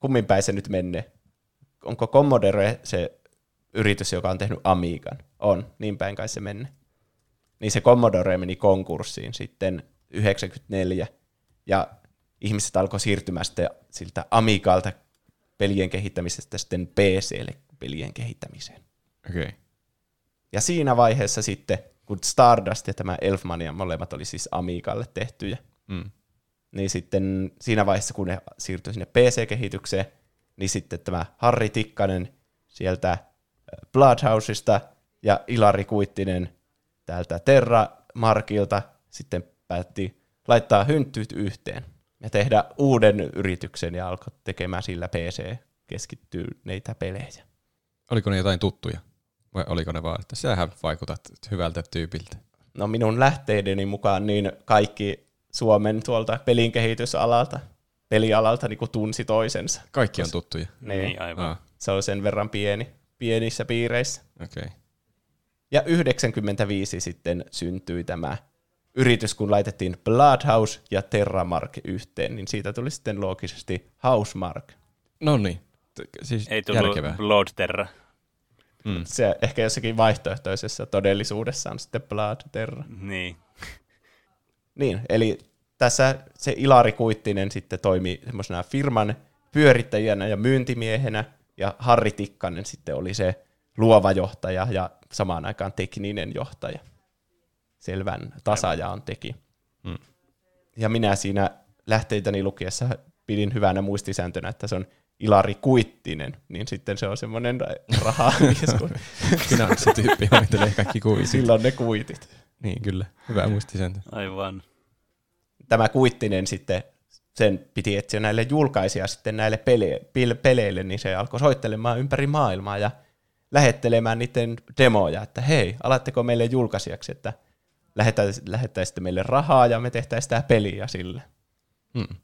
kummin päin se nyt menne? Onko Commodore se yritys, joka on tehnyt Amigan? On, niin päin kai se menne. Niin se Commodore meni konkurssiin sitten 94, ja ihmiset alkoi siirtymään sitten siltä Amigalta pelien kehittämisestä sitten PClle pelien kehittämiseen. Okay. Ja siinä vaiheessa sitten, kun Stardust ja tämä Elfmania molemmat oli siis Amigalle tehtyjä, Mm. niin sitten siinä vaiheessa, kun ne siirtyi sinne PC-kehitykseen, niin sitten tämä Harri Tikkanen sieltä äh, Bloodhouseista ja Ilari Kuittinen täältä Terramarkilta sitten päätti laittaa hynttyt yhteen ja tehdä uuden yrityksen ja alkoi tekemään sillä PC keskittyneitä pelejä. Oliko ne jotain tuttuja? Vai oliko ne vaan, että sähän vaikutat hyvältä tyypiltä? No minun lähteideni mukaan niin kaikki Suomen tuolta pelin kehitysalalta, pelialalta niin kuin tunsi toisensa. Kaikki on tuttuja. Niin. Niin, aivan. Ah, Se on sen verran pieni, pienissä piireissä. okei. Okay. Ja 95 sitten syntyi tämä yritys, kun laitettiin Bloodhouse ja Terramark yhteen, niin siitä tuli sitten loogisesti Housemark. No niin. Siis Ei tullut järkevää. Blood Terra. Mm. Se ehkä jossakin vaihtoehtoisessa todellisuudessa on sitten Blood Terra. Niin. Niin, eli tässä se Ilari Kuittinen sitten toimi semmoisena firman pyörittäjänä ja myyntimiehenä, ja Harri Tikkanen sitten oli se luova johtaja ja samaan aikaan tekninen johtaja. Selvän tasajaon teki. Mm. Ja minä siinä lähteitäni lukiessa pidin hyvänä muistisääntönä, että se on Ilari Kuittinen, niin sitten se on semmoinen rahamies, kun Finanssityyppi hoitelee kaikki kuvisit. silloin ne kuitit. Niin, kyllä. Hyvä muistisääntö. Aivan. tämä Kuittinen sitten sen piti etsiä näille julkaisia sitten näille pele- pil- peleille, niin se alkoi soittelemaan ympäri maailmaa ja lähettelemään niiden demoja, että hei, alatteko meille julkaisijaksi, että lähettäisitte meille rahaa ja me tehtäisiin sitä peliä sille. Hmm.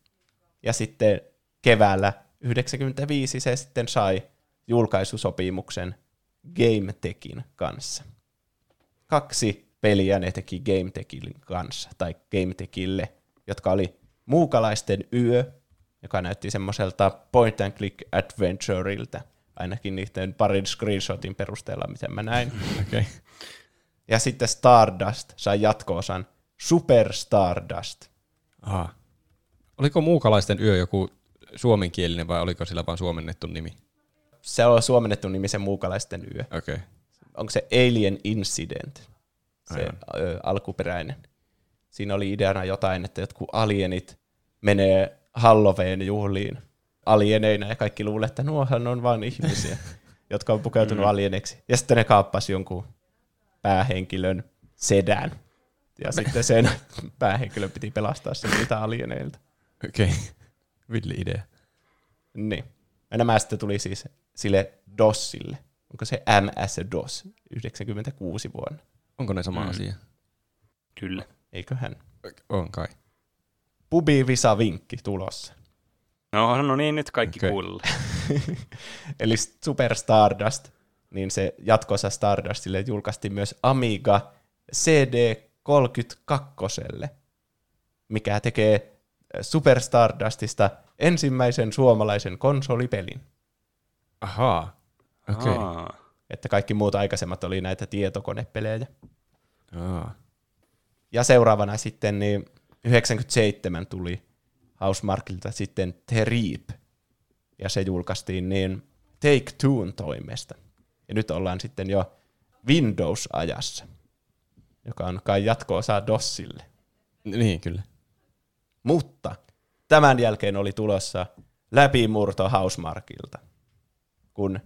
Ja sitten keväällä 95 se sitten sai julkaisusopimuksen GameTekin kanssa. Kaksi peliä ne teki GameTekin kanssa, tai GameTekille, jotka oli Muukalaisten yö, joka näytti semmoiselta point and click adventureilta, ainakin niiden parin screenshotin perusteella, miten mä näin. Okay. Ja sitten Stardust sai jatko-osan Super Stardust. Aha. Oliko muukalaisten yö joku suomenkielinen vai oliko sillä vain suomennettu nimi? Se on suomennettu nimi se muukalaisten yö. Okei. Okay. Onko se Alien Incident, se ö, alkuperäinen. Siinä oli ideana jotain, että jotkut alienit menee Halloween juhliin alieneina ja kaikki luulee, että nuohan on vain ihmisiä, jotka on pukeutunut mm. alieneiksi. Ja sitten ne kaappasi jonkun päähenkilön sedän. Ja sitten sen päähenkilön piti pelastaa sen niitä alieneilta. Okei. Okay. Villi idea. Niin. Ja nämä sitten tuli siis sille DOSille. Onko se MS-DOS 96 vuonna? Onko ne sama mm. asia? Kyllä. Eiköhän. On kai. Pubi Visa vinkki tulossa. No, no niin, nyt kaikki okay. kuulla. Eli Super Stardust, niin se jatkossa Stardustille julkaistiin myös Amiga CD32, mikä tekee Super Stardustista ensimmäisen suomalaisen konsolipelin. Ahaa, okei. Okay. Että kaikki muut aikaisemmat oli näitä tietokonepelejä. Aa. Ja seuraavana sitten niin 97 tuli Housemarkilta sitten The Reap, ja se julkaistiin niin Take Two'n toimesta. Ja nyt ollaan sitten jo Windows-ajassa, joka on kai jatko-osa DOSille. Niin, kyllä. Mutta tämän jälkeen oli tulossa läpimurto Housemarkilta, kun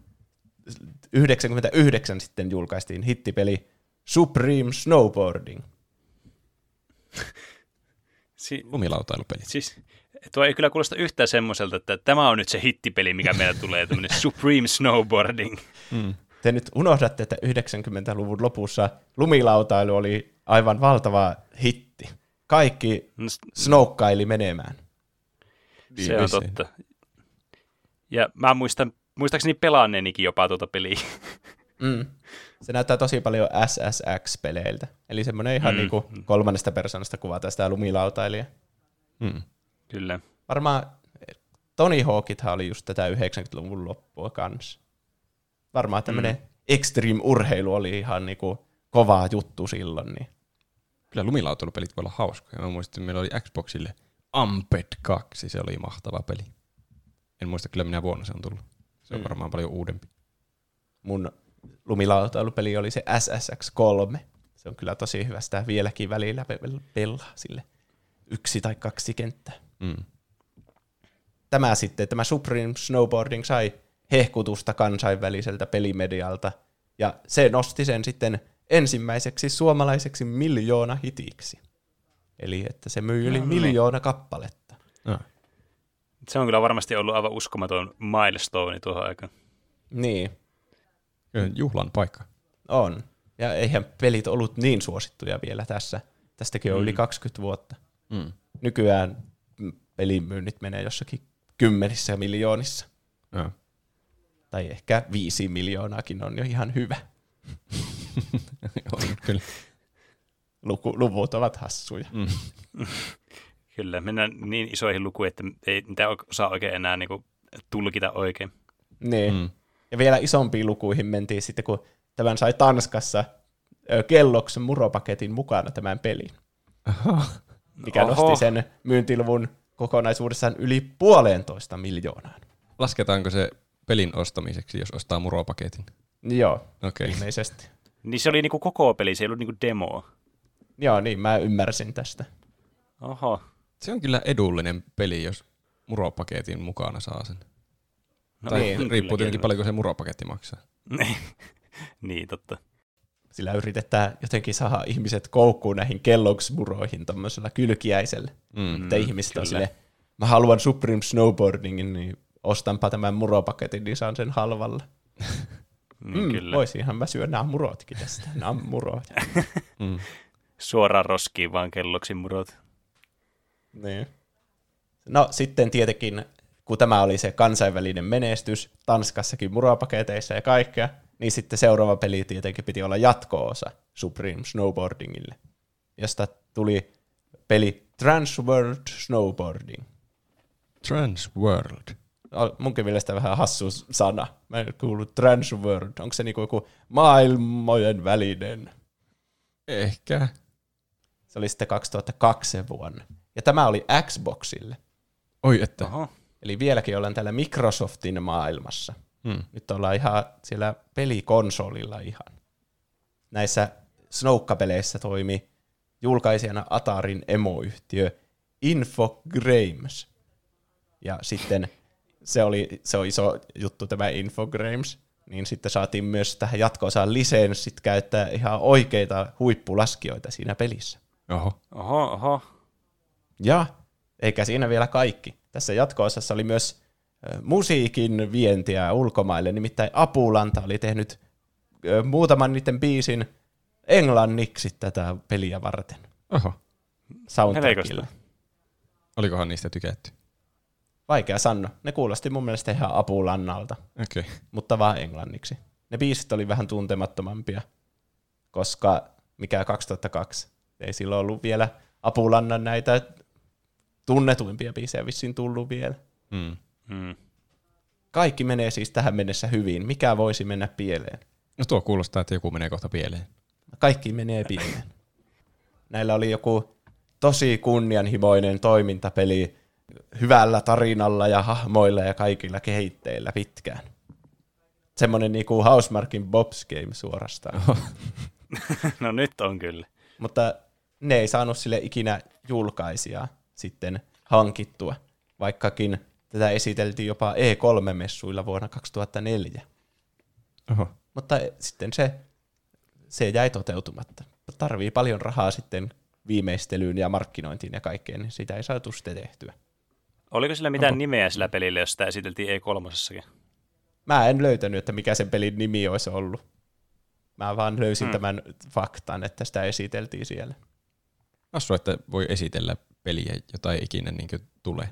99 sitten julkaistiin hittipeli Supreme Snowboarding. Si- Lumilautailupelit. Siis, tuo ei kyllä kuulosta yhtään semmoiselta, että tämä on nyt se hittipeli, mikä meillä tulee, tämmöinen Supreme Snowboarding. Mm. Te nyt unohdatte, että 90-luvun lopussa lumilautailu oli aivan valtava hitti. Kaikki no, snowkkaili menemään. Se on totta. Ja mä muistan, muistaakseni pelanneenikin jopa tuota peliä. Mm. Se näyttää tosi paljon SSX-peleiltä. Eli semmoinen ihan mm. niinku kolmannesta persoonasta kuvata sitä lumilautailijaa. Mm. Kyllä. Varmaan Tony Hawkithan oli just tätä 90-luvun loppua kanssa. Varmaan tämmöinen mm. extreme-urheilu oli ihan niinku kova juttu silloin. Niin. Kyllä lumilautailupelit voi olla hauskoja. Mä muistin, että meillä oli Xboxille Amped 2, se oli mahtava peli. En muista kyllä minä vuonna se on tullut. Se on mm. varmaan paljon uudempi. Mun lumilautailupeli oli se SSX3. Se on kyllä tosi hyvä sitä vieläkin välillä pelaa sille yksi tai kaksi kenttää. Mm. Tämä sitten, tämä Supreme Snowboarding sai hehkutusta kansainväliseltä pelimedialta, ja se nosti sen sitten ensimmäiseksi suomalaiseksi miljoona hitiksi. Eli että se myi yli no, niin. miljoona kappaletta. No. Se on kyllä varmasti ollut aivan uskomaton milestone tuohon aikaan. Niin. Juhlan paikka. On. Ja eihän pelit ollut niin suosittuja vielä tässä. Tästäkin on mm. yli 20 vuotta. Mm. Nykyään pelimyynnit menee jossakin kymmenissä miljoonissa. Ja. Tai ehkä viisi miljoonaakin on jo ihan hyvä. kyllä. Luku, luvut ovat hassuja. Mm. kyllä, mennään niin isoihin lukuihin, että ei niitä osaa oikein enää niin kuin, tulkita oikein. Niin. Mm. Ja vielä isompiin lukuihin mentiin sitten, kun tämän sai Tanskassa kelloksen muropaketin mukana tämän pelin. Aha. Mikä Oho. nosti sen myyntiluvun kokonaisuudessaan yli puolentoista miljoonaan. Lasketaanko se pelin ostamiseksi, jos ostaa muropaketin? Joo, okay. ilmeisesti. Niin se oli niinku koko peli, se ei ollut niinku demo. Joo, niin mä ymmärsin tästä. Oho. Se on kyllä edullinen peli, jos muropaketin mukana saa sen. No, tai niin, riippuu tietenkin paljonko se muropaketti maksaa. niin, totta. Sillä yritetään jotenkin saada ihmiset koukkuun näihin kellogsmuroihin tuommoisella kylkiäisellä. Mm, että ihmiset kyllä. on sille, mä haluan Supreme Snowboardingin, niin ostanpa tämän muropaketin, niin saan sen halvalla. Niin, Mm, kyllä. voisinhan mä syödä nämä murotkin tästä. Nämä on murot. Mm. Suoraan roskiin vaan kelloksi murot. niin. No sitten tietenkin, kun tämä oli se kansainvälinen menestys, Tanskassakin muropaketeissa ja kaikkea, niin sitten seuraava peli tietenkin piti olla jatko-osa Supreme Snowboardingille, josta tuli peli Transworld Snowboarding. Transworld. Munkin mielestä vähän hassu sana. Mä en kuullut Transworld. Onko se niinku joku maailmojen välinen? Ehkä. Se oli sitten 2002 se vuonna. Ja tämä oli Xboxille. Oi että. Oho. Eli vieläkin ollaan täällä Microsoftin maailmassa. Hmm. Nyt ollaan ihan siellä pelikonsolilla ihan. Näissä Snoukka-peleissä toimi julkaisijana Atarin emoyhtiö Infogrames. Ja sitten se, oli, se on iso juttu tämä Infogrames, niin sitten saatiin myös tähän jatko-osaan lisenssit käyttää ihan oikeita huippulaskijoita siinä pelissä. Oho. Oho, oho. Ja eikä siinä vielä kaikki. Tässä jatko-osassa oli myös musiikin vientiä ulkomaille, nimittäin Apulanta oli tehnyt muutaman niiden biisin englanniksi tätä peliä varten. Oho. Soundtrackilla. Helikosta. Olikohan niistä tykätty? Vaikea sanoa. Ne kuulosti mun mielestä ihan Apulannalta, Okei. Okay. mutta vaan englanniksi. Ne biisit oli vähän tuntemattomampia, koska mikä 2002. Ei silloin ollut vielä Apulannan näitä tunnetuimpia biisejä vissiin tullut vielä. Mm. Mm. Kaikki menee siis tähän mennessä hyvin. Mikä voisi mennä pieleen? No tuo kuulostaa, että joku menee kohta pieleen. Kaikki menee pieleen. Näillä oli joku tosi kunnianhimoinen toimintapeli hyvällä tarinalla ja hahmoilla ja kaikilla kehitteillä pitkään. Semmoinen niinku Housemarkin Bob's Game suorastaan. No nyt on kyllä. Mutta ne ei saanut sille ikinä julkaisia sitten hankittua, vaikkakin tätä esiteltiin jopa E3-messuilla vuonna 2004. Oho. Mutta sitten se, se jäi toteutumatta. Tarvii paljon rahaa sitten viimeistelyyn ja markkinointiin ja kaikkeen, niin sitä ei saatu sitten tehtyä. Oliko sillä mitään nimeä sillä pelillä, jos sitä esiteltiin E3? Mä en löytänyt, että mikä sen pelin nimi olisi ollut. Mä vaan löysin Hmm. tämän faktan, että sitä esiteltiin siellä. Hassu, että voi esitellä peliä, jota ei ikinä niin tule.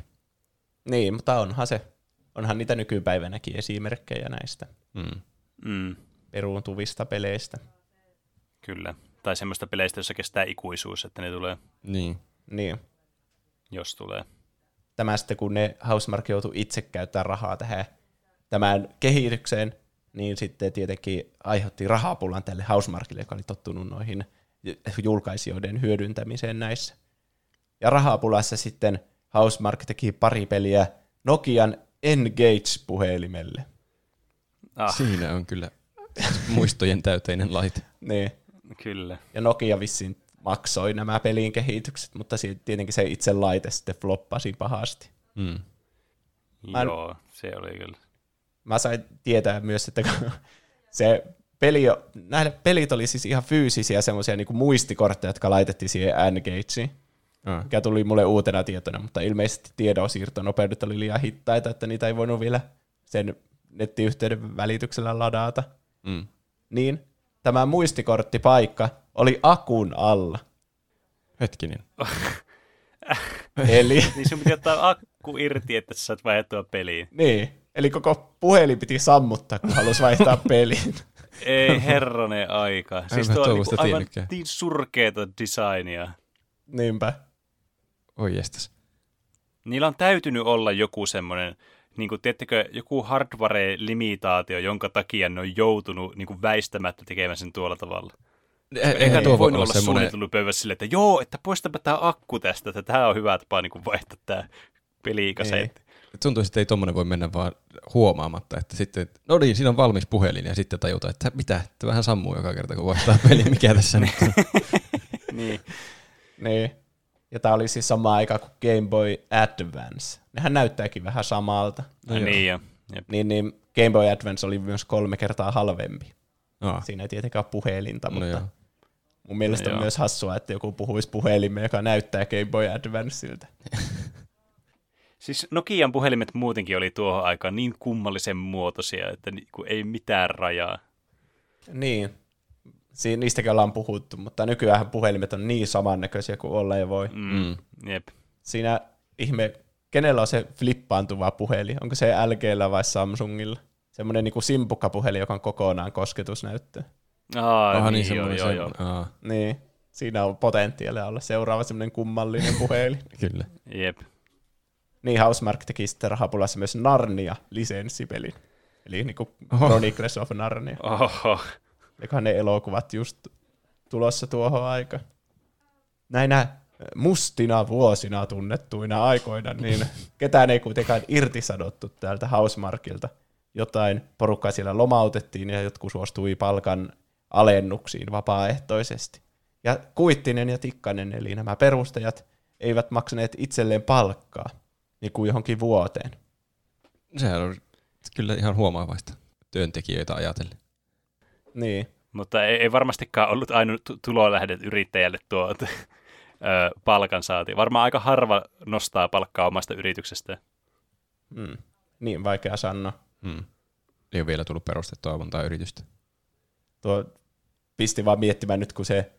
Niin, mutta onhan se. Onhan niitä nykypäivänäkin esimerkkejä näistä Mm. Mm, peruuntuvista peleistä. kyllä. Tai semmoista peleistä, jossa kestää ikuisuus, että ne tulee, Niin. Niin. jos tulee. Tämä sitten, kun ne Housemark joutui itse käyttämään rahaa tähän tämän kehitykseen, niin sitten tietenkin aiheutti rahapulan tälle Housemarkille, joka oli tottunut noihin julkaisijoiden hyödyntämiseen näissä. Ja rahapulassa sitten Housemark teki pari peliä Nokian Engage-puhelimelle. Ah, Siinä on kyllä muistojen täyteinen laite. Niin. kyllä. Ja Nokia vissiin maksoi nämä pelin kehitykset, mutta tietenkin se itse laite sitten floppasi pahasti. Mm. Mä Joo, se oli kyllä. Mä sain tietää myös, että se peli, näille pelit oli siis ihan fyysisiä semmoisia niin muistikortteja, jotka laitettiin siihen N-Gageen, Ah. mikä tuli mulle uutena tietona, mutta ilmeisesti tiedonsiirtonopeudet oli liian hittaita, että niitä ei voinut vielä sen nettiyhteyden välityksellä ladata. Mm. Niin tämä muistikorttipaikka oli akun alla. Hetkinen. Eli, Niin sun piti ottaa akku irti, että sä saat vaihdettua peliin. niin, eli koko puhelin piti sammuttaa, kun halusi vaihtaa pelin. Ei herranen aika. Siis tuo on niinku aivan tiennytkään. niin surkeeta designia. Niinpä. Oi jestas. Niillä on täytynyt olla joku semmoinen, niin kuin, tiedättekö, joku hardware-limitaatio, jonka takia ne on joutunut niin kuin väistämättä tekemään sen tuolla tavalla. Eihän Eihän tuo voi olla olla semmoinen... suunnitellut pöydässä silleen, että joo, että poistapa tämä akku tästä, että tämä on hyvä tapa niin kuin vaihtaa tämä pelikasetti. Tuntuu, että ei tommonen voi mennä vaan huomaamatta, että sitten, no niin, siinä on valmis puhelin ja sitten tajuta, että mitä, että vähän sammuu joka kerta, kun vaihtaa peli, mikä tässä nyt on. Niin. Niin. Ja tämä oli siis sama aika kuin Game Boy Advance. Nehän näyttääkin vähän samalta. No niin jo. Jep. Niin, niin Game Boy Advance oli myös kolme kertaa halvempi. Ah, Siinä ei tietenkään ole puhelinta, no mutta joo. mun mielestä No on joo. myös hassua, että joku puhuisi puhelimeen, joka näyttää Game Boy Advanceilta. Siis Nokian puhelimet muutenkin oli tuohon aikaan niin kummallisen muotoisia, että niinku ei mitään rajaa. Niin. Siin, niistäkin ollaan puhuttu, mutta nykyään puhelimet on niin samannäköisiä kuin olla ja voi. Mm. Jep. Siinä ihme, kenellä on se flippaantuva puhelin? Onko se LGllä vai Samsungilla? Semmoinen niin simpukkapuhelin, joka on kokonaan kosketusnäyttö. Aa, Aha, niin, niin joo, joo, joo. Aa, Niin. Siinä on potentiaalia olla seuraava semmoinen kummallinen puhelin. kyllä. Jep. niin Housemark teki sitten rahapulassa myös Narnia-lisenssipelin. Eli niin kuin Chronicles of Narnia. Oho. Eiköhän ne elokuvat just tulossa tuohon aikaan. Näinä mustina vuosina tunnettuina aikoina, niin ketään ei kuitenkaan irtisanottu täältä Housemarkilta. Jotain porukkaa siellä lomautettiin ja jotkut suostui palkan alennuksiin vapaaehtoisesti. Ja Kuittinen ja Tikkanen, eli nämä perustajat, eivät maksaneet itselleen palkkaa niin kuin johonkin vuoteen. Sehän on kyllä ihan huomaavaista työntekijöitä ajatellen. Niin. Mutta ei, ei varmastikaan ollut ainut tu- tulolähde yrittäjälle tuo ö, palkan saati. Varmaan aika harva nostaa palkkaa omasta yrityksestä. Mm. Niin, vaikea sanoa. Hmm. Ei ole vielä tullut perustettua montaa yritystä. Tuo pisti vaan miettimään nyt, kun se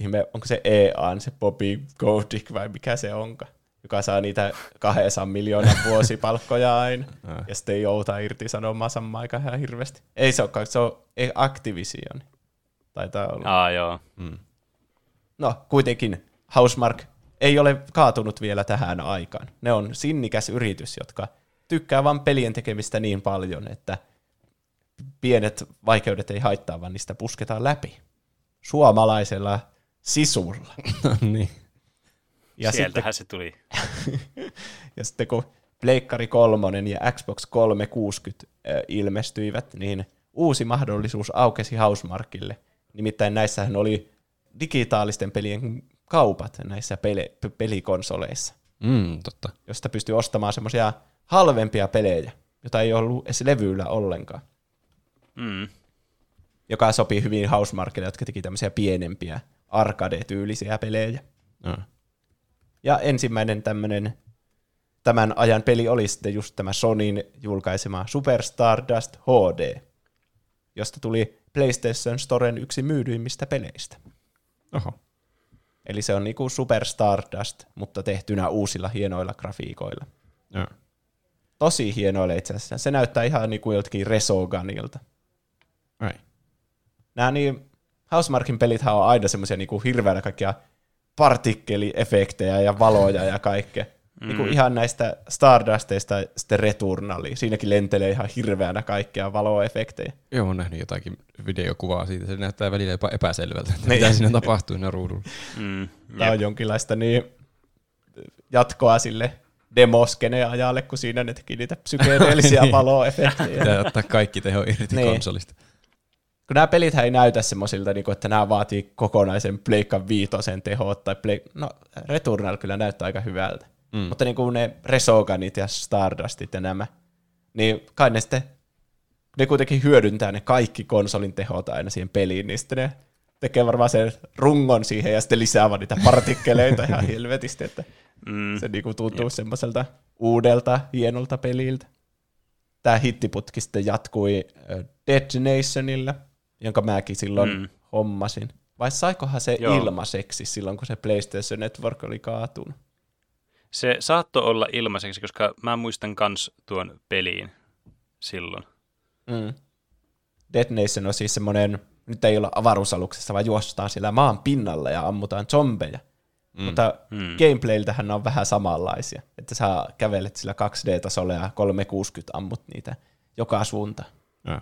ihme, onko se EA, se Bobby Goldrick vai mikä se onka, joka saa niitä 200 miljoonan vuosipalkkoja aina, ja sitten ei jouta irti sanomaan samaan aikaan ihan hirveästi. Ei se olekaan, se on ei Activision. Taitaa olla. Aa, joo. Hmm. No, kuitenkin Housemark ei ole kaatunut vielä tähän aikaan. Ne on sinnikäs yritys, jotka tykkää vain pelien tekemistä niin paljon, että pienet vaikeudet ei haittaa, vaan niistä pusketaan läpi. Suomalaisella sisulla. Niin. Ja sitten, Sieltähän se tuli. ja sitten kun Pleikkari 3 ja Xbox 360 äh, ilmestyivät, niin uusi mahdollisuus aukesi Housemarkille. Nimittäin näissähän oli digitaalisten pelien kaupat näissä pele- p- pelikonsoleissa, Mm, totta. josta pystyi ostamaan semmoisia halvempia pelejä, jota ei ollut edes levyllä ollenkaan, Mm. joka sopii hyvin Housemarkille, jotka teki tämmöisiä pienempiä arcade-tyylisiä pelejä. Aa. Ja ensimmäinen tämmöinen tämän ajan peli oli sitten just tämä Sonin julkaisema Super Stardust HD, josta tuli PlayStation Storen yksi myydyimmistä peleistä. Oho. Eli se on niinku Super Stardust, mutta tehtynä uusilla hienoilla grafiikoilla. Joo. Tosi hienoilla itse asiassa. Se näyttää ihan niinku joltakin Resogunilta. Ai. Nämä niin, Housemarkin pelithän on aina semmoisia niinku hirveänä kaikkia partikkeliefektejä ja valoja ja kaikkea. Mm. Niinku ihan näistä Stardusteista sitten Returnali. Siinäkin lentelee ihan hirveänä kaikkea valoefektejä. Joo, olen nähnyt jotakin videokuvaa siitä. Se näyttää välillä jopa epäselvältä, että Niin. mitä siinä tapahtuu siinä ruudulla. Mm. Tämä on jonkinlaista niin jatkoa sille demoskene-ajalle, kun siinä ne teki niitä psykedeellisiä valoefektejä. Pitää ottaa kaikki teho irti Niin. konsolista. Kun nämä pelit ei näytä semmoisilta, niin että nämä vaatii kokonaisen Pleikan viitosen tehot, tai Play... no Returnal kyllä näyttää aika hyvältä. Mm. Mutta niin kuin ne Resoganit ja Stardustit ja nämä, niin kai ne sitten, ne kuitenkin hyödyntää ne kaikki konsolin tehot aina siihen peliin, niin sitten ne tekee varmaan sen rungon siihen ja sitten lisää vaan niitä partikkeleita ihan helvetisti, että Mm. se niinku tuntuu semmoiselta uudelta, hienolta peliltä. Tämä hittiputki sitten jatkui Dead Nationilla, jonka mäkin silloin Mm. mm. hommasin. Vai saikohan se Joo. Ilmaiseksi silloin, kun se PlayStation Network oli kaatunut? Se saattoi olla ilmaiseksi, koska mä muistan kans tuon peliin silloin. Mm. Dead Nation on siis semmoinen, nyt ei olla avaruusaluksessa, vaan juostaan siellä maan pinnalla ja ammutaan zombeja. Mm. Mutta Mm. gameplayltähän on vähän samanlaisia. Että sä kävelet sillä 2D-tasolla ja 360 ammut niitä joka suuntaan. Joo.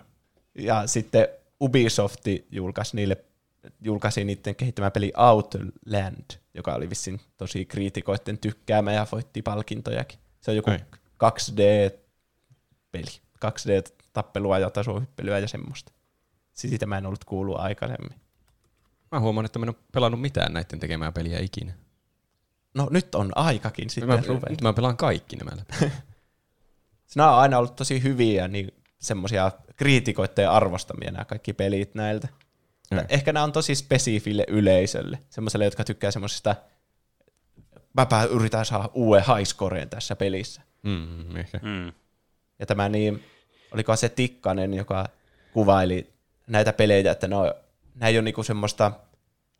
Ja sitten Ubisoft julkaisi, niille, julkaisi niiden kehittämä peli Outland, joka oli vissiin tosi kriitikoiden tykkäämä ja voitti palkintojakin. Se on joku Ai. 2D-peli. 2D-tappelua ja tasohyppelyä ja semmoista. Siitä mä en ollut kuullut aikaisemmin. Mä huomaan, että mä en ole pelannut mitään näiden tekemää peliä ikinä. No nyt on aikakin Mä, sitten ruveta. nyt mä pelaan kaikki nämä läpi. Nämä on aina ollut tosi hyviä, niin semmoisia kriitikoiden arvostamia nämä kaikki pelit näiltä. Joo. Ehkä nämä on tosi spesifille yleisölle, semmoiselle, jotka tykkää semmoisista, mäpä yritän saada uuden highscoreen tässä pelissä. Mm, ehkä. Mm. Ja tämä niin, oliko se Tikkanen, joka kuvaili näitä pelejä, että no, ei ole niinku semmoista,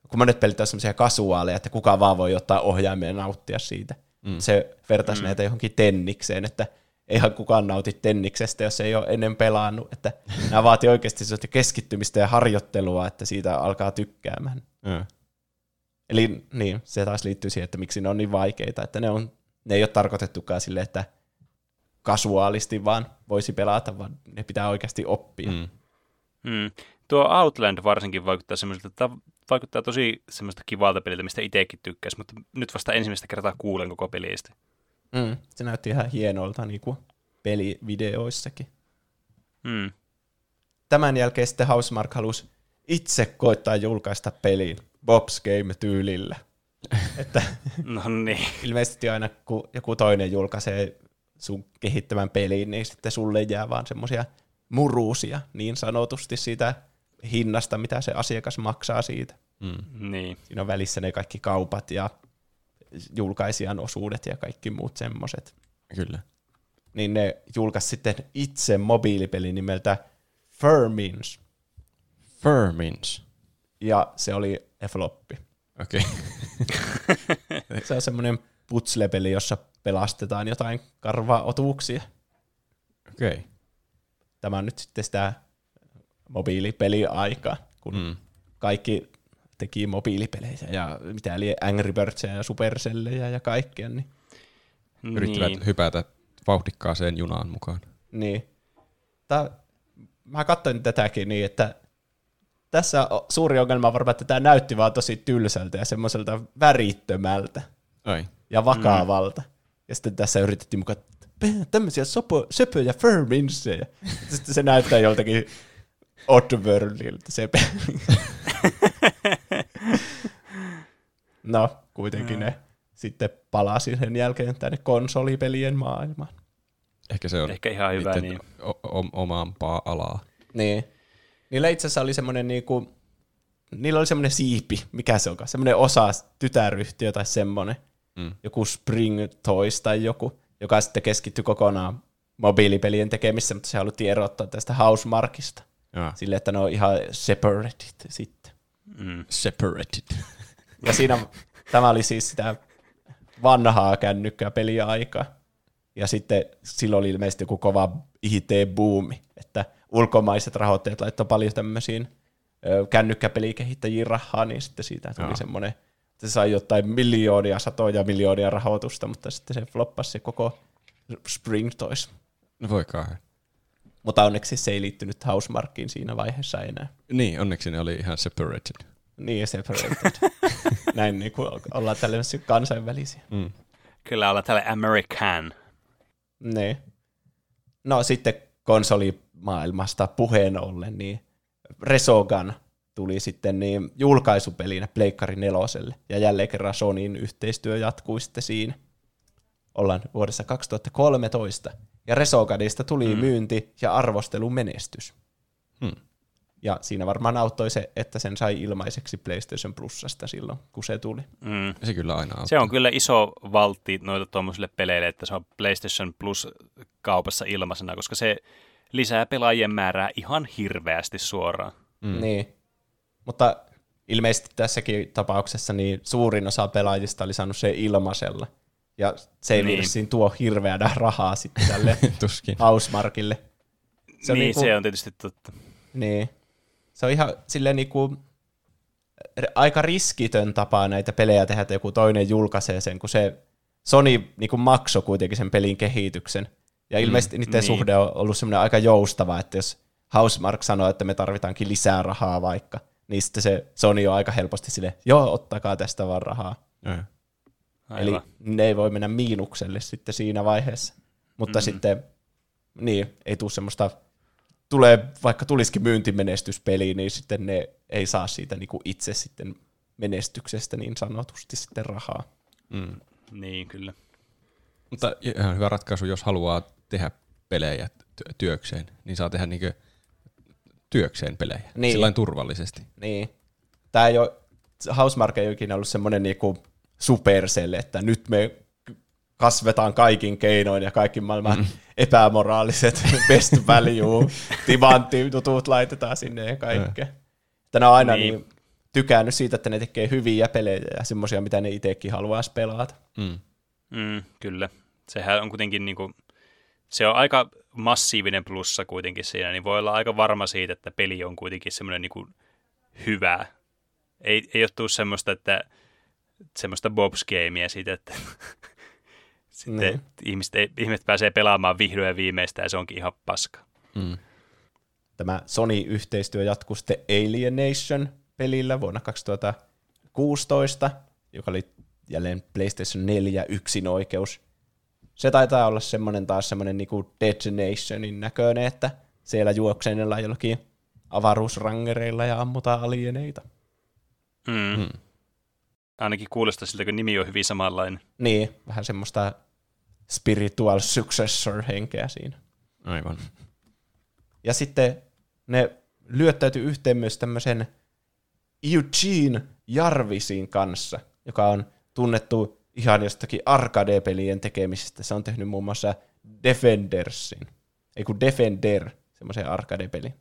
kun monet pelit on semmoisia kasuaaleja, että kuka vaan voi ottaa ohjaimia ja nauttia siitä. Mm. Se vertaisi mm. näitä johonkin tennikseen, että eihän kukaan nauti tenniksestä, jos ei ole ennen pelannut. Että nämä vaatii oikeasti keskittymistä ja harjoittelua, että siitä alkaa tykkäämään. Mm. Eli niin, se taas liittyy siihen, että miksi ne on niin vaikeita, että ne, on, ne ei ole tarkoitettukaan sille, että kasuaalisti vaan voisi pelata, vaan ne pitää oikeasti oppia. Mm. Mm. Tuo Outland varsinkin vaikuttaa semmoiselta, että vaikuttaa tosi semmoista kivalta peliltä, mistä itsekin tykkäisi, mutta nyt vasta ensimmäistä kertaa kuulen koko pelistä. Mm. Se näytti ihan hienolta niin kuin pelivideoissakin. Mm. Tämän jälkeen sitten Housemark halusi itse koittaa julkaista pelin Bob's Game-tyylillä. että no niin. ilmeisesti aina kun joku toinen julkaisee sun kehittämän peliin, niin sitten sulle jää vaan semmoisia muruusia niin sanotusti siitä hinnasta, mitä se asiakas maksaa siitä. Mm. Niin. Siinä on välissä ne kaikki kaupat ja julkaisijan osuudet ja kaikki muut semmoset. Kyllä. Niin ne julkaisi sitten itse mobiilipeli nimeltä Firmins. Firmins. Ja se oli floppi. Okei. Okay. se on semmoinen putslepeli, jossa pelastetaan jotain karva-otuuksia. Okei. Okay. Tämä on nyt sitten sitä mobiilipeliaikaa, kun mm. kaikki teki mobiilipelejä ja mitä eli Angry Birdsia ja Supercellejä ja kaikkea. Niin. Yrittivät niin. hypätä vauhdikkaaseen junaan mukaan. Niin. Tää, mä katsoin tätäkin niin, että tässä on suuri ongelma on varmaan, että tämä näytti vaan tosi tylsältä ja semmoiselta värittömältä Ai. ja vakavalta. Mm. Ja sitten tässä yritettiin mukaan tämmöisiä sopo, söpöjä firminsejä. Sitten se näyttää joltakin Oddworldilta se No, kuitenkin mm. ne sitten palasi sen jälkeen tänne konsolipelien maailmaan. Ehkä se on Ehkä ihan hyvä, niin. O- omampaa alaa. Niin. Niillä itse asiassa oli semmoinen niinku, niillä oli semmoinen siipi, mikä se onkaan, semmoinen osa tytäryhtiö tai semmoinen, mm. joku Spring Toys tai joku, joka sitten keskittyi kokonaan mobiilipelien tekemiseen, mutta se haluttiin erottaa tästä Housemarkista. Sille, että ne on ihan separated sitten. Mm. Separated. Ja siinä tämä oli siis sitä vanhaa kännykkää peliaikaa. Ja sitten silloin oli ilmeisesti joku kova IT-buumi, että ulkomaiset rahoittajat laittoi paljon tämmöisiin kännykkäpelikehittäjiin rahaa, niin sitten siitä tuli semmoinen, että se sai jotain miljoonia, satoja miljoonia rahoitusta, mutta sitten se floppasi se koko Spring Toys. No voi kauhean. Mutta onneksi se ei liittynyt Housemarkkiin siinä vaiheessa enää. Niin, onneksi ne oli ihan separated. Niin, separated. Näin niin kuin ollaan tällaisia kansainvälisiä. Mm. Kyllä ollaan tällä American. Niin. No sitten konsolimaailmasta puheen ollen, niin Resogan tuli sitten niin julkaisupelinä Pleikkari neloselle, ja jälleen kerran Sonyin yhteistyö jatkuu sitten siinä. Ollaan vuodessa 2013, ja Resoganista tuli mm. myynti- ja arvostelumenestys. Hmm. Ja siinä varmaan auttoi se, että sen sai ilmaiseksi PlayStation Plusasta silloin, kun se tuli. Mm. Se kyllä aina auttaa. Se on kyllä iso valtti noita tuommoisille peleille, että se on PlayStation Plus kaupassa ilmaisena, koska se lisää pelaajien määrää ihan hirveästi suoraan. Mm. Niin. Mutta ilmeisesti tässäkin tapauksessa niin suurin osa pelaajista oli saanut se ilmaisella. Ja se ei niin. tuo hirveänä rahaa sitten tälle Tuskin. Housemarkille. Se niin, niinku, se on tietysti totta. Niin. Se on ihan silleen niinku, aika riskitön tapa näitä pelejä tehdä, että joku toinen julkaisee sen, kun se Sony niinku maksoi kuitenkin sen pelin kehityksen. Ja mm, ilmeisesti mm, niiden niin. suhde on ollut semmoinen aika joustava, että jos Housemark sanoo, että me tarvitaankin lisää rahaa vaikka, niin sitten se Sony on aika helposti sille, joo, ottakaa tästä vaan rahaa. Mm. Eli ne ei voi mennä miinukselle sitten siinä vaiheessa. Mutta mm. sitten, niin, ei tule semmoista, tulee, vaikka tulisikin myyntimenestyspeli, niin sitten ne ei saa siitä niinku itse sitten menestyksestä niin sanotusti sitten rahaa. Mm. Niin, kyllä. Mutta ihan hyvä ratkaisu, jos haluaa tehdä pelejä työkseen, niin saa tehdä niinku työkseen pelejä. Niin. Sillain turvallisesti. Niin. Tämä ei ole, Housemark ei ole ikinä ollut semmoinen niinku Supercell, että nyt me kasvetaan kaikin keinoin ja kaikki maailman mm. epämoraaliset best value timanttitutut laitetaan sinne ja kaikkea. Että ne on aina niin. niin tykännyt siitä, että ne tekee hyviä pelejä ja semmoisia, mitä ne itsekin haluaisi pelata. Mm. Mm, kyllä. Sehän on kuitenkin niinku, se on aika massiivinen plussa kuitenkin siinä, niin voi olla aika varma siitä, että peli on kuitenkin semmoinen niinku hyvä. Ei, ei ole tullut semmoista, että semmoista Bob's Gamea siitä, että sitten niin. ihmiset, ihmiset pääsee pelaamaan vihdoin ja viimeistä ja se onkin ihan paska. Mm. Tämä Sony-yhteistyö jatkuu sitten Alienation-pelillä vuonna 2016, joka oli jälleen PlayStation 4 yksin oikeus. Se taitaa olla semmoinen taas semmoinen niinku Dead Nationin näköinen, että siellä juoksennellaan jollakin avaruusrangereilla ja ammutaan alieneita. Mm. Mm. Ainakin kuulostaa siltä, kun nimi on hyvin samanlainen. Niin, vähän semmoista spiritual successor-henkeä siinä. Aivan. Ja sitten ne lyöttäytyi yhteen myös tämmöisen Eugene Jarvisin kanssa, joka on tunnettu ihan jostakin arcade-pelien tekemisestä. Se on tehnyt muun muassa Defendersin, ei kun Defender, semmoisen arcade-peli.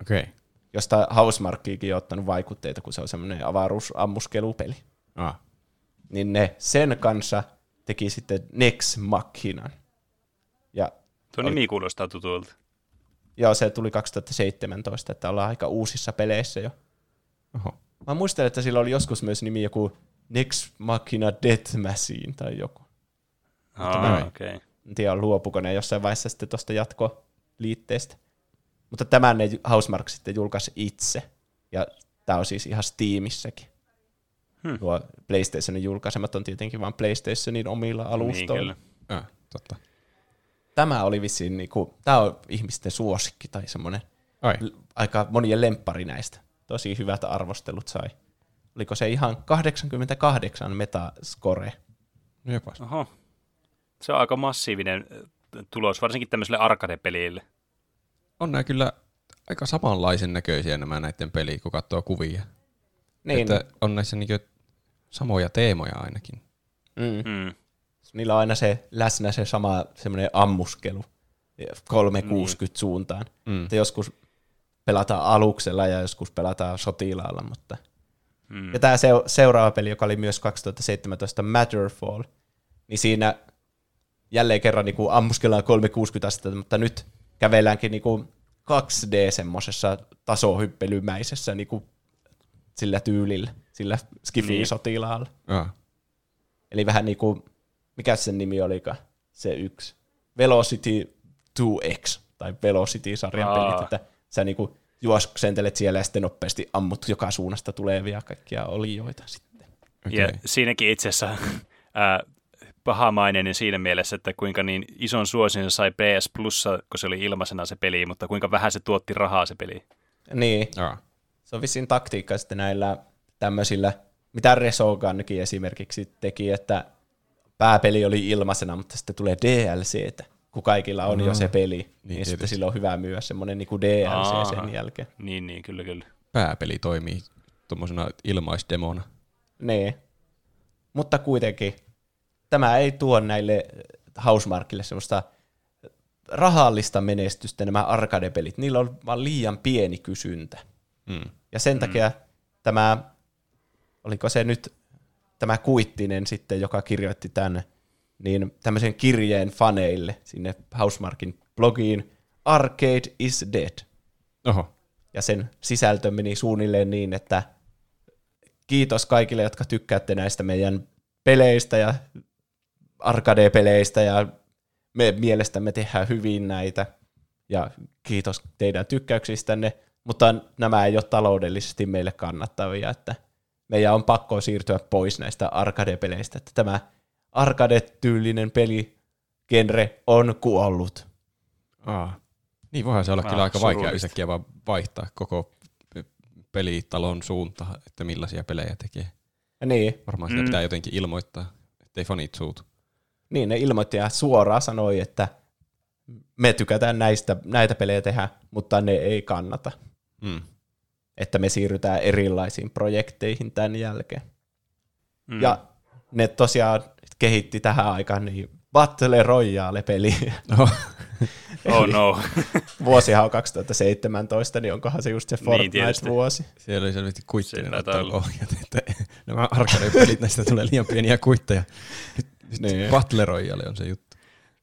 Okei. Okay. Josta Housemarkkiikin on ottanut vaikutteita, kun se on semmoinen avaruusammuskelupeli. Ah. Niin ne sen kanssa teki sitten Nex Machinan. Ja Tuo oli... nimi kuulostaa tutulta. Joo, se tuli 2017, että ollaan aika uusissa peleissä jo. Oho. Mä muistelen, että sillä oli joskus myös nimi joku Next Machina Death Machine tai joku. Ah, okei. Okay. En tiedä, luopuko ne jossain vaiheessa sitten tuosta jatkoliitteestä. Mutta tämän ne Housemark sitten julkaisi itse. Ja tämä on siis ihan Steamissäkin. Hmm. Tuo PlayStationin julkaisemat on tietenkin vain PlayStationin omilla niin, alustoilla. Niin, äh, totta. Tämä oli vissiin, niinku, tämä on ihmisten suosikki tai semmoinen aika monien lemppari näistä. Tosi hyvät arvostelut sai. Oliko se ihan 88 metascore? Jopas. Oho. Se on aika massiivinen tulos, varsinkin tämmöiselle arcade-pelille. On nämä kyllä aika samanlaisen näköisiä nämä näiden peliä, kun katsoo kuvia. Niin. Että on näissä niinku samoja teemoja ainakin. Mm. Mm. Niillä on aina se läsnä se sama semmoinen ammuskelu 360 niin. suuntaan. Mm. Että joskus pelataan aluksella ja joskus pelataan sotilaalla, mutta... Mm. Ja tämä seuraava peli, joka oli myös 2017 Matterfall, niin siinä jälleen kerran niin kuin ammuskellaan 360 astetta, mutta nyt kävelläänkin niin kuin 2D semmoisessa tasohyppelymäisessä niin kuin sillä tyylillä, sillä skifi-sotilaalla. Niin. Eli vähän niin kuin, mikä sen nimi olikaan, se yksi, Velocity 2X, tai Velocity-sarjan Aa. pelit, että sä niin kuin juoksentelet siellä ja sitten nopeasti ammut joka suunnasta tulevia kaikkia olijoita sitten. Okay. Ja siinäkin itse asiassa ää, pahamainen siinä mielessä, että kuinka niin ison suosin sai PS Plussa, kun se oli ilmaisena se peli, mutta kuinka vähän se tuotti rahaa se peli. Niin. Ja. Se on vissiin taktiikka sitten näillä tämmöisillä, mitä Resogunkin esimerkiksi teki, että pääpeli oli ilmaisena, mutta sitten tulee DLCtä, kun kaikilla on mm. jo se peli, niin, niin sitten sillä on hyvä myydä semmoinen niin DLC Aa, sen jälkeen. Niin, niin, kyllä, kyllä. Pääpeli toimii tuommoisena ilmaisdemona. Niin. Mutta kuitenkin tämä ei tuo näille Housemarkille semmoista rahallista menestystä nämä arcade-pelit. Niillä on vaan liian pieni kysyntä. Mm. Ja sen mm. takia tämä, oliko se nyt tämä Kuittinen sitten, joka kirjoitti tämän, niin tämmöisen kirjeen faneille sinne Housemarkin blogiin, Arcade is dead. Oho. Ja sen sisältö meni suunnilleen niin, että kiitos kaikille, jotka tykkäätte näistä meidän peleistä ja arcade-peleistä ja me mielestämme tehdään hyvin näitä ja kiitos teidän tykkäyksistänne, mutta nämä ei ole taloudellisesti meille kannattavia, että meidän on pakko siirtyä pois näistä arcade-peleistä, että tämä arcade-tyylinen peligenre on kuollut. Aa. Niin voihan se olla ah, kyllä aika vaikea yhtäkkiä vaan vaihtaa koko pelitalon suunta, että millaisia pelejä tekee. Ja niin. Varmaan sitä mm. pitää jotenkin ilmoittaa, ettei fanit suutu. Niin, ne ilmoitti ja suoraan sanoi, että me tykätään näistä, näitä pelejä tehdä, mutta ne ei kannata. Mm. Että me siirrytään erilaisiin projekteihin tämän jälkeen. Mm. Ja ne tosiaan kehitti tähän aikaan niin Battle Royale-peliä. No, Oh no. Vuosihan on 2017, niin onkohan se just se Niin. Fortnite-vuosi. siellä oli selvästi kuittinen ohjat, että nämä arcade-pelit, näistä tulee liian pieniä kuitteja. Nyt Niin. Battle Royale on se juttu.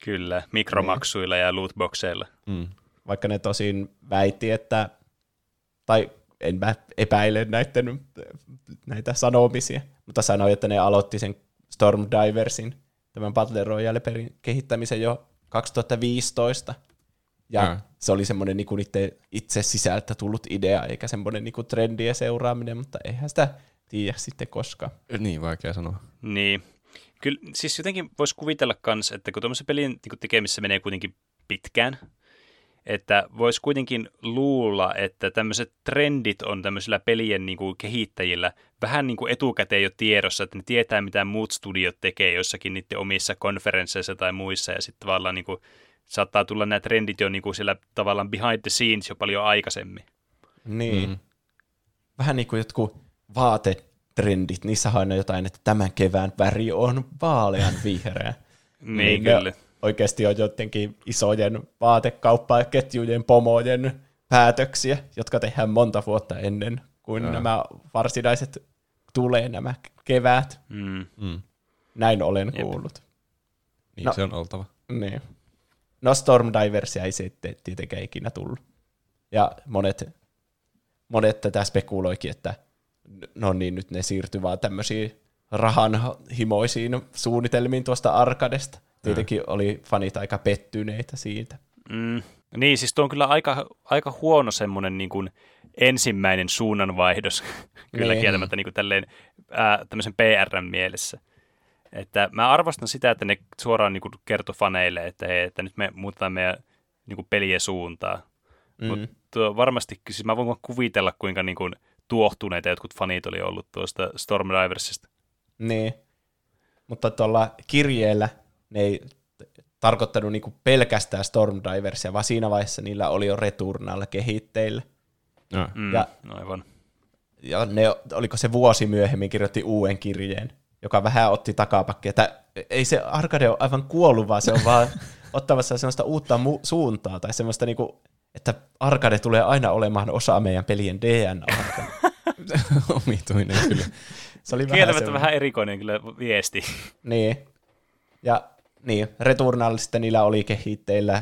Kyllä, mikromaksuilla ja lootboxeilla. Mm. Vaikka ne tosin väitti, että, tai en mä epäile näiden, näitä sanomisia, mutta sanoi, että ne aloitti sen Storm Diversin, tämän Battle Royale-pelin kehittämisen jo 2015. Ja Ää. se oli semmoinen niinku niiden itse sisältä tullut idea, eikä semmoinen niinku trendien seuraaminen, mutta eihän sitä tiedä sitten koskaan. Niin, vaikea sanoa. Niin. Kyllä, siis jotenkin voisi kuvitella kans, että kun tuommoisen pelin niin tekemisessä menee kuitenkin pitkään, että voisi kuitenkin luulla, että tämmöiset trendit on tämmöisillä pelien niin kuin kehittäjillä vähän niin kuin etukäteen jo tiedossa, että ne tietää, mitä muut studiot tekee jossakin niiden omissa konferensseissa tai muissa, ja sitten tavallaan niin kuin, saattaa tulla nämä trendit jo niin kuin siellä tavallaan behind the scenes jo paljon aikaisemmin. Niin. Mm. Vähän niin kuin jotkut vaatetrendit, niissä on aina jotain, että tämän kevään väri on vaalean vihreä. Niin, ne kyllä. Oikeasti on jotenkin isojen vaatekauppaketjujen pomojen päätöksiä, jotka tehdään monta vuotta ennen kuin Ää. nämä varsinaiset tulee nämä keväät. Mm. Mm. Näin olen Jep. kuullut. Niin No. se on oltava. Niin. No Storm Diversia ei sitten tietenkään ikinä tullut. Ja monet, monet tätä spekuloikin, että no niin, nyt ne siirtyy vaan tämmöisiin rahanhimoisiin suunnitelmiin tuosta arkadesta. Tietenkin oli fanit aika pettyneitä siitä. Mm. Niin, siis tuo on kyllä aika, aika huono semmoinen niin kuin ensimmäinen suunnanvaihdos, kyllä Niin. kieltämättä niin kuin tälleen, ää, tämmöisen PRn mielessä. Että mä arvostan sitä, että ne suoraan niin kuin kertoi faneille, että, hei, että nyt me muutetaan meidän niin kuin pelien suuntaa. Mm. Mutta varmasti, siis mä voin kuvitella, kuinka niin kuin tuohtuneita jotkut fanit oli ollut tuosta Storm. Niin. Mutta tuolla kirjeellä ne ei tarkoittanut niinku pelkästään Storm Diversia, vaan siinä vaiheessa niillä oli jo Returnal kehitteillä. No. Mm, Ja- ja, aivan. ja ne, oliko se vuosi myöhemmin, kirjoitti uuden kirjeen, joka vähän otti takapakkia, että ei se arcade ole aivan kuollut, vaan se on vaan ottamassa semmoista uutta mu- suuntaa, tai semmoista niinku, että arcade tulee aina olemaan osa meidän pelien DNA. Omituinen kyllä. Se oli vähän Kieltämättä vähän erikoinen kyllä viesti. Niin. Ja niin, Returnal sitten niillä oli kehitteillä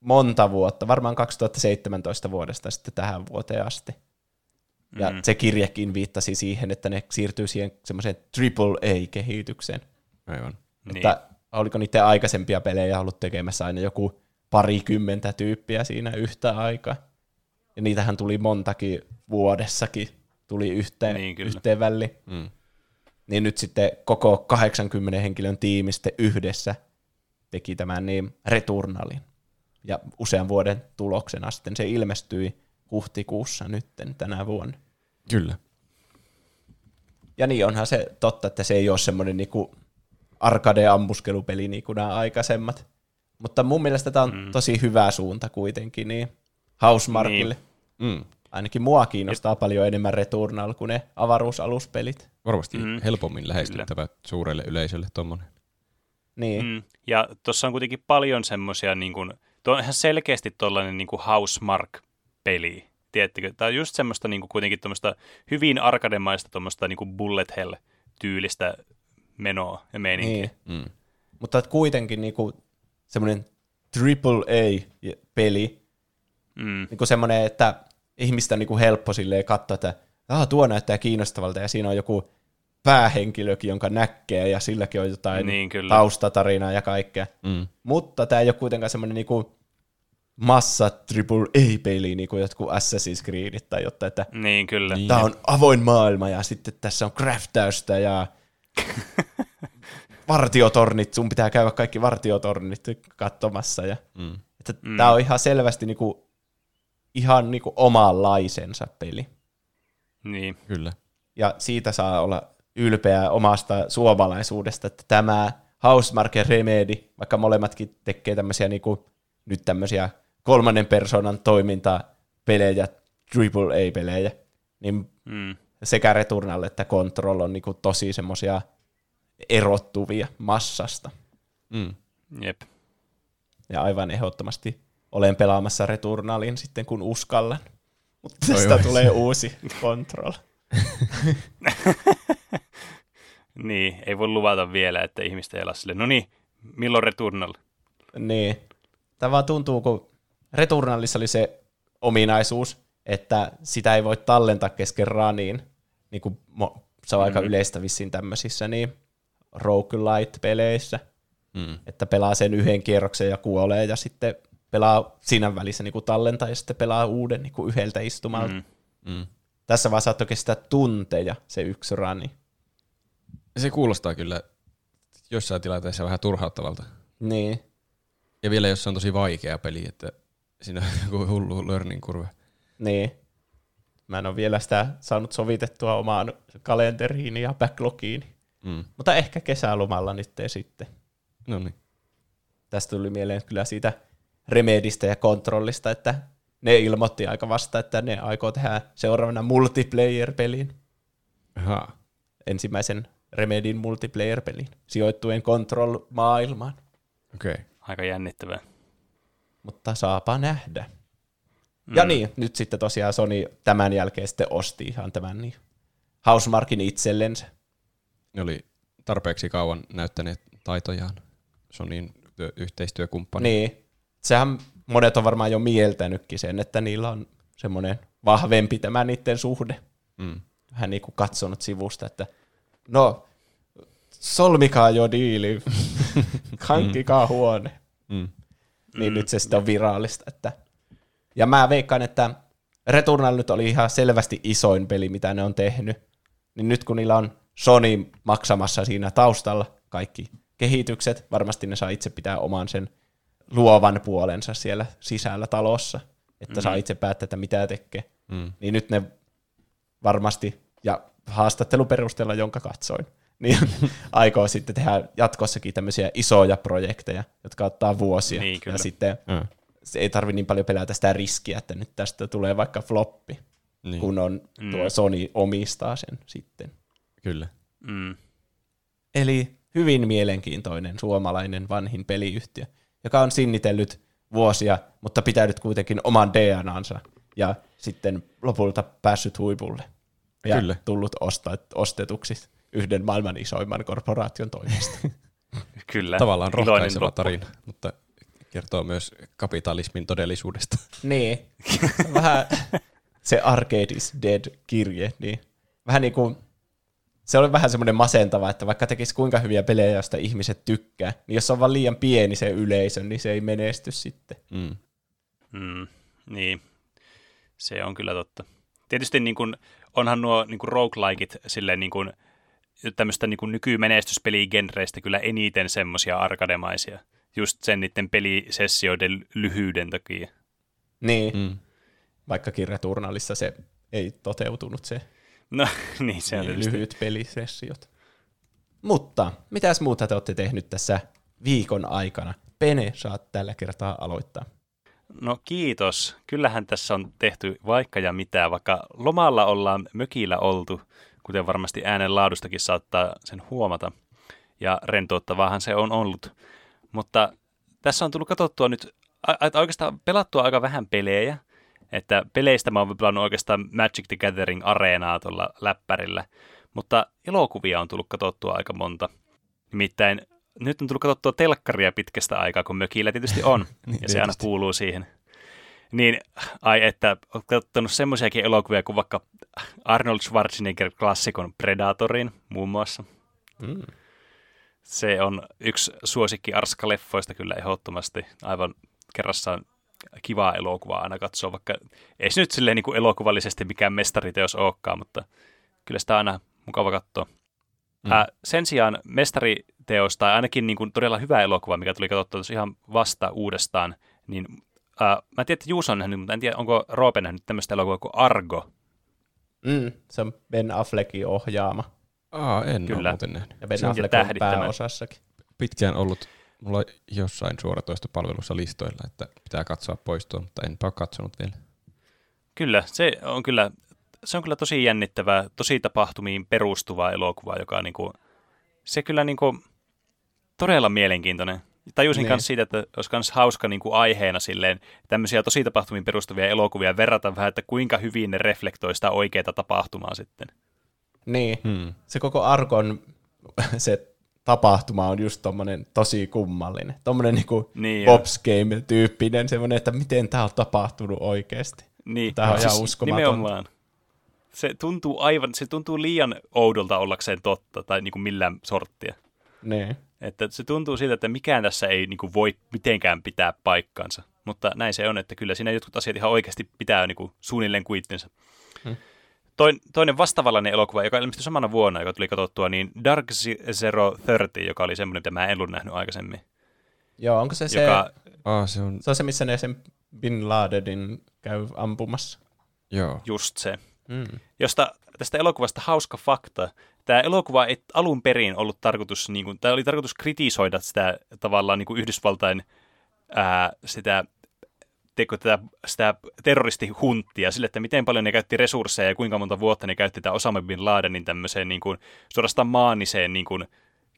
monta vuotta, varmaan 2017 vuodesta sitten tähän vuoteen asti. Ja Mm. se kirjekin viittasi siihen, että ne siirtyy siihen semmoiseen AAA-kehitykseen. Aivan. Niin. Että oliko niiden aikaisempia pelejä ollut tekemässä aina joku parikymmentä tyyppiä siinä yhtä aikaa. Ja niitähän tuli montakin vuodessakin, tuli yhteen, Niin, kyllä. yhteen väliin. Mm. Niin nyt sitten koko 80 henkilön tiimi sitten yhdessä teki tämän niin Returnalin. Ja usean vuoden tuloksena sitten se ilmestyi huhtikuussa nytten tänä vuonna. Kyllä. Ja niin onhan se totta, että se ei ole semmoinen niinku arcade-ammuskelupeli niin kuin nämä aikaisemmat. Mutta mun mielestä tämä on mm. tosi hyvä suunta kuitenkin niin Housemarkille. Niin. Mm. Ainakin mua kiinnostaa paljon enemmän Returnal kuin ne avaruusaluspelit. Varmasti Mm. mm. helpommin lähestyttävä suurelle yleisölle tuommoinen. Niin. Mm. Ja tuossa on kuitenkin paljon semmoisia, niin kuin, tuo on ihan selkeästi tuollainen niin kuin Housemark-peli. Tiedättekö? Tämä on just semmoista niin kuin kuitenkin tuommoista hyvin arkademaista tuommoista niin kuin bullet hell-tyylistä menoa ja meininkiä. niin. Mm. Mutta et kuitenkin niinku semmoinen AAA-peli, Mm. niinku semmoinen, että ihmistä on niinku helppo silleen katsoa, että ah, tuo näyttää kiinnostavalta ja siinä on joku päähenkilökin, jonka näkee ja silläkin on jotain Niin, kyllä. taustatarinaa ja kaikkea. Mm. Mutta tämä ei ole kuitenkaan semmoinen niinku massa AAA-peli, niin kuin jotkut Assassin's Creedit tai jotain, että Niin, kyllä. Niin. tämä on avoin maailma ja sitten tässä on craftäystä ja vartiotornit, sun pitää käydä kaikki vartiotornit katsomassa. Ja, Mm. että Mm. Tämä on ihan selvästi niinku, ihan niinku omanlaisensa peli. Niin. Kyllä. Ja siitä saa olla ylpeä omasta suomalaisuudesta, että tämä Housemark ja Remedy, vaikka molemmatkin tekee tämmöisiä niinku, nyt tämmöisiä kolmannen persoonan toimintapelejä, AAA-pelejä, niin Mm. sekä Returnal että Control on niinku tosi semmoisia erottuvia massasta. Mm. Jep. Ja aivan ehdottomasti olen pelaamassa Returnalin sitten kun uskallan. Mutta tästä oi. tulee uusi Control. Niin, ei voi luvata vielä, että ihmistä ei ole sille. No niin, milloin Returnal? Niin. Tämä vaan tuntuu, kun Returnalissa oli se ominaisuus, että sitä ei voi tallentaa kesken raniin. Niin kuin mo- se on aika Mhm. yleistä vissiin tämmöisissä niin roguelite-peleissä, Mm. että pelaa sen yhden kierroksen ja kuolee ja sitten pelaa siinä välissä niin kuin tallentaa ja sitten pelaa uuden niin kuin yhdeltä istumalta. Mm. Mm. Tässä vaan saattoi kestää tunteja se yksi rani. Se kuulostaa kyllä jossain tilanteessa vähän turhauttavalta. Niin. Ja vielä jos se on tosi vaikea peli, että siinä on joku hullu learning kurve. Niin. Mä en ole vielä sitä saanut sovitettua omaan kalenteriin ja backlogiin. Mm. Mutta ehkä kesälomalla nyt sitten. No niin. Tästä tuli mieleen kyllä siitä Remedistä ja kontrollista, että ne ilmoitti aika vasta, että ne aikoo tehdä seuraavana multiplayer-pelin. Aha. Ensimmäisen Remedin multiplayer-pelin sijoittuen Control-maailmaan. Okei. Okay. Aika jännittävää. Mutta saapa nähdä. Ja Mm. niin, nyt sitten tosiaan Sony tämän jälkeen sitten osti ihan tämän niin Housemarkin itsellensä. Ne oli tarpeeksi kauan näyttäneet taitojaan Sonyin työ- yhteistyökumppani. Niin, sehän monet on varmaan jo mieltänytkin sen, että niillä on semmoinen vahvempi tämä niiden suhde. Mm. Vähän niin kuin katsonut sivusta, että no, solmikaa jo diili, hankkikaa huone. Mm. Niin nyt se sitten on virallista. Että. Ja mä veikkaan, että Returnal nyt oli ihan selvästi isoin peli, mitä ne on tehnyt. Niin nyt kun niillä on Sony maksamassa siinä taustalla kaikki kehitykset, varmasti ne saa itse pitää oman sen luovan puolensa siellä sisällä talossa, että mm-hmm. saa itse päättää, että mitä tekee. Mm. Niin nyt ne varmasti, ja haastatteluperusteella, jonka katsoin, niin aikoo sitten tehdä jatkossakin tämmöisiä isoja projekteja, jotka ottaa vuosia. Niin, kyllä. ja sitten Mm. se ei tarvi niin paljon pelätä sitä riskiä, että nyt tästä tulee vaikka floppi, Niin. kun on tuo Mm. Sony omistaa sen sitten. Kyllä. Mm. Eli hyvin mielenkiintoinen suomalainen vanhin peliyhtiö, joka on sinnitellyt vuosia, mutta pitänyt kuitenkin oman DNAnsa ja sitten lopulta päässyt huipulle. Ja Kyllä. tullut osta, ostetuksi yhden maailman isoimman korporaation toimesta. Kyllä. Tavallaan rohkaiseva tarina, mutta kertoo myös kapitalismin todellisuudesta. niin. Vähän se Arcade is Dead-kirje, niin vähän niin kuin se on vähän semmoinen masentava, että vaikka tekisi kuinka hyviä pelejä, joista ihmiset tykkää, niin jos on vaan liian pieni se yleisö, niin se ei menesty sitten. Mm. Mm, niin, se on kyllä totta. Tietysti niin kuin, onhan nuo niin kuin roguelikeit silleen niin kuin, tämmöistä niin kuin nykymenestyspeligenreistä kyllä eniten semmoisia arkademaisia. Just sen niiden pelisessioiden lyhyyden takia. Niin, mm. Vaikkakin Returnalissa se ei toteutunut se No niin, se on niin, tietysti. lyhyt pelisessiot. Mutta mitäs muuta te olette tehnyt tässä viikon aikana? Pene, saat tällä kertaa aloittaa. No kiitos. Kyllähän tässä on tehty vaikka ja mitä, vaikka lomalla ollaan mökillä oltu, kuten varmasti äänen laadustakin saattaa sen huomata. Ja rentouttavaahan se on ollut. Mutta tässä on tullut katsottua nyt, a- a- oikeastaan pelattua aika vähän pelejä. Että peleistä mä oon pelannut oikeastaan Magic the Gathering Areenaa tuolla läppärillä. Mutta elokuvia on tullut katsottua aika monta. Nimittäin nyt on tullut katsottua telkkaria pitkästä aikaa, kun mökillä tietysti on. Niin, ja se aina kuuluu siihen. Niin, ai että, olet katsonut semmoisiakin elokuvia kuin vaikka Arnold Schwarzenegger klassikon Predatorin muun muassa. Mm. Se on yksi suosikki Arska-leffoista kyllä ehdottomasti. Aivan kerrassaan kivaa elokuvaa aina katsoa, vaikka ei se nyt silleen niin kuin elokuvallisesti mikään mestariteos olekaan, mutta kyllä sitä aina mukava katsoa. Mm. Ää, sen sijaan mestariteos, tai ainakin niin kuin todella hyvä elokuva, mikä tuli katsottua tuossa ihan vasta uudestaan, niin ää, mä tiedän, että Juuso on nähnyt, mutta en tiedä, onko Roope nähnyt tämmöistä elokuvaa kuin Argo. Mm, se on Ben Affleckin ohjaama. Aa, en Kyllä. ole muuten nähnyt. Ja Ben Affleck on pääosassakin. Pitkään ollut mulla jossain suoratoistopalvelussa listoilla, että pitää katsoa poistua, mutta enpä ole katsonut vielä. Kyllä, se on kyllä, se on kyllä tosi jännittävää, tosi tapahtumiin perustuva elokuva, joka niin kuin, se kyllä niin kuin, todella mielenkiintoinen. Tajusin Niin. myös siitä, että olisi myös hauska niin kuin aiheena silleen tämmöisiä tosi tapahtumiin perustuvia elokuvia verrata vähän, että kuinka hyvin ne reflektoi sitä oikeaa tapahtumaa sitten. Niin, Hmm. se koko Arkon se tapahtuma on just tommonen tosi kummallinen. Tommonen niinku Niin. Bob's Game-tyyppinen, semmoinen, että miten tää on tapahtunut oikeasti. Niin, Tää on ihan uskomatonta. Nimenomaan. Se tuntuu aivan, se tuntuu liian oudolta ollakseen totta tai niin kuin millään sorttia. Niin. Että se tuntuu siltä, että mikään tässä ei niin kuin voi mitenkään pitää paikkansa. Mutta näin se on, että kyllä siinä jotkut asiat ihan oikeasti pitää niin kuin suunnilleen kuittinsa. Hmm. Toin, toinen vastaavallainen elokuva, joka ilmestyi samana vuonna, joka tuli katsottua, niin Dark Zero Thirty, joka oli semmoinen, mitä mä en ollut nähnyt aikaisemmin. Joo, onko se se, Joka, Ah, se on, se on se, missä ne sen Bin Ladenin käy ampumassa? joo. just se. Mm. josta tästä elokuvasta hauska fakta. Tämä elokuva ei alun perin ollut tarkoitus, niin kuin, tämä oli tarkoitus kritisoida sitä tavallaan niin kuin Yhdysvaltain ää, sitä, teko, tätä, sitä terroristihunttia sille, että miten paljon ne käytti resursseja ja kuinka monta vuotta ne käytti tätä Osama Bin Ladenin tämmöiseen niin kuin, suorastaan maaniseen niin kuin,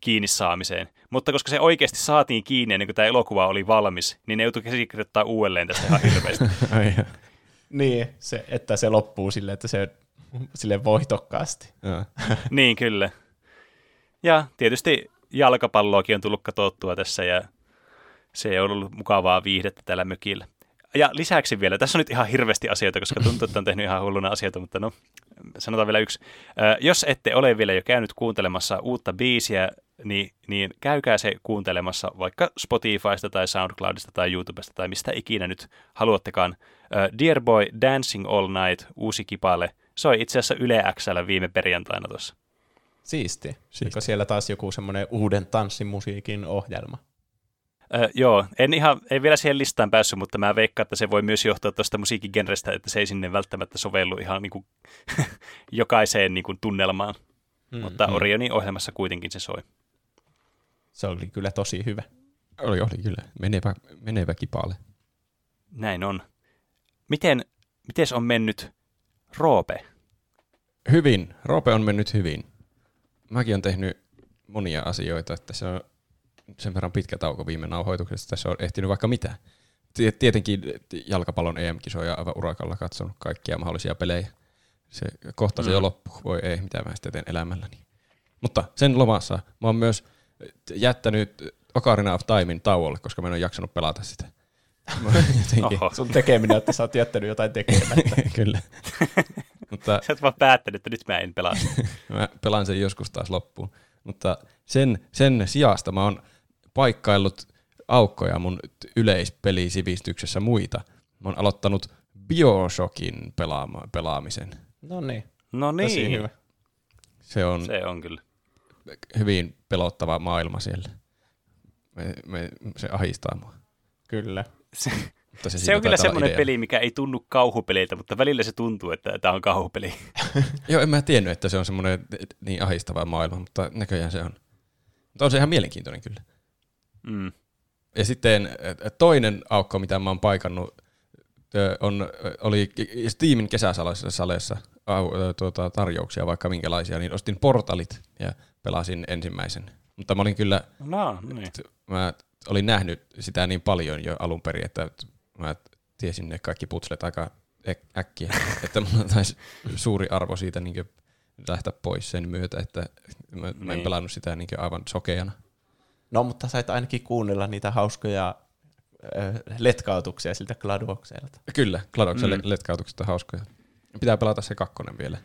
kiinni saamiseen. Mutta koska se oikeasti saatiin kiinni ennen kuin tämä elokuva oli valmis, niin ne joutui käsikirjoittaa uudelleen tästä ihan hirveästi. Niin, se, että se loppuu silleen, että se sille voitokkaasti. Niin, kyllä. Ja tietysti jalkapalloakin on tullut katsottua tässä ja se on ollut mukavaa viihdettä täällä mökillä. Ja lisäksi vielä, tässä on nyt ihan hirveästi asioita, koska tuntuu, että on tehnyt ihan hulluna asioita, mutta no, sanotaan vielä yksi. Ö, jos ette ole vielä jo käynyt kuuntelemassa uutta biisiä, niin, niin käykää se kuuntelemassa vaikka Spotifysta tai SoundCloudista tai YouTubesta tai mistä ikinä nyt haluattekaan. Ö, Dear Boy Dancing All Night, uusi kipale, soi itse asiassa Yle Xllä viime perjantaina tuossa. Siisti. Siisti. Siellä taas joku semmoinen uuden tanssimusiikin ohjelma? Öö, joo, en ihan, ei vielä siihen listaan päässyt, mutta mä veikkaan, että se voi myös johtua tuosta musiikkigenrestä, että se ei sinne välttämättä sovellu ihan niin kuin jokaiseen niin kuin tunnelmaan. Mm. Mutta Orionin ohjelmassa kuitenkin se soi. Se oli kyllä tosi hyvä. Oli, oli kyllä. Menevä, menevä kipale. Näin on. Miten, mites on mennyt Roope? Hyvin. Roope on mennyt hyvin. Mäkin on tehnyt monia asioita, että se on sen verran pitkä tauko viime nauhoituksesta, tässä on ehtinyt vaikka mitä. Ti- Tietenkin jalkapallon EM-kisoja aivan urakalla katsonut kaikkia mahdollisia pelejä. Se, kohta se Mm. jo loppuu. Voi ei, mitä mä sitten teen elämälläni. Mutta sen lomassa mä oon myös jättänyt Ocarina of Timein tauolle, koska mä en ole jaksanut pelata sitä. Jotenkin, Oho. Sun tekeminen, että sä oot jättänyt jotain tekemättä. Kyllä. Mutta Sä oot vaan päättänyt, että nyt mä en pelaa. Mä pelaan sen joskus taas loppuun. Mutta sen, sen sijasta mä oon paikkaillut aukkoja mun yleispelisivistyksessä muita. Mä oon aloittanut Bioshockin pelaama, pelaamisen. no niin, No niin. Se on se on kyllä. hyvin pelottava maailma siellä. Me, me, se ahistaa mua. Kyllä. Se, Mutta se, se on kyllä semmoinen idea. peli, mikä ei tunnu kauhupeliltä, mutta välillä se tuntuu, että tämä on kauhupeli. Joo, en mä tiennyt, että se on semmoinen niin ahistava maailma, mutta näköjään se on. Mutta on se ihan mielenkiintoinen kyllä. Mm. Ja sitten toinen aukko, mitä mä oon paikannut, on, oli Steamin ö, tuota, tarjouksia vaikka minkälaisia, niin ostin portalit ja pelasin ensimmäisen. Mutta mä olin kyllä, No, niin. mä olin nähnyt sitä niin paljon jo alun perin, että mä tiesin ne kaikki putslet aika äk- äkkiä, että mulla taisi suuri arvo siitä niin lähteä pois sen myötä, että mä, mä en Niin. pelannut sitä niin aivan sokeana. No, mutta sait ainakin kuunnella niitä hauskoja letkautuksia siltä Gladuokselta. Kyllä, Gladokselle Mm. letkautukset on hauskoja. Pitää pelata se kakkonen vielä,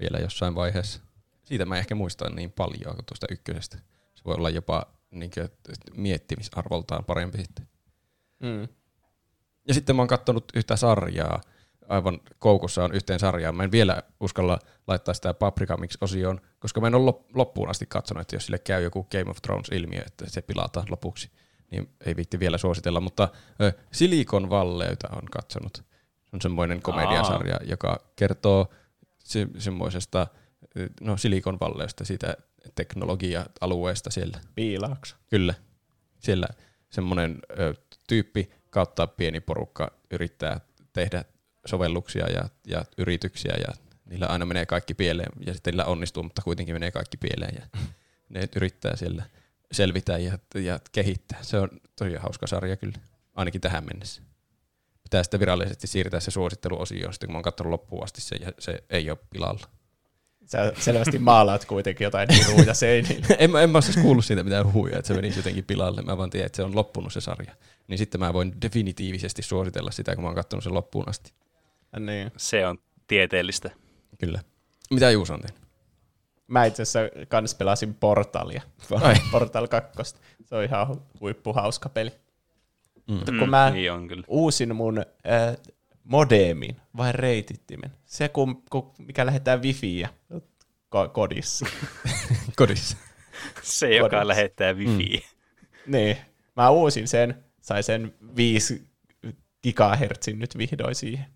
vielä jossain vaiheessa. Siitä mä ehkä muistan niin paljon kuin tuosta ykkösestä. Se voi olla jopa niin kuin, miettimisarvoltaan parempi sitten. Mm. Ja sitten mä oon kattonut yhtä sarjaa. Aivan koukussa on yhteen sarjaan. Mä en vielä uskalla laittaa sitä Paprika Mix-osioon, koska mä en ole lop- loppuun asti katsonut, että jos sille käy joku Game of Thrones-ilmiö, että se pilataan lopuksi, niin ei viitti vielä suositella. Mutta ö, Silikon Valleyta on katsonut. Se on semmoinen komediasarja, joka kertoo se, semmoisesta no, Silikon Valleysta, siitä teknologia-alueesta siellä. Piilaakso. Kyllä. Siellä semmoinen ö, tyyppi kautta pieni porukka yrittää tehdä sovelluksia ja, ja yrityksiä ja niillä aina menee kaikki pieleen ja sitten niillä onnistuu, mutta kuitenkin menee kaikki pieleen ja ne yrittää siellä selvitä ja, ja kehittää. Se on tosi hauska sarja kyllä, ainakin tähän mennessä. Pitää sitten virallisesti siirtää se suositteluosio, sitten kun mä oon katsonut loppuun asti se, ja se ei ole pilalla. Sä selvästi maalaat kuitenkin jotain niruja seinille. en, mä, en mä siis kuullut siitä mitään huuja, että se menisi jotenkin pilalle. Mä vaan tiedän, että se on loppunut se sarja. Niin sitten mä voin definitiivisesti suositella sitä, kun mä oon katsonut sen loppuun asti. Niin. Se on tieteellistä. Kyllä. Mitä Juuso on tehnyt? Mä itse asiassa kans pelasin Portalia. Ai. Portal 2. Se on ihan huippuhauska peli. Mm. Mutta kun mä niin on kyllä. uusin mun äh, modemin vai reitittimen, se kun, kun, mikä lähettää wifiä ko- kodissa. Kodissa. Se, joka Kodissa. lähettää wifi. niin, mä uusin sen, sai sen 5 gigahertsin nyt vihdoin siihen.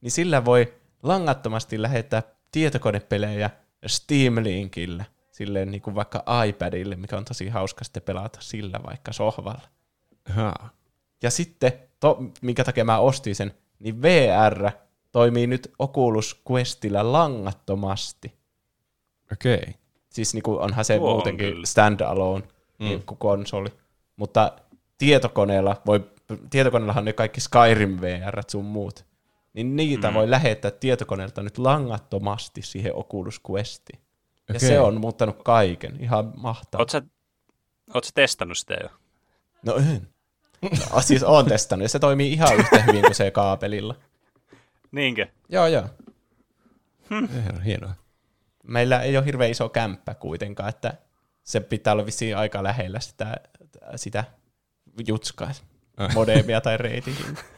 Niin sillä voi langattomasti lähettää tietokonepelejä Steam-linkillä, silleen niin kuin vaikka iPadille, mikä on tosi hauska sitten pelata sillä vaikka sohvalla. Haa. Ja sitten, to, minkä takia mä ostin sen, niin VR toimii nyt Oculus Questillä langattomasti. Okei. Okay. Siis niin kuin onhan se Tuo on muutenkin kyllä. stand-alone mm. niin kuin konsoli. Mutta tietokoneella voi, tietokoneellahan ne kaikki Skyrim VR sun muut. Niin niitä mm. voi lähettää tietokoneelta nyt langattomasti siihen Oculus Questiin. Ja Okei. se on muuttanut kaiken. Ihan mahtavaa. Oot sä, oot sä testannut sitä jo? No en. No, siis oon testannut, ja se toimii ihan yhtä hyvin kuin se kaapelilla. Niinkö? Joo, joo. Hienoa. hienoa. Meillä ei ole hirveän iso kämppä kuitenkaan, että se pitää olla vissiin aika lähellä sitä, sitä jutskaa. modemia tai reitin.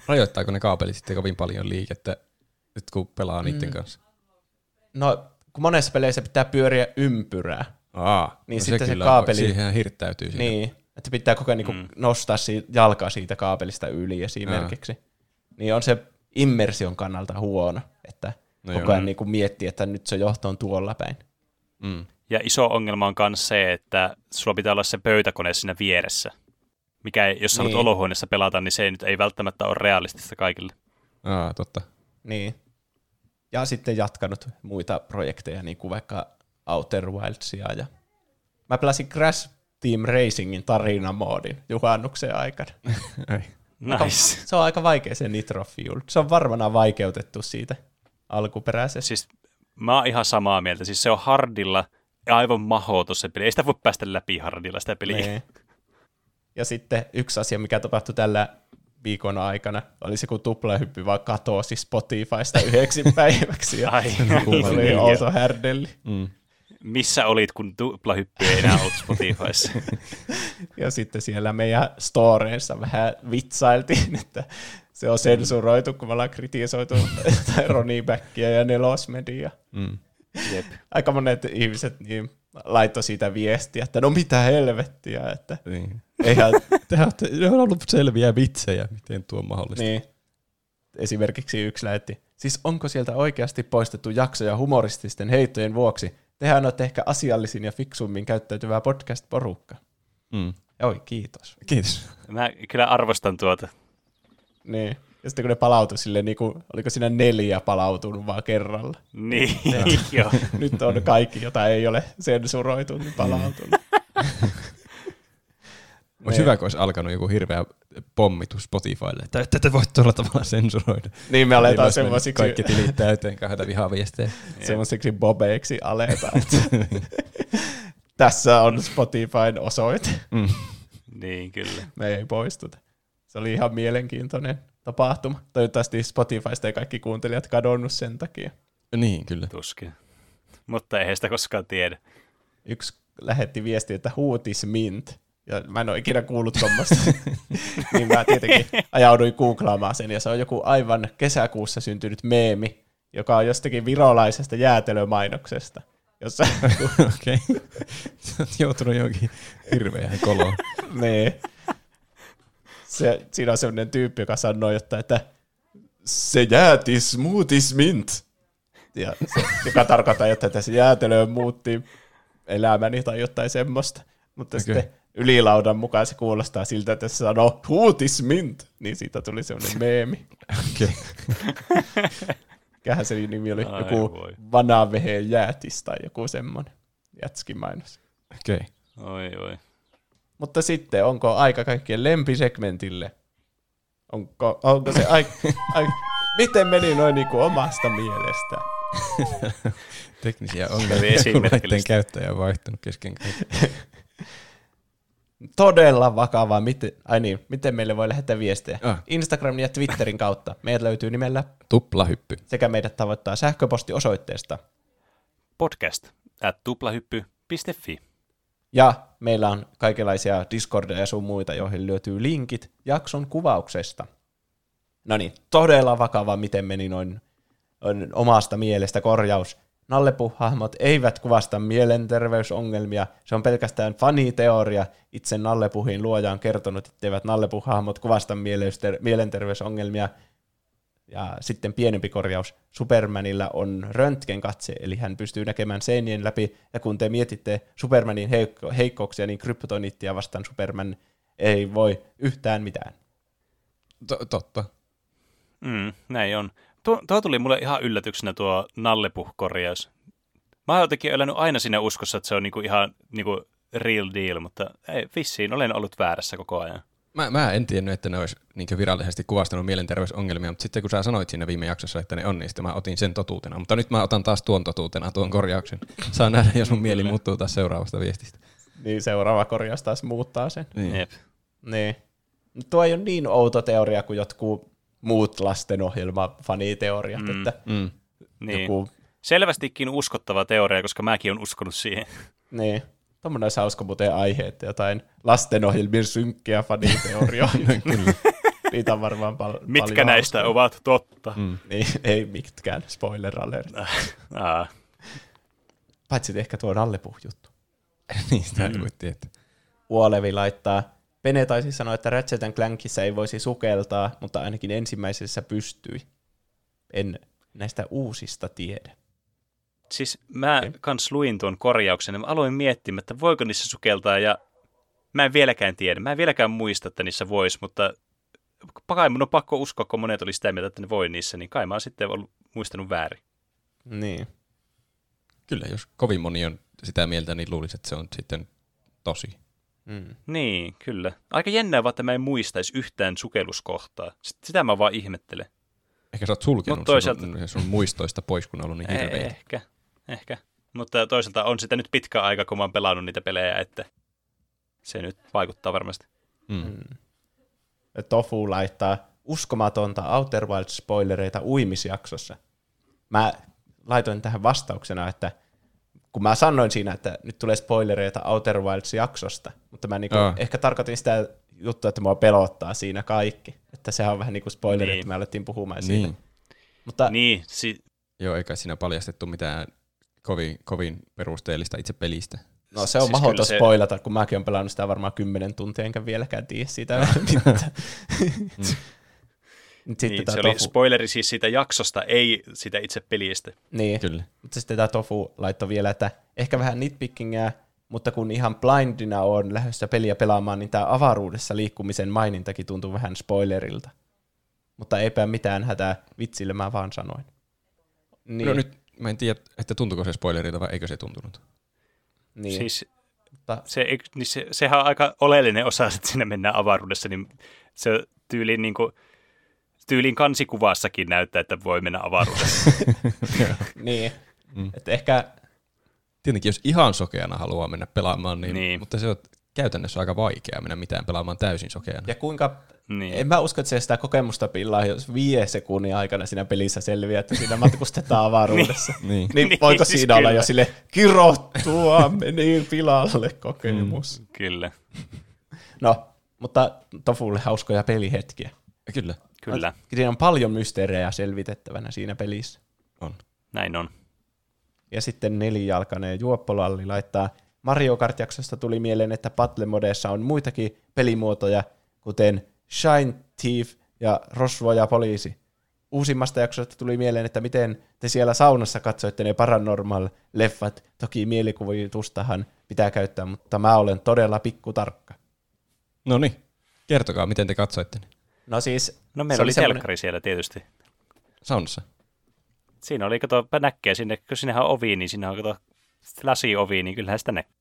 Rajoittaako ne kaapelit sitten kovin paljon liikettä, nyt kun pelaa niiden Mm. kanssa? No, kun monessa peleissä pitää pyöriä ympyrää, Aa, Niin no sitten se kyllä kaapeli- Siihen hirttäytyy. Siinä. niin, että pitää koko ajan niin Mm. nostaa siitä, jalkaa siitä kaapelista yli esimerkiksi. Niin on se immersion kannalta huono, että No no koko ajan niin kuin miettii, että nyt se johto on tuolla päin. Mm. Ja iso ongelma on myös se, että sulla pitää olla se pöytäkone siinä vieressä. Mikä ei, jos sä haluat Niin. olohuoneessa pelata, niin se nyt ei välttämättä ole realistista kaikille. Aa, totta. Niin. Ja sitten jatkanut muita projekteja, niin kuin vaikka Outer Wildsia. Ja... Mä pelasin Crash Team Racingin tarinamoodin juhannuksen aikana. Ei. Nice. Se on aika vaikea se Nitro Fuel. Se on varmana vaikeutettu siitä alkuperäisestä. Siis mä oon ihan samaa mieltä. Siis se on hardilla ja aivan mahoitus se peli. Ei sitä voi päästä läpi hardilla sitä peliä. Niin. Ja sitten yksi asia, mikä tapahtui tällä viikon aikana, oli se, kun tuplahyppy vaan katosi Spotifysta yhdeksi päiväksi. Ja Ai, oli niin. outo härdelli. Mm. Missä olit, kun tuplahyppy ei enää ollut Spotifyssa? Ja sitten siellä meidän storeissa vähän vitsailtiin, että se on sensuroitu, kun me ollaan kritisoitu tai Ronnie Backia ja Nelosmedia. Mm. Jep. Aika monet ihmiset niin laittoi siitä viestiä, että no mitä helvettiä, että Niin. Eihän, ne on ollut selviä vitsejä, miten tuo on mahdollista. niin. Esimerkiksi yksi lähetti, siis onko sieltä oikeasti poistettu jaksoja humorististen heittojen vuoksi? Tehän olette ehkä asiallisin ja fiksummin käyttäytyvää podcast-porukka. Mm. Oi, kiitos. Kiitos. Mä kyllä arvostan tuota. Niin. Ja sitten kun ne palautui silleen, niin kuin, oliko siinä neljä palautunut vaan kerralla. Niin, joo. Nyt on kaikki, jota ei ole sensuroitu, niin palautunut. Olisi hyvä, kun olisi alkanut joku hirveä pommitus Spotifylle, että ette te voi tuolla tavalla sensuroida. Niin me aletaan mennyt semmoisiksi, Kaikki tilit täyteen kahdeta vihaviestejä. semmoisiksi bobeiksi aletaan. Että tässä on Spotifyn osoite. Mm. Niin, kyllä. Me ei poistuta. Se oli ihan mielenkiintoinen tapahtuma. Toivottavasti Spotifysta ei kaikki kuuntelijat kadonnut sen takia. Niin, kyllä. Tuskin. Mutta ei sitä koskaan tiedä. Yksi lähetti viesti, että huutis mint. Ja mä en ole ikinä kuullut tuommoista. niin mä tietenkin ajauduin googlaamaan sen. Ja se on joku aivan kesäkuussa syntynyt meemi, joka on jostakin virolaisesta jäätelömainoksesta. Jossa, Okei. Oot joutunut johonkin hirveään koloon. niin. Se, siinä on sellainen tyyppi, joka sanoo, jotta, että se jääti smoothies mint. Ja se, joka tarkoittaa, että se jäätelö muutti elämäni tai jotain semmoista. Mutta okay. sitten ylilaudan mukaan se kuulostaa siltä, että se sanoo huutis mint, niin siitä tuli semmoinen meemi. Okei. Mikähän se nimi oli? Ai joku voi. vanaveheen jäätis tai joku semmoinen jätskimainos. Okei. Oi, oi. Mutta sitten, onko aika kaikkien lempisegmentille? Onko, onko se aika... aika miten meni noin niin kuin omasta mielestä? Teknisiä ongelmia, kun laitteen käyttäjä on vaihtunut kesken kaiken. Todella vakavaa. Miten, ai niin, miten meille voi lähettää viestejä? Ah. Instagramin ja Twitterin kautta. Meidät löytyy nimellä Tuplahyppy. sekä meidät tavoittaa sähköpostiosoitteesta. Podcast at tuplahyppy.fi. Ja meillä on kaikenlaisia Discordia ja sun muita, joihin löytyy linkit jakson kuvauksesta. No niin, todella vakava, miten meni noin on omasta mielestä korjaus. Nallepuhahmot eivät kuvasta mielenterveysongelmia, se on pelkästään faniteoria. Itse Nallepuhin luoja on kertonut, etteivät Nallepuhahmot kuvasta mielenterveysongelmia. Ja sitten pienempi korjaus. Supermanilla on röntgenkatse, eli hän pystyy näkemään seinien läpi. Ja kun te mietitte Supermanin heikko- heikkouksia, niin kryptonittia vastaan Superman ei voi yhtään mitään. To- totta. Mm, näin on. Tuo, tuo tuli mulle ihan yllätyksenä tuo nallepuh-korjaus. Mä oon jotenkin elänyt aina siinä uskossa, että se on niinku ihan niinku real deal, mutta ei, vissiin olen ollut väärässä koko ajan. Mä, mä en tiennyt, että ne olisi niin virallisesti kuvastanut mielenterveysongelmia, mutta sitten kun sä sanoit siinä viime jaksossa, että ne on, niin sitten mä otin sen totuutena. Mutta nyt mä otan taas tuon totuutena, tuon korjauksen. Saa nähdä, jos mun mieli muuttuu taas seuraavasta viestistä. Niin seuraava korjaus taas muuttaa sen. Niin. Jep. Niin. Mut Tuo ei ole niin outo teoria kuin jotkut muut lastenohjelma-faniteoriat, mm. että Mm. Niin. joku, Selvästikin uskottava teoria, koska mäkin olen uskonut siihen. niin, tommonen olisi hauska muuten aihe, että jotain lastenohjelmien synkkiä faniteorioita. Niitä on varmaan pal- Mitkä paljon näistä hauskoja. ovat totta? Mm. Niin, ei mitkään, spoiler alert. Aa, Paitsi ehkä tuo Nallepuh-juttu. niin, sitä ei voi tietää. Uolevi laittaa, Pene taisi sanoa, että Ratchet Clankissa ei voisi sukeltaa, mutta ainakin ensimmäisessä pystyi. En näistä uusista tiedä. siis mä Okei. kans luin tuon korjauksen ja mä aloin miettimään, että voiko niissä sukeltaa ja mä en vieläkään tiedä. Mä en vieläkään muista, että niissä voisi, mutta kai mun on pakko uskoa, kun monet oli sitä mieltä, että ne voi niissä, niin kai mä oon sitten ollut muistanut väärin. Niin. Kyllä, jos kovin moni on sitä mieltä, niin luulisi, että se on sitten tosi. Mm. Niin, kyllä. Aika jännää vaan, että mä en muistaisi yhtään sukelluskohtaa. Sitä mä vaan ihmettelen. Ehkä sä oot sulkenut Mut toisaalta- sun, sun muistoista pois, kun on ollut niin hirveä. Ehkä, ehkä. Mutta toisaalta on sitä nyt pitkä aika, kun mä oon pelannut niitä pelejä, että se nyt vaikuttaa varmasti. Mm. Tofu laittaa uskomatonta Outer Wilds-spoilereita uimisjaksossa. Mä laitoin tähän vastauksena, että kun mä sanoin siinä, että nyt tulee spoilereita Outer Wilds-jaksosta, mutta mä niinku Aa. ehkä tarkoitin sitä juttua, että mua pelottaa siinä kaikki. Että sehän on vähän niin kuin spoileri, Niin. että me alettiin puhumaan siitä. Niin. Mutta Niin, si- Joo, eikä siinä paljastettu mitään kovin, kovin perusteellista itse pelistä. no se on siis mahdoton se- spoilata, kun mäkin olen pelannut sitä varmaan kymmenen tuntia, enkä vieläkään tiedä siitä mitään. Nyt Sitten niin tää se oli tofu- spoileri siis siitä jaksosta, ei sitä itse pelistä. Niin, Kyllä. mutta sitten tämä Tofu laittoi vielä, että ehkä vähän nitpickingia, mutta kun ihan blindina on lähdössä peliä pelaamaan, niin tämä avaruudessa liikkumisen mainintakin tuntuu vähän spoilerilta. Mutta eipä mitään hätää, vitsille mä vaan sanoin. Niin, No nyt mä en tiedä, että tuntuuko se spoilerilta vai eikö se tuntunut. niin. Siis mutta, se, niin se, sehän on aika oleellinen osa, että sinne mennään avaruudessa, niin se tyyliin, niin kuin, tyyliin kansikuvassakin näyttää, että voi mennä avaruudessa. niin. Mm. että ehkä, Tietenkin jos ihan sokeana haluaa mennä pelaamaan, niin, Niin. mutta se on käytännössä aika vaikeaa mennä mitään pelaamaan täysin sokeana. ja kuinka, niin. en mä usko, että se sitä kokemusta pillaa, jos viiden sekunnin aikana siinä pelissä selviää, että siinä matkustetaan avaruudessa. Niin. Niin, Niin, voiko siis siinä olla kyllä. jo sille kirottua, meni pilalle kokemus. Mm. Kyllä, No, mutta Tofulle hauskoja pelihetkiä. Kyllä, kyllä, Siinä on paljon mysteerejä selvitettävänä siinä pelissä. on. näin on. Ja sitten nelijalkainen juoppolalli laittaa Mario Kart-jaksosta tuli mieleen, että Battle-modeissa on muitakin pelimuotoja, kuten Shine Thief ja Rosvo ja Poliisi. Uusimmasta jaksosta tuli mieleen, että miten te siellä saunassa katsoitte ne paranormal-leffat. Toki mielikuvitustahan pitää käyttää, mutta mä olen todella pikkutarkka. No niin, kertokaa, miten te katsoitte ne. No siis... No se meillä oli semmoinen- telkkari siellä tietysti. Saunassa. Siinä oli, kato, näkee sinne, kun sinnehän on ovi, niin siinä on, kato, lasiovi, niin kyllähän sitä näkee.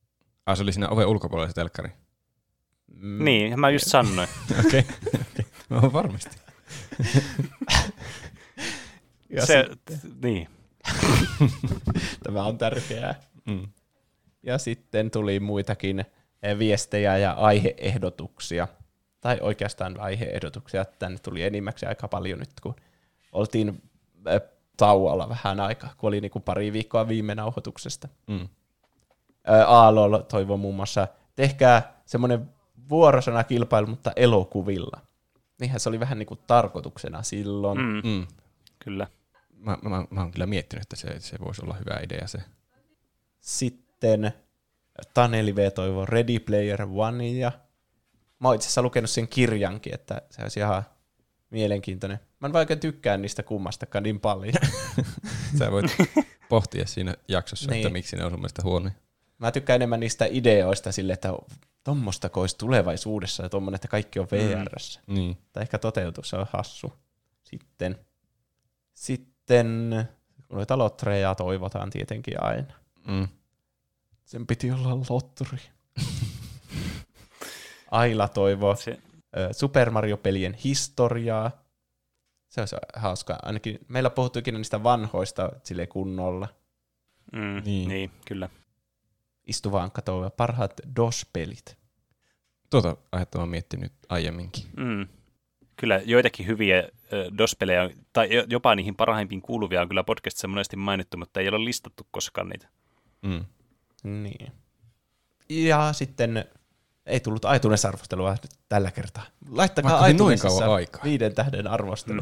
Ah, se oli siinä oven ulkopuolella se telkkari. Mm. Niin, mä just sanoin. Okei, okay. mä oon varmasti. Ja se, sit- niin. Tämä on tärkeää. Mm. Ja sitten tuli muitakin eh, viestejä ja aiheehdotuksia. Tai oikeastaan aiheehdotuksia. Tänne tuli enimmäkseen aika paljon nyt, kun oltiin tauolla vähän aikaa, kun oli niin kuin pari viikkoa viime nauhoituksesta. Mm. Aalol toivoi muun muassa, tehkää semmoinen vuorosanakilpailu, mutta elokuvilla. Niinhän se oli vähän niin kuin tarkoituksena silloin. Mm. Mm, Mm. kyllä. Mä, mä, mä oon kyllä miettinyt, että se, se voisi olla hyvä idea se. Sitten Taneli V toivoi Ready Player One ja mä oon itse asiassa lukenut sen kirjankin, että se olisi ihan mielenkiintoinen. Mä en vaikka tykkään niistä kummastakaan niin paljon. Sä voit pohtia siinä jaksossa, niin. että miksi ne on sun mielestä huonoja. Mä tykkään enemmän niistä ideoista sille, että tommosta olisi tulevaisuudessa ja tommonen, että kaikki on VRssä. Niin. Tai ehkä toteutuu, se on hassu. Sitten, sitten noita lotreja toivotaan tietenkin aina. Mm. Sen piti olla lotturi. Aila toivoo Se, Super Mario-pelien historiaa. Se olisi hauskaa. Ainakin meillä puhuttuikin niistä vanhoista sille kunnolla. mm, Niin. niin. kyllä. Istuva Ankka toivoo parhaat DOS-pelit. Tuota aihetta mä oon miettinyt aiemminkin. Mm. Kyllä joitakin hyviä DOS-pelejä, on- tai jo- jopa niihin parhaimpiin kuuluvia on kyllä podcastissa monesti mainittu, mutta ei ole listattu koskaan niitä. Mm. Niin. Ja sitten ei tullut iTunes-arvostelua nyt tällä kertaa. Laittakaa iTunesissa aikaa. viiden tähden arvostelu.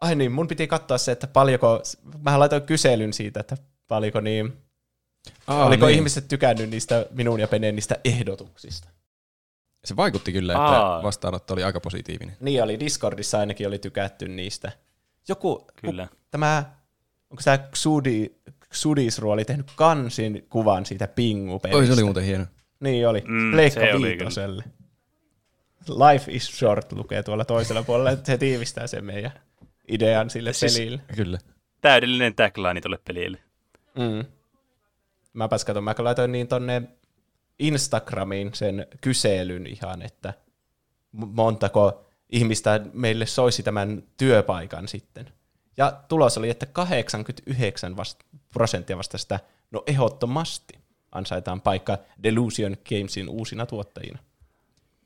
Ai niin, mun piti katsoa se, että paljonko, mä laitoin kyselyn siitä, että paljonko niin, Aa, oliko niin. ihmiset tykännyt niistä minun ja Peneen niistä ehdotuksista. Se vaikutti kyllä, että Aa. vastaanotto oli aika positiivinen. Niin oli, Discordissa ainakin oli tykätty niistä. Joku, Kyllä. Ku, tämä, onko tämä Xudi, Xudisru oli tehnyt kansin kuvan siitä Pingu-pelistä. Oi, se oli muuten hieno. Niin oli, Mm, Pleikka oli Viitoselle. Life is short lukee tuolla toisella puolella, että se tiivistää sen meidän idean sille Siis- pelille. Kyllä. Täydellinen tagline tuolle pelille. Mm. Mäpäs katon, mä laitoin niin tonne Instagramiin sen kyselyn ihan, että montako ihmistä meille soisi tämän työpaikan sitten. Ja tulos oli, että 89 vast- prosenttia vasta sitä, no ehdottomasti ansaitaan paikka Delusion Gamesin uusina tuottajina.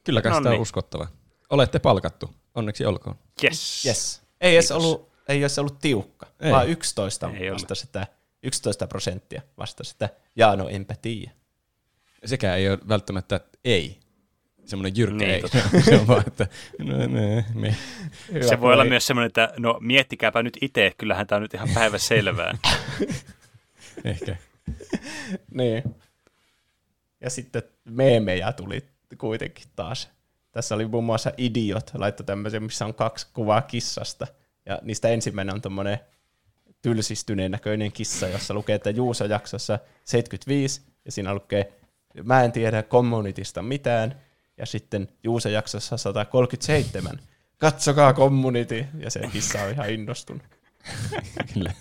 Kyllä kai No sitä on uskottava. Olette palkattu. Onneksi olkoon. Yes. Yes. Ei edes Kiitos. ollut, ei edes ollut tiukka, Ei. vaan 11 Ei vasta sitä, 11 prosenttia vasta sitä, jaa no enpä tiedä. Sekään ei ole välttämättä ei. Semmoinen jyrkkä Niin, ei. totta. se on vaan, että no, no, me. Se voi olla myös semmoinen, että no miettikääpä nyt itse, kyllähän tämä on nyt ihan päivä selvää. Ehkä. Niin. Ja sitten meemejä tuli kuitenkin taas. Tässä oli muun muassa Idiot, laittoi tämmöisen, missä on kaksi kuvaa kissasta. Ja niistä ensimmäinen on tommonen tylsistyneen näköinen kissa, jossa lukee, että Juuso jaksossa 75, ja siinä lukee, mä en tiedä kommunitista mitään, ja sitten Juuso jaksossa 137, katsokaa community, ja se kissa on ihan innostunut. Kyllä.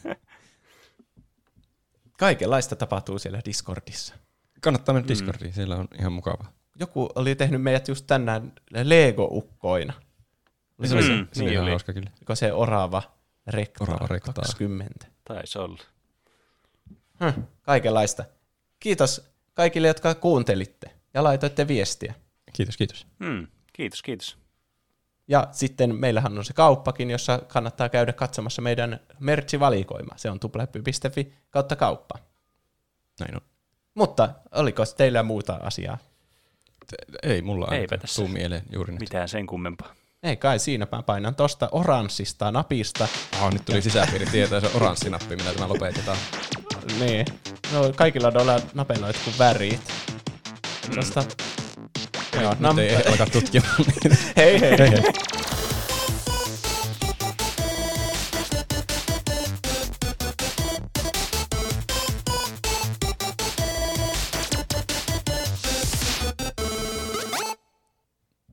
Kaikenlaista tapahtuu siellä Discordissa. Kannattaa mennä Discordiin, siellä on ihan mukava. Joku oli tehnyt meidät just tänään Lego-ukkoina. Se oli, Mm, se, niin se oli oli. hauska kyllä. Se Orava Rektaa, Orava Rektaa. 20? Taisi olla. Hm, kaikenlaista. Kiitos kaikille, jotka kuuntelitte ja laitoitte viestiä. Kiitos, kiitos. Hmm, kiitos, kiitos. Ja sitten meillähän on se kauppakin, jossa kannattaa käydä katsomassa meidän merchivalikoima. Se on tuplahyppy.fi kautta kauppa. Näin on. Mutta oliko teillä muuta asiaa? Ei mulla Eipä ainakaan tässä. tuu mieleen juuri nyt. Mitään sen kummempaa. Ei kai siinä, mä painan tosta oranssista napista. Oh, nyt tuli sisäpiiri tietää, se oranssi nappi, millä tämä lopetetaan. Niin. No kaikilla noilla napeilla on jotkut värit. Tosta. Joo, Nyt ei alkaa tutkimaan. hei hei. hei.